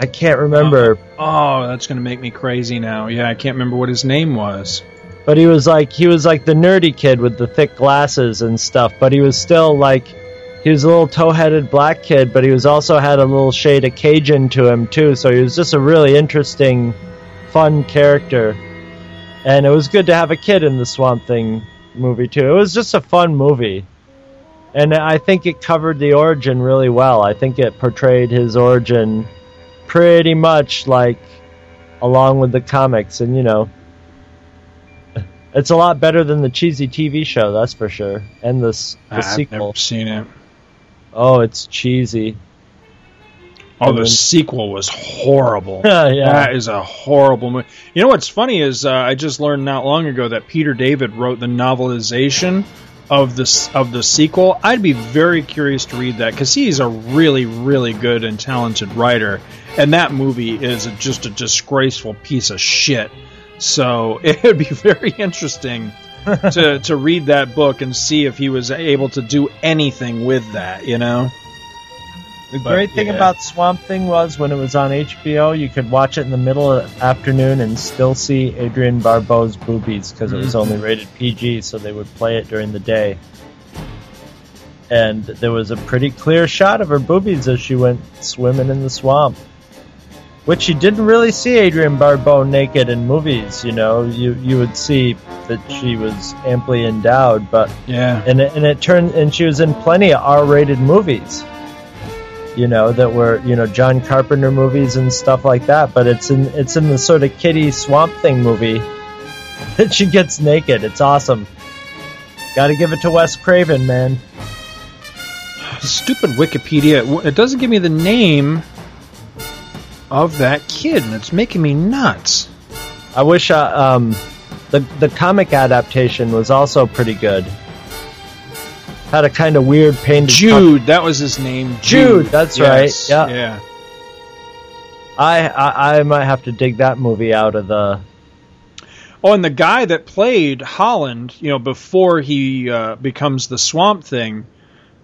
Speaker 3: I can't remember,
Speaker 2: Oh, that's gonna make me crazy now. Yeah, I can't remember what his name was.
Speaker 3: but he was like he was like the nerdy kid with the thick glasses and stuff. But he was still like he was a little toe-headed black kid, but he was also had a little shade of Cajun to him too. So he was just a really interesting, fun character, and it was good to have a kid in the Swamp Thing movie too. It was just a fun movie, and I think it covered the origin really well. I think it portrayed his origin pretty much like along with the comics, and you know. It's a lot better than the cheesy TV show, that's for sure. And the, s- the
Speaker 2: I've
Speaker 3: sequel.
Speaker 2: never seen it.
Speaker 3: Oh, it's cheesy.
Speaker 2: Oh,
Speaker 3: And
Speaker 2: the
Speaker 3: then-
Speaker 2: sequel was horrible.
Speaker 3: Yeah.
Speaker 2: That is a horrible movie. You know what's funny is uh, I just learned not long ago that Peter David wrote the novelization of this of the sequel. I'd be very curious to read that because he's a really, really good and talented writer, and that movie is just a disgraceful piece of shit. So it would be very interesting to to read that book and see if he was able to do anything with that. You know.
Speaker 3: The
Speaker 2: But,
Speaker 3: great thing
Speaker 2: yeah.
Speaker 3: about Swamp Thing was when it was on HBO, you could watch it in the middle of the afternoon and still see Adrienne Barbeau's boobies because it was
Speaker 2: Mhm.
Speaker 3: only rated PG, so they would play it during the day. And there was a pretty clear shot of her boobies as she went swimming in the swamp. Which you didn't really see Adrienne Barbeau naked in movies, you know. You you would see that she was amply endowed, but
Speaker 2: Yeah.
Speaker 3: and it, and it turned and she was in plenty of R-rated movies. You know, that were you know John Carpenter movies and stuff like that. But it's in it's in the sort of kitty Swamp Thing movie that she gets naked. It's awesome. Got to give it to Wes Craven, man.
Speaker 2: Stupid Wikipedia. It doesn't give me the name of that kid, and it's making me nuts.
Speaker 3: I wish uh, um, the the comic adaptation was also pretty good. Had a kind of weird painted
Speaker 2: Jude, that was his name.
Speaker 3: Jude, that's
Speaker 2: Yes,
Speaker 3: right. Yeah.
Speaker 2: Yeah.
Speaker 3: I, I I might have to dig that movie out of the.
Speaker 2: Oh, and the guy that played Holland, you know, before he uh, becomes the Swamp Thing,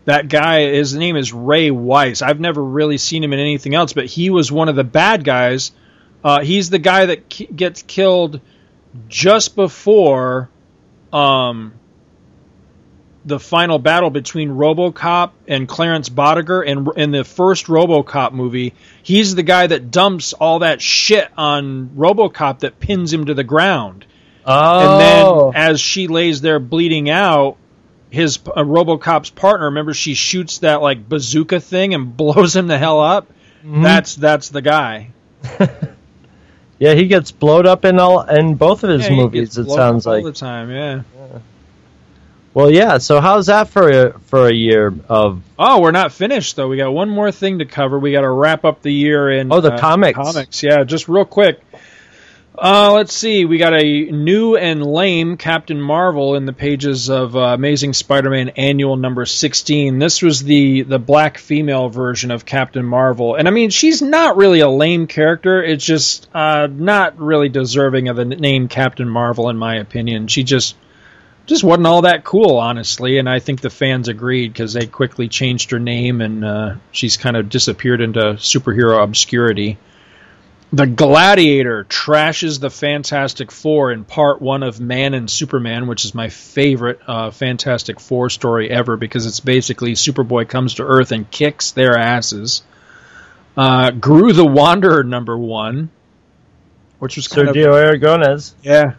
Speaker 2: that guy, his name is Ray Wise. I've never really seen him in anything else, but he was one of the bad guys. Uh, he's the guy that ki- gets killed just before um, the final battle between RoboCop and Clarence Boddicker. And in the first RoboCop movie, he's the guy that dumps all that shit on RoboCop that pins him to the ground.
Speaker 3: Oh.
Speaker 2: And then as she lays there bleeding out, his uh, RoboCop's partner, remember she shoots that like bazooka thing and blows him the hell up.
Speaker 3: Mhm.
Speaker 2: That's that's the guy.
Speaker 3: Yeah, he gets blowed up in all in both of his
Speaker 2: Yeah,
Speaker 3: movies. It sounds
Speaker 2: up all the time. Yeah.
Speaker 3: Well, yeah. So how's that for a, for a year of?
Speaker 2: Oh, we're not finished though. We got one more thing to cover. We got to wrap up the year in
Speaker 3: Oh, the
Speaker 2: uh,
Speaker 3: comics.
Speaker 2: Comics, yeah. Just real quick. Uh, let's see. We got a new and lame Captain Marvel in the pages of uh, Amazing Spider-Man Annual Number 16. This was the the black female version of Captain Marvel, and I mean she's not really a lame character. It's just uh, not really deserving of the name Captain Marvel, in my opinion. She just just wasn't all that cool, honestly, and I think the fans agreed because they quickly changed her name and uh, she's kind of disappeared into superhero obscurity. The Gladiator trashes the Fantastic Four in part one of Man and Superman, which is my favorite uh, Fantastic Four story ever because it's basically Superboy comes to Earth and kicks their asses. Uh, Groo the Wanderer number one, which was kind of
Speaker 3: Sergio Aragonés.
Speaker 2: yeah.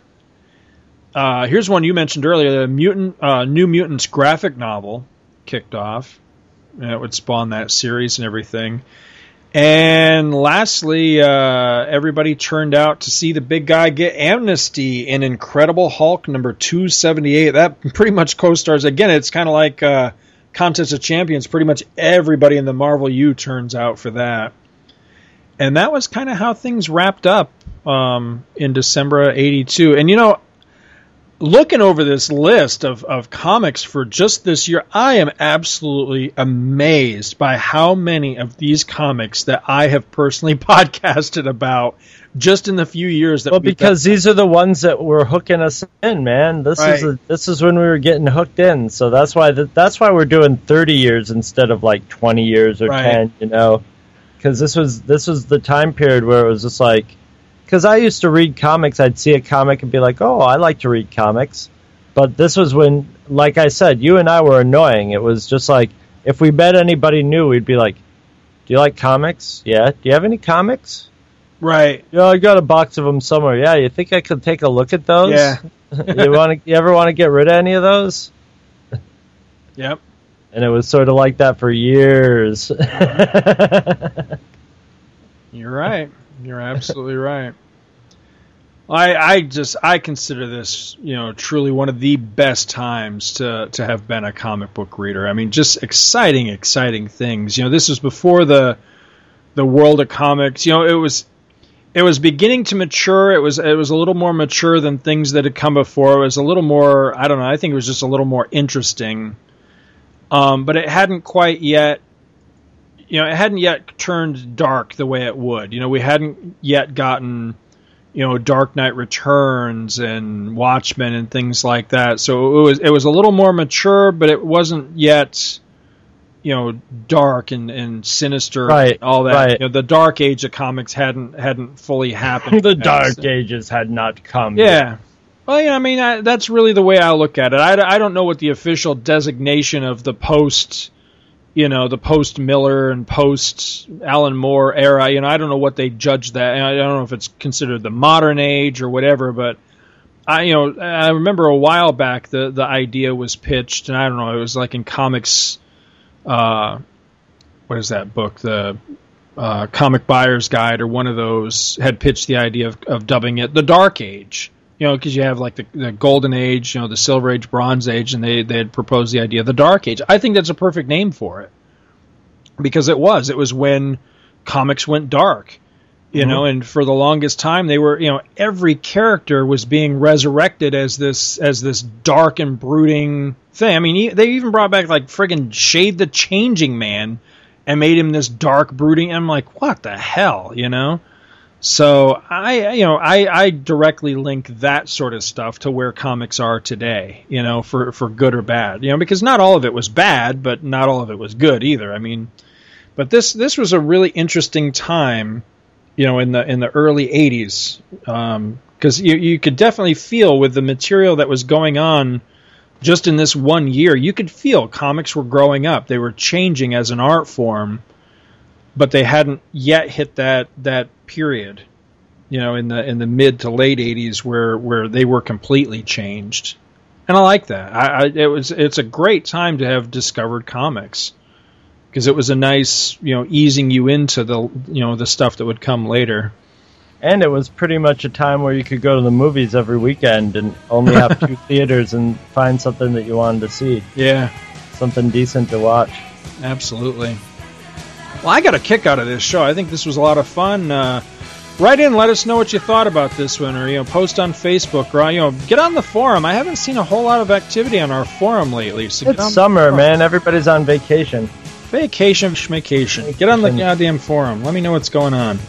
Speaker 2: Uh, here's one you mentioned earlier: the mutant, uh, New Mutants graphic novel kicked off. And it would spawn that series and everything. And lastly, uh, everybody turned out to see the big guy get amnesty in Incredible Hulk number 278. That pretty much co-stars again. It's kind of like uh, Contest of Champions. Pretty much everybody in the Marvel U turns out for that. And that was kind of how things wrapped up um, in December of '82. And you know, looking over this list of, of comics for just this year, I am absolutely amazed by how many of these comics that I have personally podcasted about just in the few years that
Speaker 3: Well, because these are the ones that were hooking us in, man. This is a, this is when we were getting hooked in. So that's why th- that's why we're doing thirty years instead of like twenty years or
Speaker 2: Right.
Speaker 3: ten. You know, because this was this was the time period where it was just like. Because I used to read comics, I'd see a comic and be like, "Oh, I like to read comics," but this was when, like I said, you and I were annoying. It was just like if we met anybody new, we'd be like, "Do you like comics? Yeah. Do you have any comics?"
Speaker 2: Right.
Speaker 3: Yeah, I got a box of them somewhere. Yeah, you think I could take a look at those?
Speaker 2: Yeah.
Speaker 3: you want to? You ever want to get rid of any of those?
Speaker 2: Yep.
Speaker 3: And it was sort of like that for years.
Speaker 2: You're right. You're absolutely right. I I just I consider this you know truly one of the best times to to have been a comic book reader. I mean, just exciting, exciting things. You know, this was before the the world of comics. You know, it was it was beginning to mature. It was it was a little more mature than things that had come before. It was a little more I don't know. I think it was just a little more interesting. Um, but it hadn't quite yet you know, it hadn't yet turned dark the way it would. You know, we hadn't yet gotten, you know, Dark Knight Returns and Watchmen and things like that. So it was it was a little more mature, but it wasn't yet, you know, dark and, and sinister
Speaker 3: Right,
Speaker 2: and all that.
Speaker 3: right.
Speaker 2: You know, the dark age of comics hadn't hadn't fully happened.
Speaker 3: the
Speaker 2: yet.
Speaker 3: Dark Ages had not come.
Speaker 2: Yeah. Well, yeah, I mean, I, that's really the way I look at it. I, I don't know what the official designation of the post, you know, the post Miller and post Alan Moore era. You know, I don't know what they judge that. I don't know if it's considered the modern age or whatever. But I, you know, I remember a while back the the idea was pitched, and I don't know, it was like in comics. Uh, what is that book? The uh, Comic Buyer's Guide or one of those had pitched the idea of, of dubbing it the Dark Age. You know, because you have like the, the Golden Age, you know, the Silver Age, Bronze Age, and they they had proposed the idea of the Dark Age. I think that's a perfect name for it because it was. It was when comics went dark you mm-hmm. know and for the longest time they were you know every character was being resurrected as this as this dark and brooding thing i mean they even brought back like friggin shade the changing man and made him this dark brooding i'm like what the hell you know so i you know i i directly link that sort of stuff to where comics are today you know for for good or bad you know because not all of it was bad but not all of it was good either i mean but this this was a really interesting time, you know, in the in the early '80s, because um, you you could definitely feel with the material that was going on just in this one year, you could feel comics were growing up. They were changing as an art form, but they hadn't yet hit that that period, you know, in the in the mid to late '80s where where they were completely changed. And I like that. I, I it was it's a great time to have discovered comics because it was a nice, you know, easing you into the, you know, the stuff that would come later.
Speaker 3: And it was pretty much a time where you could go to the movies every weekend and only have two theaters and find something that you wanted to see.
Speaker 2: Yeah.
Speaker 3: Something decent to watch.
Speaker 2: Absolutely. Well, I got a kick out of this show. I think this was a lot of fun. Uh, write in, let us know what you thought about this one, or you know, post on Facebook, or you know, get on the forum. I haven't seen a whole lot of activity on our forum lately.
Speaker 3: So it's summer, man. Everybody's on vacation.
Speaker 2: Vacation, schmacation. Get on the goddamn forum. Let me know what's going on.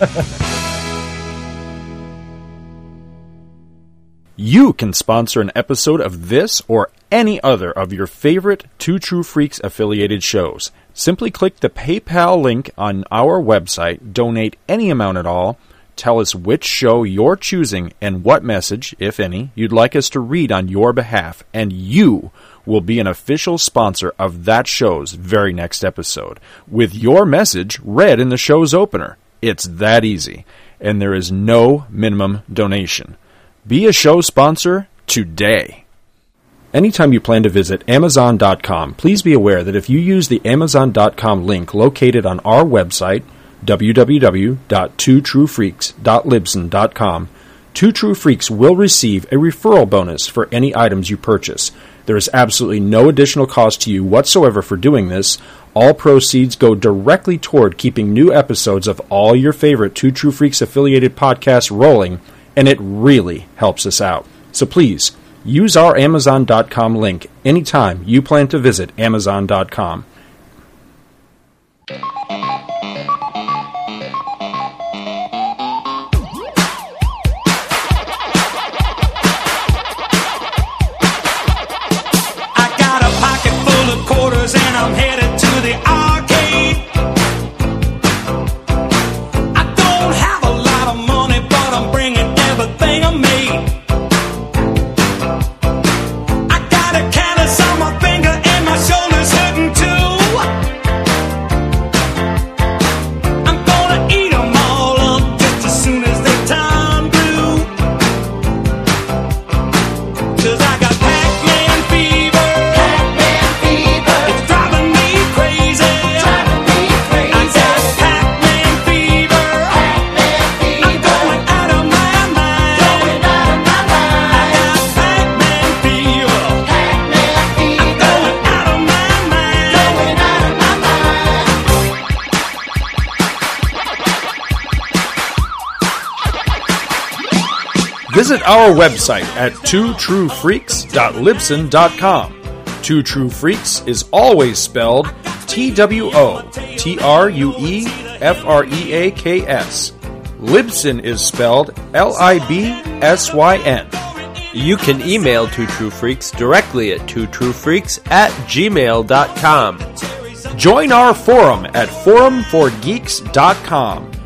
Speaker 16: you can sponsor an episode of this or any other of your favorite Two True Freaks affiliated shows. Simply click the PayPal link on our website, donate any amount at all, tell us which show you're choosing and what message, if any, you'd like us to read on your behalf, and you will be an official sponsor of that show's very next episode, with your message read in the show's opener. It's that easy, and there is no minimum donation. Be a show sponsor today. Anytime you plan to visit Amazon.com, please be aware that if you use the Amazon.com link located on our website, www.twotruefreaks.libsyn.com, Two True Freaks will receive a referral bonus for any items you purchase. There is absolutely no additional cost to you whatsoever for doing this. All proceeds go directly toward keeping new episodes of all your favorite Two True Freaks affiliated podcasts rolling, and it really helps us out. So please, use our Amazon.com link anytime you plan to visit Amazon.com. Visit our website at twotruefreaks.libsyn.com. Two True Freaks is always spelled T W O T R U E F R E A K S. Libsyn is spelled L I B S Y N.
Speaker 17: You can email Two True Freaks directly at twotruefreaks at gmail.com.
Speaker 16: Join our forum at forumforgeeks.com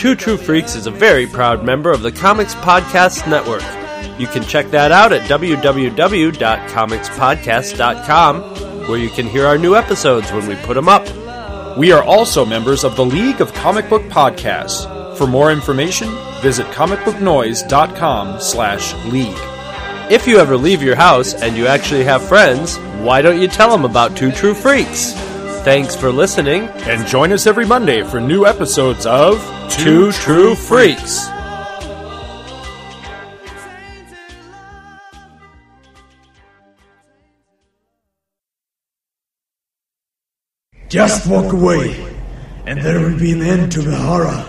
Speaker 3: Two True Freaks is a very proud member of the Comics Podcast Network. You can check that out at www.comicspodcast.com, where you can hear our new episodes when we put them up.
Speaker 2: We are also members of the League of Comic Book Podcasts. For more information, visit comicbooknoise.com slash league.
Speaker 3: If you ever leave your house and you actually have friends, why don't you tell them about Two True Freaks? Thanks for listening,
Speaker 2: and join us every Monday for new episodes of
Speaker 3: Two True Freaks.
Speaker 5: Just walk away, and there will be an end to the horror.